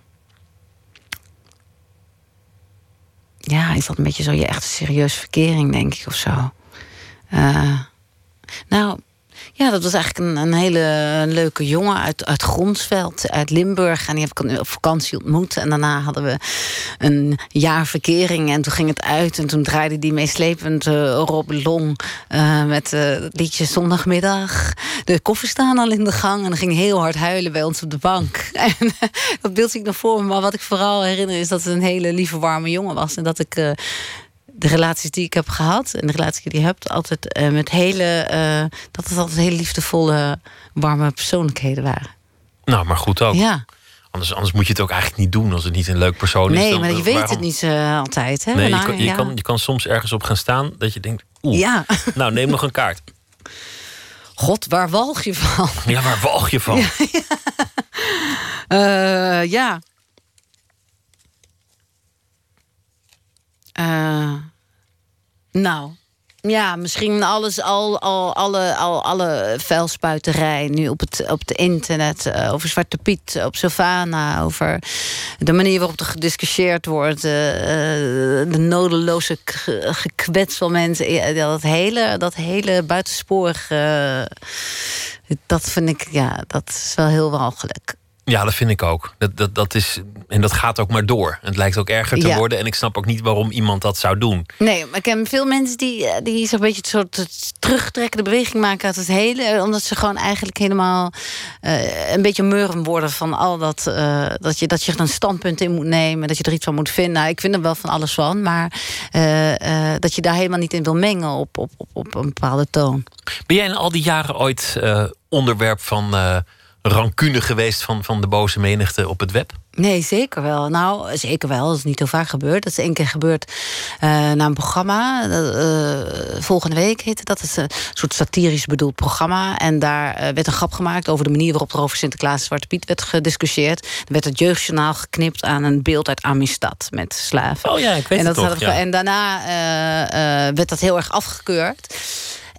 Ja, is dat een beetje zo je echte serieuze verkering, denk ik, of zo. Eh, nou, ja, dat was eigenlijk een, een hele leuke jongen uit, uit Gronsveld, uit Limburg. En die heb ik op vakantie ontmoet. En daarna hadden we een jaar verkering. En toen ging het uit. En toen draaide die meeslepend eh, Rob Long eh, met eh, liedje Zondagmiddag. De koffers staan al in de gang. En dan ging heel hard huilen bij ons op de bank. En dat beeld zie ik nog voor me. Maar wat ik vooral herinner is dat het een hele lieve, warme jongen was. En dat ik... de relaties die ik heb gehad en de relaties die je hebt, altijd eh, met hele, eh, dat het altijd hele liefdevolle, warme persoonlijkheden waren. Nou, maar goed ook. Ja. Anders, anders moet je het ook eigenlijk niet doen als het niet een leuk persoon is. nee, maar je weet het niet eh, altijd. Hè? Nee, je, kan, je, ja. kan, je kan soms ergens op gaan staan dat je denkt... Oeh, Ja. nou neem nog een kaart. God, waar walg je van? Ja, waar walg je van? Ja. Eh, nou, Ja, misschien alles, al, al, alle, al, alle vuilspuiterij nu op het, op het internet. eh, over Zwarte Piet, op Sylvana. Over de manier waarop er gediscussieerd wordt. eh, de nodeloze k- gekwets van mensen. Dat hele, dat hele buitensporig. eh, dat vind ik, ja, dat is wel heel walgelijk. Ja, dat vind ik ook. Dat, dat, dat is, en dat gaat ook maar door. Het lijkt ook erger te Ja. worden. En ik snap ook niet waarom iemand dat zou doen. Nee, maar ik ken veel mensen die, eh, die zo'n beetje het soort terugtrekkende beweging maken uit het hele. eh, Omdat ze gewoon eigenlijk helemaal eh, een beetje murren worden van al dat. dat, je, dat je er een standpunt in moet nemen. Dat je er iets van moet vinden. Nou, ik vind er wel van alles van. Maar dat je daar helemaal niet in wil mengen op, op, op, op een bepaalde toon. Ben jij in al die jaren ooit onderwerp van rancune geweest van, van de boze menigte op het web? Nee, zeker wel. Nou, zeker wel. Dat is niet heel vaak gebeurd. Dat is één keer gebeurd eh na een programma. eh, volgende week heette dat. Het is een soort satirisch bedoeld programma. En daar eh, werd een grap gemaakt over de manier waarop er over Sinterklaas en Zwarte Piet werd gediscussieerd. Er werd het jeugdjournaal geknipt aan een beeld uit Amistad met slaven. Oh ja, ik weet en het dat hadden- ja. En daarna werd dat heel erg afgekeurd.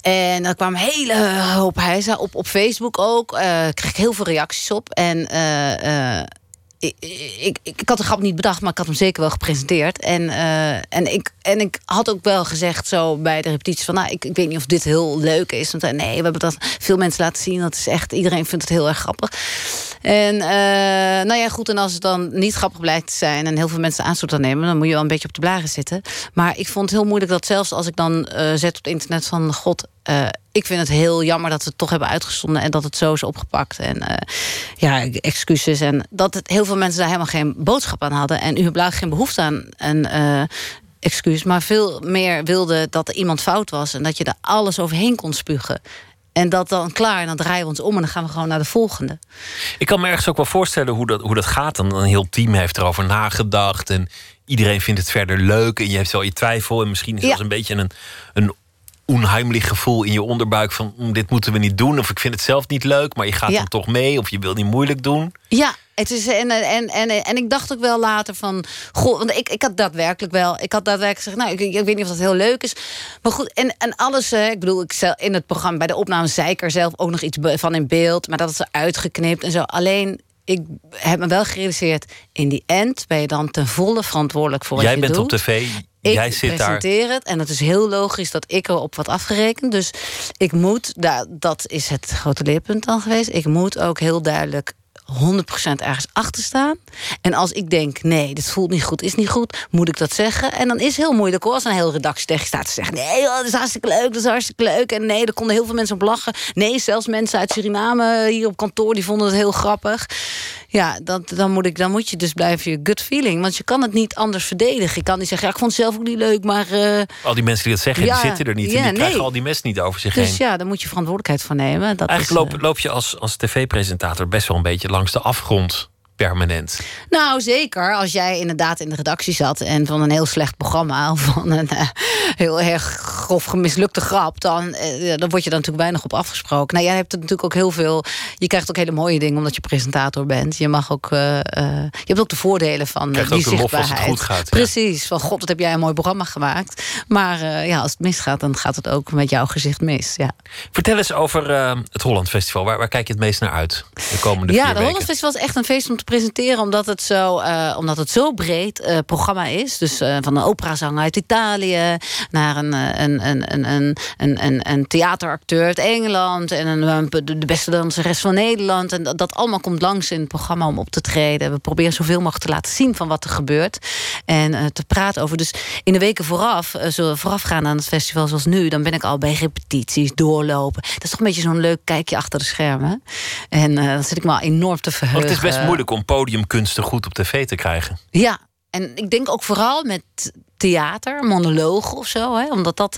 En er kwam een hele hoop hijza op, op Facebook ook. eh kreeg ik heel veel reacties op. En eh, ik, ik, ik, had de grap niet bedacht, maar ik had hem zeker wel gepresenteerd. En, en, ik, en ik had ook wel gezegd zo bij de repetitie van... nou, ik, ik weet niet of dit heel leuk is. Want nee, we hebben dat veel mensen laten zien. Dat is echt, iedereen vindt het heel erg grappig. En eh, nou ja, goed, en als het dan niet grappig blijkt te zijn... en heel veel mensen aanstoot aan nemen... dan moet je wel een beetje op de blaren zitten. Maar ik vond het heel moeilijk dat zelfs als ik dan eh, zet op het internet van... god, eh, ik vind het heel jammer dat we het toch hebben uitgezonden... en dat het zo is opgepakt. En ja, excuses. En dat het, heel veel mensen daar helemaal geen boodschap aan hadden. En u blijkbaar geen behoefte aan een excuus... maar veel meer wilde dat er iemand fout was... en dat je er alles overheen kon spugen. En dat dan klaar, en dan draaien we ons om... en dan gaan we gewoon naar de volgende. Ik kan me ergens ook wel voorstellen hoe dat, hoe dat gaat. En een heel team heeft erover nagedacht. En iedereen vindt het verder leuk. En je hebt wel je twijfel. En misschien is Ja. zelfs een beetje een, een onheimlich gevoel in je onderbuik. Van "Mm, dit moeten we niet doen. Of ik vind het zelf niet leuk. Maar je gaat Ja. dan toch mee. Of je wil niet moeilijk doen. Ja, het is, en, en, en, en ik dacht ook wel later van... Goh, want ik, ik had daadwerkelijk wel... Ik had daadwerkelijk gezegd, nou, ik, ik weet niet of dat heel leuk is. Maar goed, en, en alles... eh, ik bedoel, ik zel- in het programma, bij de opname zei ik er zelf ook nog iets van in beeld. Maar dat is eruit geknipt en zo. Alleen, ik heb me wel gerealiseerd... in die end ben je dan ten volle verantwoordelijk voor wat Jij je bent doet. op tv. Ik jij zit daar. presenteer het en het is heel logisch dat ik erop wat afgerekend. Dus ik moet, da- dat is het grote leerpunt dan geweest. Ik moet ook heel duidelijk 100% ergens achter staan. En als ik denk, nee, dit voelt niet goed, is niet goed, moet ik dat zeggen. En dan is het heel moeilijk hoor, als een hele redactie tegen je staat te zeggen: nee, joh, dat is hartstikke leuk, dat is hartstikke leuk. En nee, daar konden heel veel mensen op lachen. Nee, zelfs mensen uit Suriname hier op kantoor, die vonden het heel grappig. Ja, dat, dan, moet ik, dan moet je dus blijven je gut feeling. Want je kan het niet anders verdedigen. Je kan niet zeggen, ja, ik vond het zelf ook niet leuk, maar... eh, Al die mensen die dat zeggen, Ja, die zitten er niet. ja, en die krijgen nee. al die mes niet over zich dus heen. ja, daar moet je verantwoordelijkheid voor nemen. Dat Eigenlijk is, loop, loop je als, als tv-presentator best wel een beetje langs de afgrond. Permanent. Nou, zeker. Als jij inderdaad in de redactie zat en van een heel slecht programma of van een eh, heel erg grof gemislukte grap, dan, eh, ja, dan word je dan natuurlijk weinig op afgesproken. Nou, jij hebt er natuurlijk ook heel veel. Je krijgt ook hele mooie dingen omdat je presentator bent. Je mag ook. eh, je hebt ook de voordelen van die ook lof als het zichtbaarheid. goed gaat, ja. Precies. Van god, wat heb jij een mooi programma gemaakt. Maar ja, als het misgaat, dan gaat het ook met jouw gezicht mis. Ja. Vertel eens over het Holland Festival. Waar, waar kijk je het meest naar uit de komende ja, de weken? Holland Festival is echt een feest om te presenteren, omdat het zo, eh, omdat het zo breed eh, programma is. Dus eh, van een operazanger uit Italië naar een, een, een, een, een, een, een, een theateracteur uit Engeland en een, de beste danseres van Nederland. En dat, dat allemaal komt langs in het programma om op te treden. We proberen zoveel mogelijk te laten zien van wat er gebeurt en te praten over. Dus in de weken vooraf, eh, zo voorafgaan aan het festival zoals nu, dan ben ik al bij repetities, doorlopen. Dat is toch een beetje zo'n leuk kijkje achter de schermen. En dan zit ik me al enorm te verheugen. Het is best moeilijk om podiumkunsten goed op tv te krijgen. Ja, en ik denk ook vooral met theater, monologen of zo. Hè? Omdat dat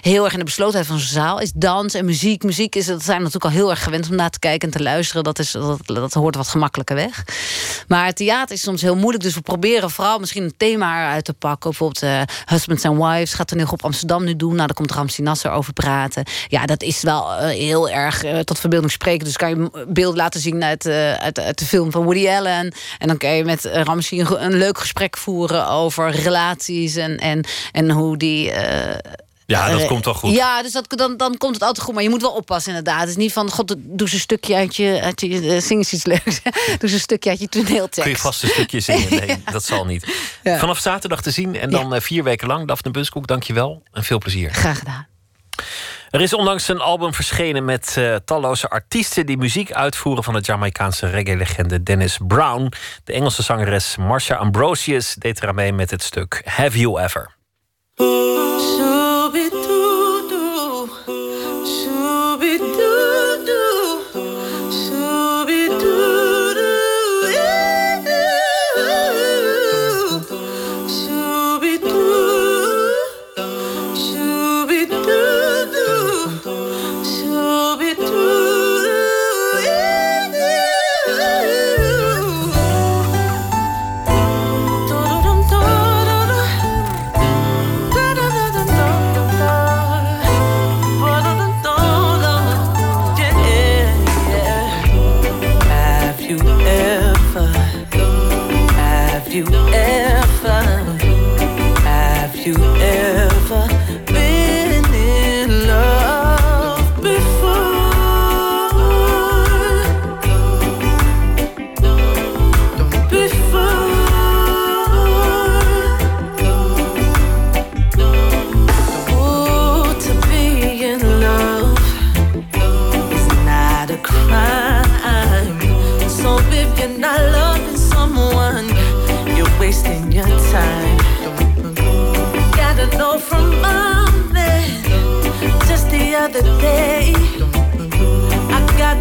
heel erg in de beslotenheid van zo'n zaal is. Dans en muziek. Muziek is, dat zijn natuurlijk al heel erg gewend om naar te kijken en te luisteren. Dat, is, dat, dat hoort wat gemakkelijker weg. Maar theater is soms heel moeilijk. Dus we proberen vooral misschien een thema uit te pakken. Bijvoorbeeld eh, Husbands and Wives gaat er op Amsterdam nu doen. Nou, daar komt Ramsi Nasser over praten. Ja, dat is wel eh, heel erg eh, tot verbeelding spreken. Dus kan je beeld laten zien uit, uit, uit de film van Woody Allen. En dan kan je met Ramsi een leuk gesprek voeren over relaties en, en, en hoe die. eh, Ja, dat komt wel goed. Ja, dus dat, dan, dan komt het altijd goed. Maar je moet wel oppassen inderdaad. Het is niet van, god, doe eens een stukje uit je... Uit je eh, zing eens iets leuks. doe eens een stukje uit je toneeltekst. Kun je vast een stukje zingen? Nee, dat zal niet. Ja. Vanaf zaterdag te zien en dan eh, vier weken lang. Daphne Bunskoek, dank je wel en veel plezier. Graag gedaan. Er is onlangs een album verschenen met eh, talloze artiesten die muziek uitvoeren van de Jamaicaanse reggae-legende Dennis Brown. De Engelse zangeres Marsha Ambrosius deed eraan mee met het stuk Have You Ever.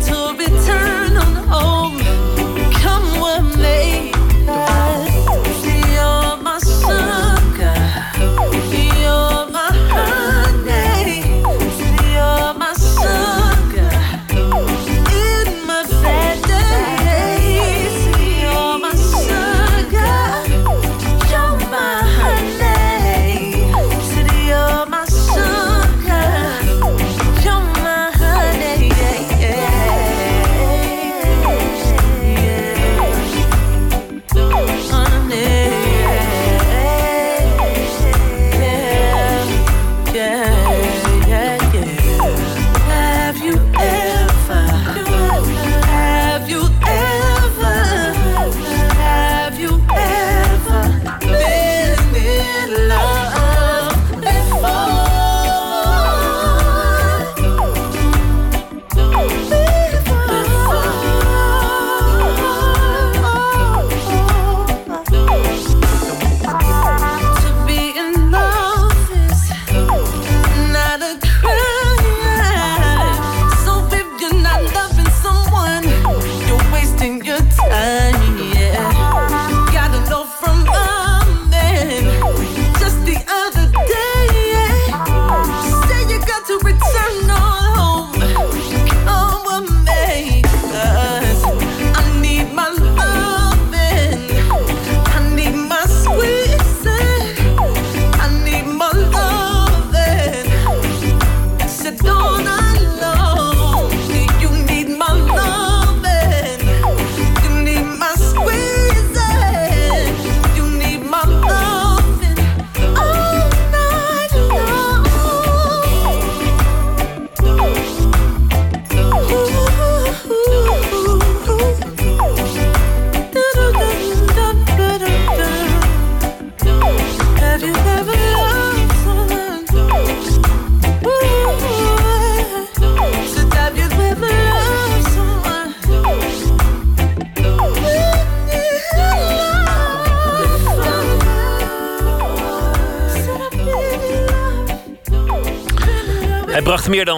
To return on home. Come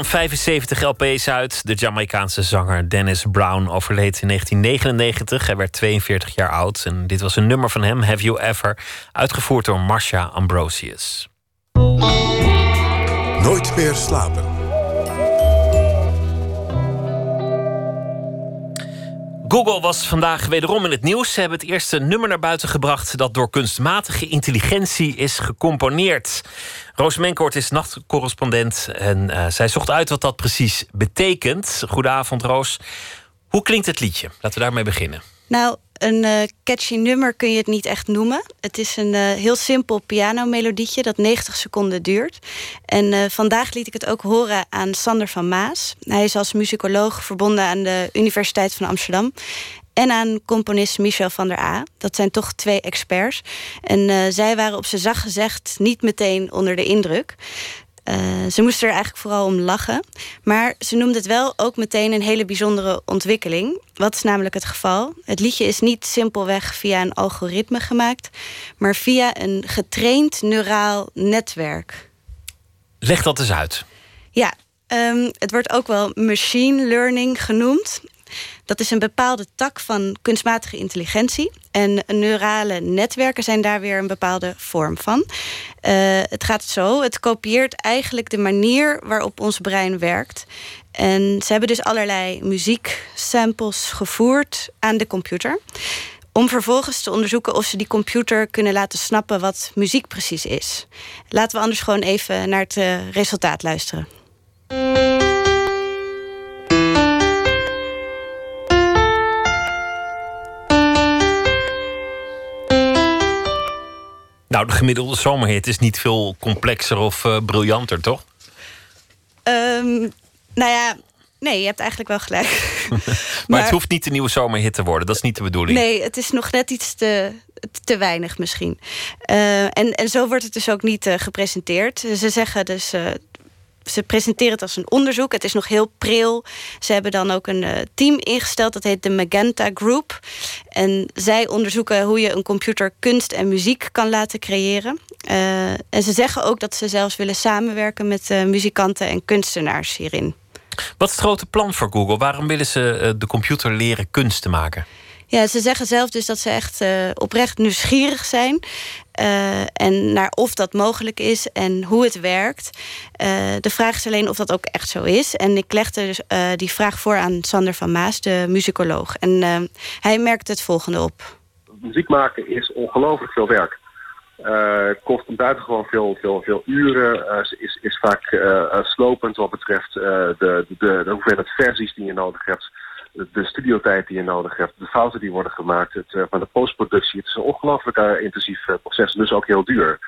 bracht meer dan 75 LP's uit. De Jamaicaanse zanger Dennis Brown overleed in 1999. Hij werd 42 jaar oud. En dit was een nummer van hem, Have You Ever, uitgevoerd door Marsha Ambrosius. Nooit meer slapen. Google was vandaag wederom in het nieuws. Ze hebben het eerste nummer naar buiten gebracht dat door kunstmatige intelligentie is gecomponeerd. Roos Menkoort is nachtcorrespondent en eh, zij zocht uit wat dat precies betekent. Goedenavond, Roos. Hoe klinkt het liedje? Laten we daarmee beginnen. Nou, een eh, catchy nummer kun je het niet echt noemen. Het is een eh, heel simpel pianomelodietje dat 90 seconden duurt. En vandaag liet ik het ook horen aan Sander van Maas. Hij is als muzikoloog verbonden aan de Universiteit van Amsterdam. En aan componist Michel van der A. Dat zijn toch twee experts. En eh, zij waren op zijn zacht gezegd niet meteen onder de indruk. Eh, ze moesten er eigenlijk vooral om lachen. Maar ze noemde het wel ook meteen een hele bijzondere ontwikkeling. Wat is namelijk het geval? Het liedje is niet simpelweg via een algoritme gemaakt, maar via een getraind neuraal netwerk. Leg dat eens uit. Ja, ehm, het wordt ook wel machine learning genoemd. Dat is een bepaalde tak van kunstmatige intelligentie. En neurale netwerken zijn daar weer een bepaalde vorm van. Eh, het gaat zo, het kopieert eigenlijk de manier waarop ons brein werkt. En ze hebben dus allerlei muzieksamples gevoerd aan de computer. Om vervolgens te onderzoeken of ze die computer kunnen laten snappen wat muziek precies is. Laten we anders gewoon even naar het eh, resultaat luisteren. Nou, de gemiddelde zomerhit is niet veel complexer of eh, briljanter, toch? Ehm, nou ja, nee, je hebt eigenlijk wel gelijk. Maar, het hoeft niet de nieuwe zomerhit te worden. Dat is niet de bedoeling. Nee, het is nog net iets te, te weinig misschien. Eh, en, en zo wordt het dus ook niet eh, gepresenteerd. Ze zeggen dus. Ze presenteren het als een onderzoek. Het is nog heel pril. Ze hebben dan ook een eh, team ingesteld. Dat heet de Magenta Group. En zij onderzoeken hoe je een computer kunst en muziek kan laten creëren. Eh, en ze zeggen ook dat ze zelfs willen samenwerken met eh, muzikanten en kunstenaars hierin. Wat is het grote plan voor Google? Waarom willen ze de computer leren kunst te maken? Ja, ze zeggen zelf dus dat ze echt oprecht nieuwsgierig zijn. Eh, en naar of dat mogelijk is en hoe het werkt. Eh, de vraag is alleen of dat ook echt zo is. En ik legde dus, eh, die vraag voor aan Sander van Maas, de muzikoloog. En hij merkt het volgende op. muziek maken is ongelooflijk veel werk. Kost buitengewoon veel, veel, veel uren. is, is vaak slopend wat betreft de, de, de hoeveelheid versies die je nodig hebt. De, studiotijd die je nodig hebt. De fouten die worden gemaakt. Het, eh, van de postproductie. Het is een ongelooflijk eh, intensief eh, proces. Dus ook heel duur.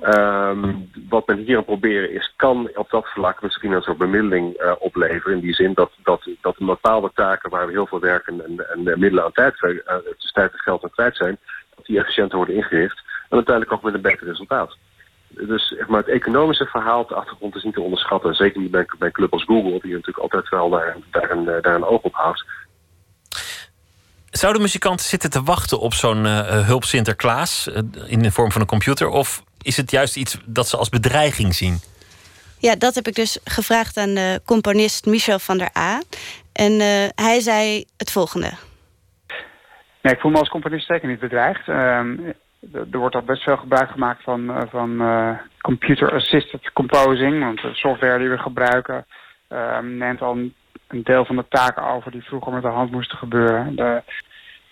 Ehm, wat men hier aan proberen is, kan op dat vlak misschien een soort bemiddeling eh, opleveren. In die zin dat, dat, dat bepaalde taken waar we heel veel werk en, en, en eh, middelen aan tijd, uh, tijd en geld aan kwijt zijn, dat die efficiënter worden ingericht. En uiteindelijk ook met een beter resultaat. Dus zeg maar, het economische verhaal op de achtergrond is niet te onderschatten. Zeker niet bij, bij een club als Google, die natuurlijk altijd wel daar, daar, een, eh, daar een oog op houdt. Zouden muzikanten zitten te wachten op zo'n eh, hulp Sinterklaas eh, in de vorm van een computer? Of is het juist iets dat ze als bedreiging zien? Ja, dat heb ik dus gevraagd aan de componist Michel van der A. En eh, hij zei het volgende. Nee, ik voel me als componist zeker niet bedreigd. Ehm, er wordt al best veel gebruik gemaakt van, eh, van eh, computer-assisted composing. Want de software die we gebruiken neemt al een, deel van de taken over die vroeger met de hand moesten gebeuren. De,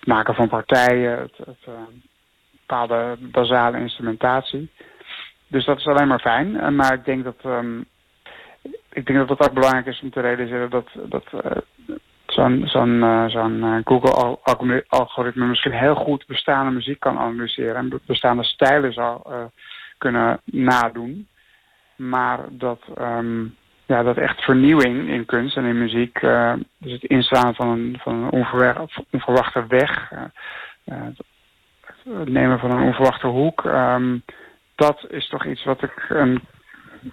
het maken van partijen, het, het eh, bepaalde basale instrumentatie. Dus dat is alleen maar fijn. Eh, maar ik denk dat, ehm, ik denk dat het ook belangrijk is om te realiseren dat, dat eh, zo'n zo'n eh, eh, Google-algoritme misschien heel goed bestaande muziek kan analyseren en be- bestaande stijlen zou eh, kunnen nadoen. Maar dat, ehm, ja, dat echt vernieuwing in kunst en in muziek, dus het inslaan van een, van een onverwachte weg, het nemen van een onverwachte hoek, ehm, dat is toch iets wat ik een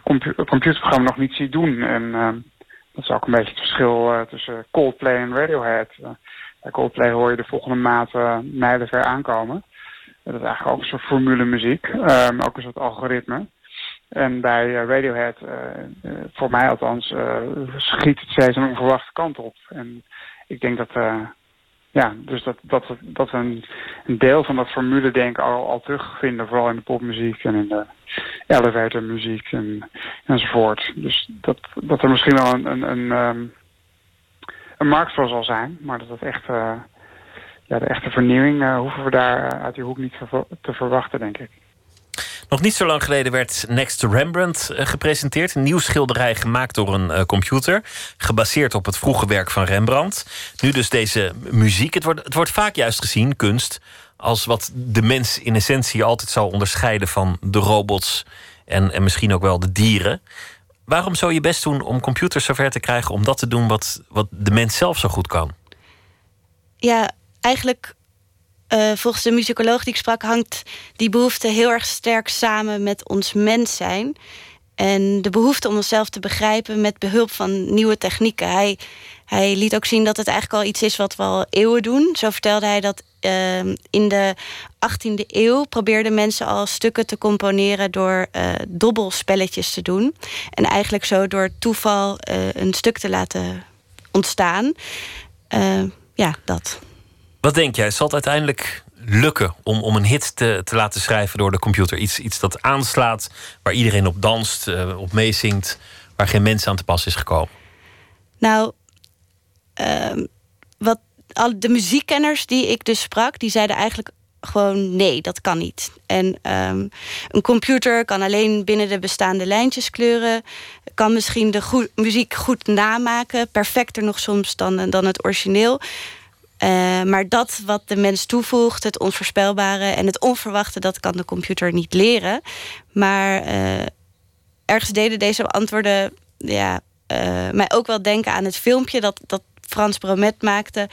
computerprogramma nog niet zie doen. En ehm, dat is ook een beetje het verschil eh, tussen Coldplay en Radiohead. Eh, bij Coldplay hoor je de volgende maand uh, mijlenver aankomen. Dat is eigenlijk ook een soort formule muziek, ehm, ook een soort algoritme. En bij eh, Radiohead, eh, eh, voor mij althans, eh, schiet het steeds een onverwachte kant op. En ik denk dat, eh, ja, dus dat, dat, dat we een, een deel van dat formule denken al, al terugvinden, vooral in de popmuziek en in de elevatormuziek en, enzovoort. Dus dat, dat er misschien wel een, een, een, ehm, een markt voor zal zijn, maar dat het echt, eh, ja, de echte vernieuwing eh, hoeven we daar eh, uit die hoek niet te verwachten, denk ik. Nog niet zo lang geleden werd Next to Rembrandt eh, gepresenteerd. Een nieuw schilderij gemaakt door een eh, computer. Gebaseerd op het vroege werk van Rembrandt. Nu dus deze muziek. Het wordt, het wordt vaak juist gezien, kunst, als wat de mens in essentie altijd zal onderscheiden van de robots en, en misschien ook wel de dieren. Waarom zou je best doen om computers zover te krijgen om dat te doen wat, wat de mens zelf zo goed kan? Ja, eigenlijk eh, volgens de muzikoloog die ik sprak, hangt die behoefte heel erg sterk samen met ons mens zijn. En de behoefte om onszelf te begrijpen met behulp van nieuwe technieken. Hij, hij liet ook zien dat het eigenlijk al iets is wat we al eeuwen doen. Zo vertelde hij dat uh, in de 18e eeuw probeerden mensen al stukken te componeren door uh, dobbelspelletjes te doen. En eigenlijk zo door toeval uh, een stuk te laten ontstaan. Ja, dat. Wat denk jij? Zal het uiteindelijk lukken om, om een hit te, te laten schrijven door de computer? Iets, iets dat aanslaat, waar iedereen op danst, uh, op meezingt, waar geen mens aan te pas is gekomen? Nou, uh, wat al de muziekkenners die ik dus sprak, die zeiden eigenlijk gewoon nee, dat kan niet. En um, een computer kan alleen binnen de bestaande lijntjes kleuren, kan misschien de muziek goed namaken, perfecter nog soms dan, dan het origineel. Uh, maar dat wat de mens toevoegt, het onvoorspelbare en het onverwachte, dat kan de computer niet leren. Maar uh, ergens deden deze antwoorden ja, uh, mij ook wel denken aan het filmpje dat, dat Frans Bromet maakte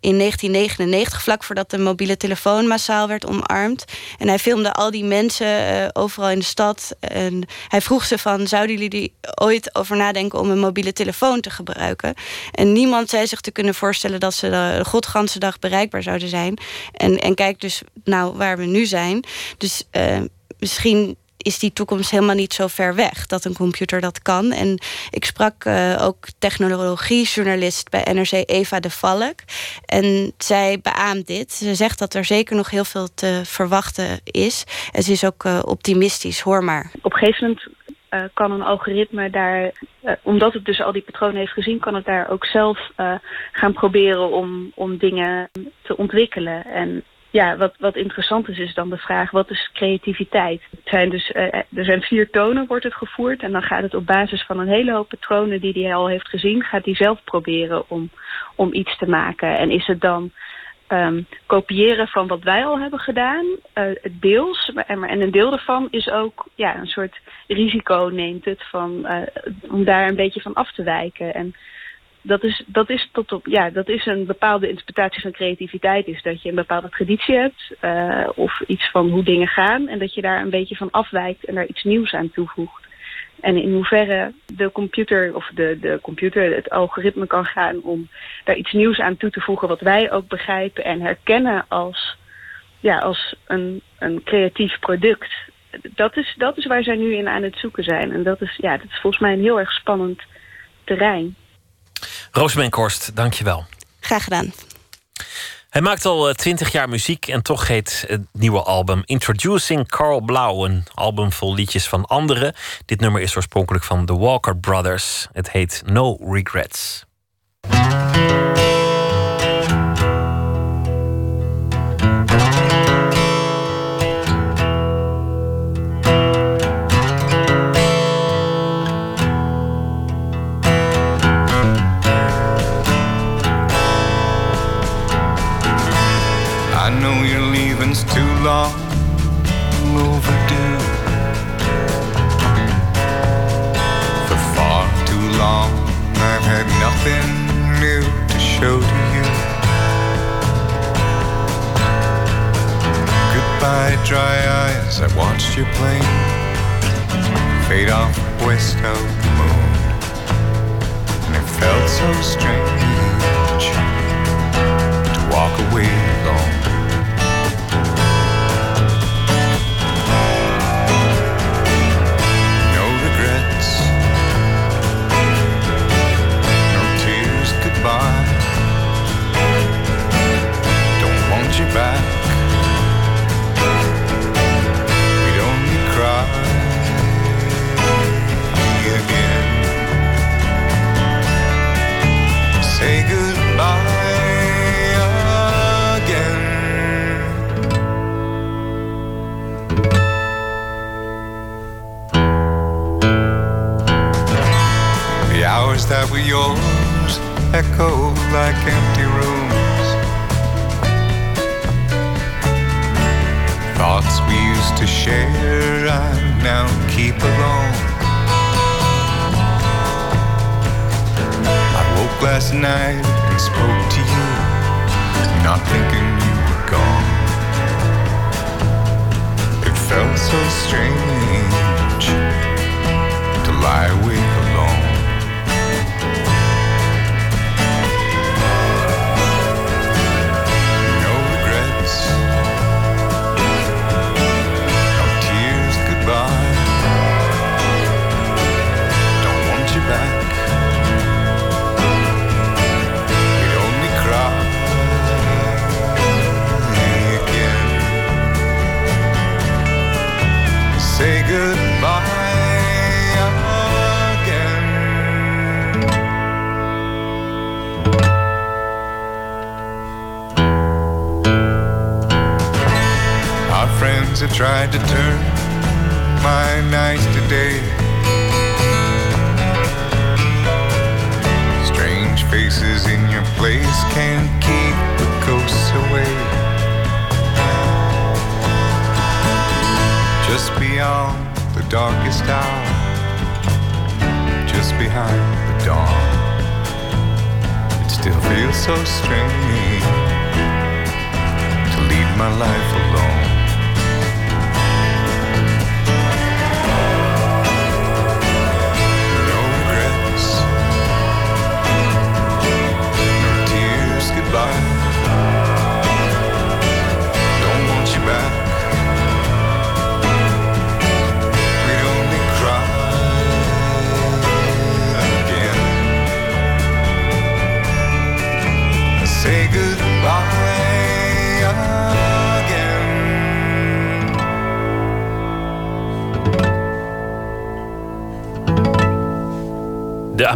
in 1999, vlak voordat de mobiele telefoon massaal werd omarmd. En hij filmde al die mensen uh, overal in de stad. En hij vroeg ze van, zouden jullie ooit over nadenken om een mobiele telefoon te gebruiken? En niemand zei zich te kunnen voorstellen dat ze de godganse dag bereikbaar zouden zijn. En, en kijk dus nou waar we nu zijn. Dus uh, misschien is die toekomst helemaal niet zo ver weg dat een computer dat kan. En ik sprak uh, ook technologiejournalist bij NRC Eva de Valk. En zij beaamt dit. Ze zegt dat er zeker nog heel veel te verwachten is. En ze is ook uh, optimistisch. Hoor maar. Op een gegeven moment uh, kan een algoritme daar, omdat het dus al die patronen heeft gezien, kan het daar ook zelf gaan proberen om, om dingen te ontwikkelen. En ja, wat, wat interessant is, is dan de vraag, wat is creativiteit? Het zijn dus, uh, er zijn vier tonen, wordt het gevoerd. En dan gaat het op basis van een hele hoop patronen die hij al heeft gezien... gaat hij zelf proberen om, om iets te maken. En is het dan um, kopiëren van wat wij al hebben gedaan, uh, deels. En, en een deel daarvan is ook ja, een soort risico neemt het van, om daar een beetje van af te wijken. En dat is, dat is tot op, ja, dat is een bepaalde interpretatie van creativiteit. Is dat je een bepaalde traditie hebt. Uh, of iets van hoe dingen gaan. En dat je daar een beetje van afwijkt en daar iets nieuws aan toevoegt. En in hoeverre de computer, of de, de computer, het algoritme kan gaan om daar iets nieuws aan toe te voegen. Wat wij ook begrijpen en herkennen als, ja, als een, een creatief product. Dat is, dat is waar zij nu in aan het zoeken zijn. En dat is, ja, dat is volgens mij een heel erg spannend terrein. Roosmeen Korst, dankjewel. Graag gedaan. Hij maakt al twintig jaar muziek en toch heet het nieuwe album Introducing Carl Blauw. Een album vol liedjes van anderen. Dit nummer is oorspronkelijk van The Walker Brothers. Het heet No Regrets.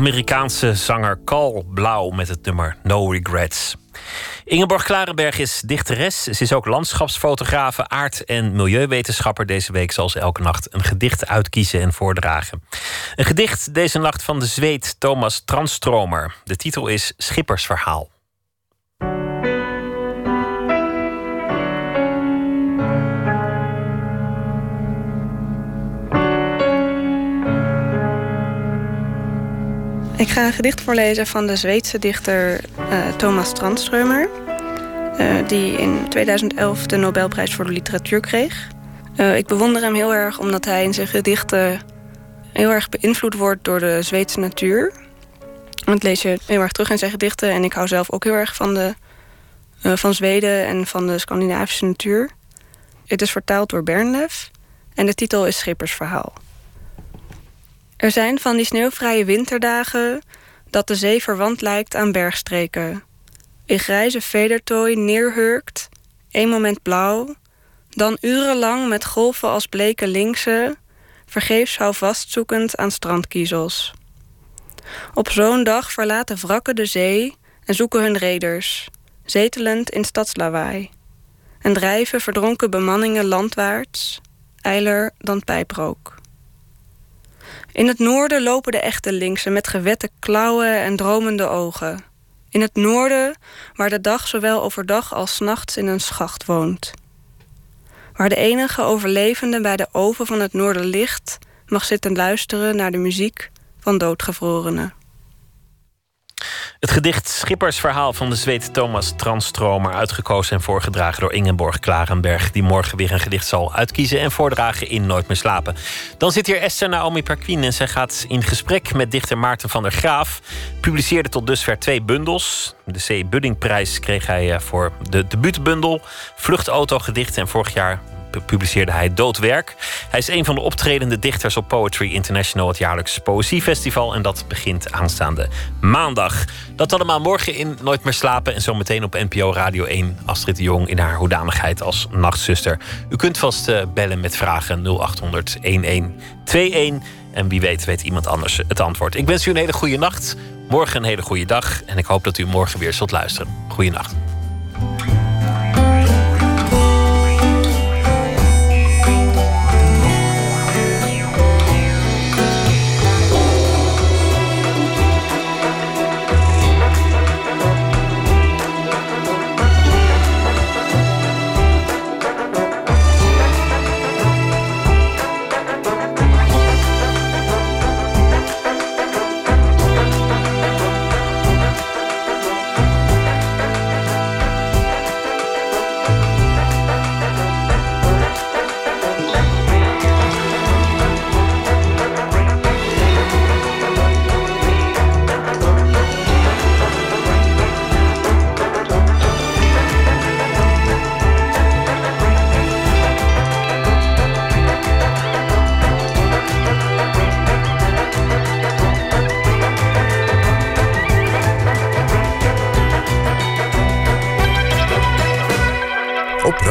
Amerikaanse zanger Carl Blauw met het nummer No Regrets. Ingeborg Klarenberg is dichteres. Ze is ook landschapsfotografe, aard- en milieuwetenschapper. Deze week zal ze elke nacht een gedicht uitkiezen en voordragen. Een gedicht deze nacht van de Zweed Thomas Transtromer. De titel is Schippersverhaal. Ik ga een gedicht voorlezen van de Zweedse dichter eh, Thomas Tranströmer. eh, die in 2011 de Nobelprijs voor de literatuur kreeg. Eh, ik bewonder hem heel erg omdat hij in zijn gedichten heel erg beïnvloed wordt door de Zweedse natuur. Dat lees je heel erg terug in zijn gedichten. En ik hou zelf ook heel erg van, de, van Zweden en van de Scandinavische natuur. Het is vertaald door Bernlef en de titel is Schippersverhaal. Er zijn van die sneeuwvrije winterdagen dat de zee verwant lijkt aan bergstreken. In grijze vedertooi neerhurkt, één moment blauw, dan urenlang met golven als bleke linkse, vergeefs houvast zoekend aan strandkiezels. Op zo'n dag verlaten wrakken de zee en zoeken hun reders, zetelend in stadslawaai. En drijven verdronken bemanningen landwaarts, eiler dan pijprook. In het noorden lopen de echte linksen met gewette klauwen en dromende ogen. In het noorden, waar de dag zowel overdag als nachts in een schacht woont. Waar de enige overlevende bij de oven van het noorden ligt, mag zitten luisteren naar de muziek van doodgevrorenen. Het gedicht Schippersverhaal van de Zweed Thomas Transtromer, uitgekozen en voorgedragen door Ingeborg Klarenberg, die morgen weer een gedicht zal uitkiezen en voordragen in Nooit meer slapen. Dan zit hier Esther Naomi Perquin en zij gaat in gesprek met dichter Maarten van der Graaf. Publiceerde tot dusver twee bundels. De C. Buddingprijs kreeg hij eh, voor de debuutbundel, Vluchtauto gedichten en vorig jaar publiceerde hij Doodwerk. Hij is een van de optredende dichters op Poetry International, het jaarlijks poëziefestival. En dat begint aanstaande maandag. Dat allemaal morgen in Nooit meer slapen. En zometeen op NPO Radio 1 Astrid de Jong in haar hoedanigheid als nachtzuster. U kunt vast eh, bellen met vragen 0800 1121. En wie weet weet iemand anders het antwoord. Ik wens u een hele goede nacht. Morgen een hele goede dag. En ik hoop dat u morgen weer zult luisteren. Goeienacht.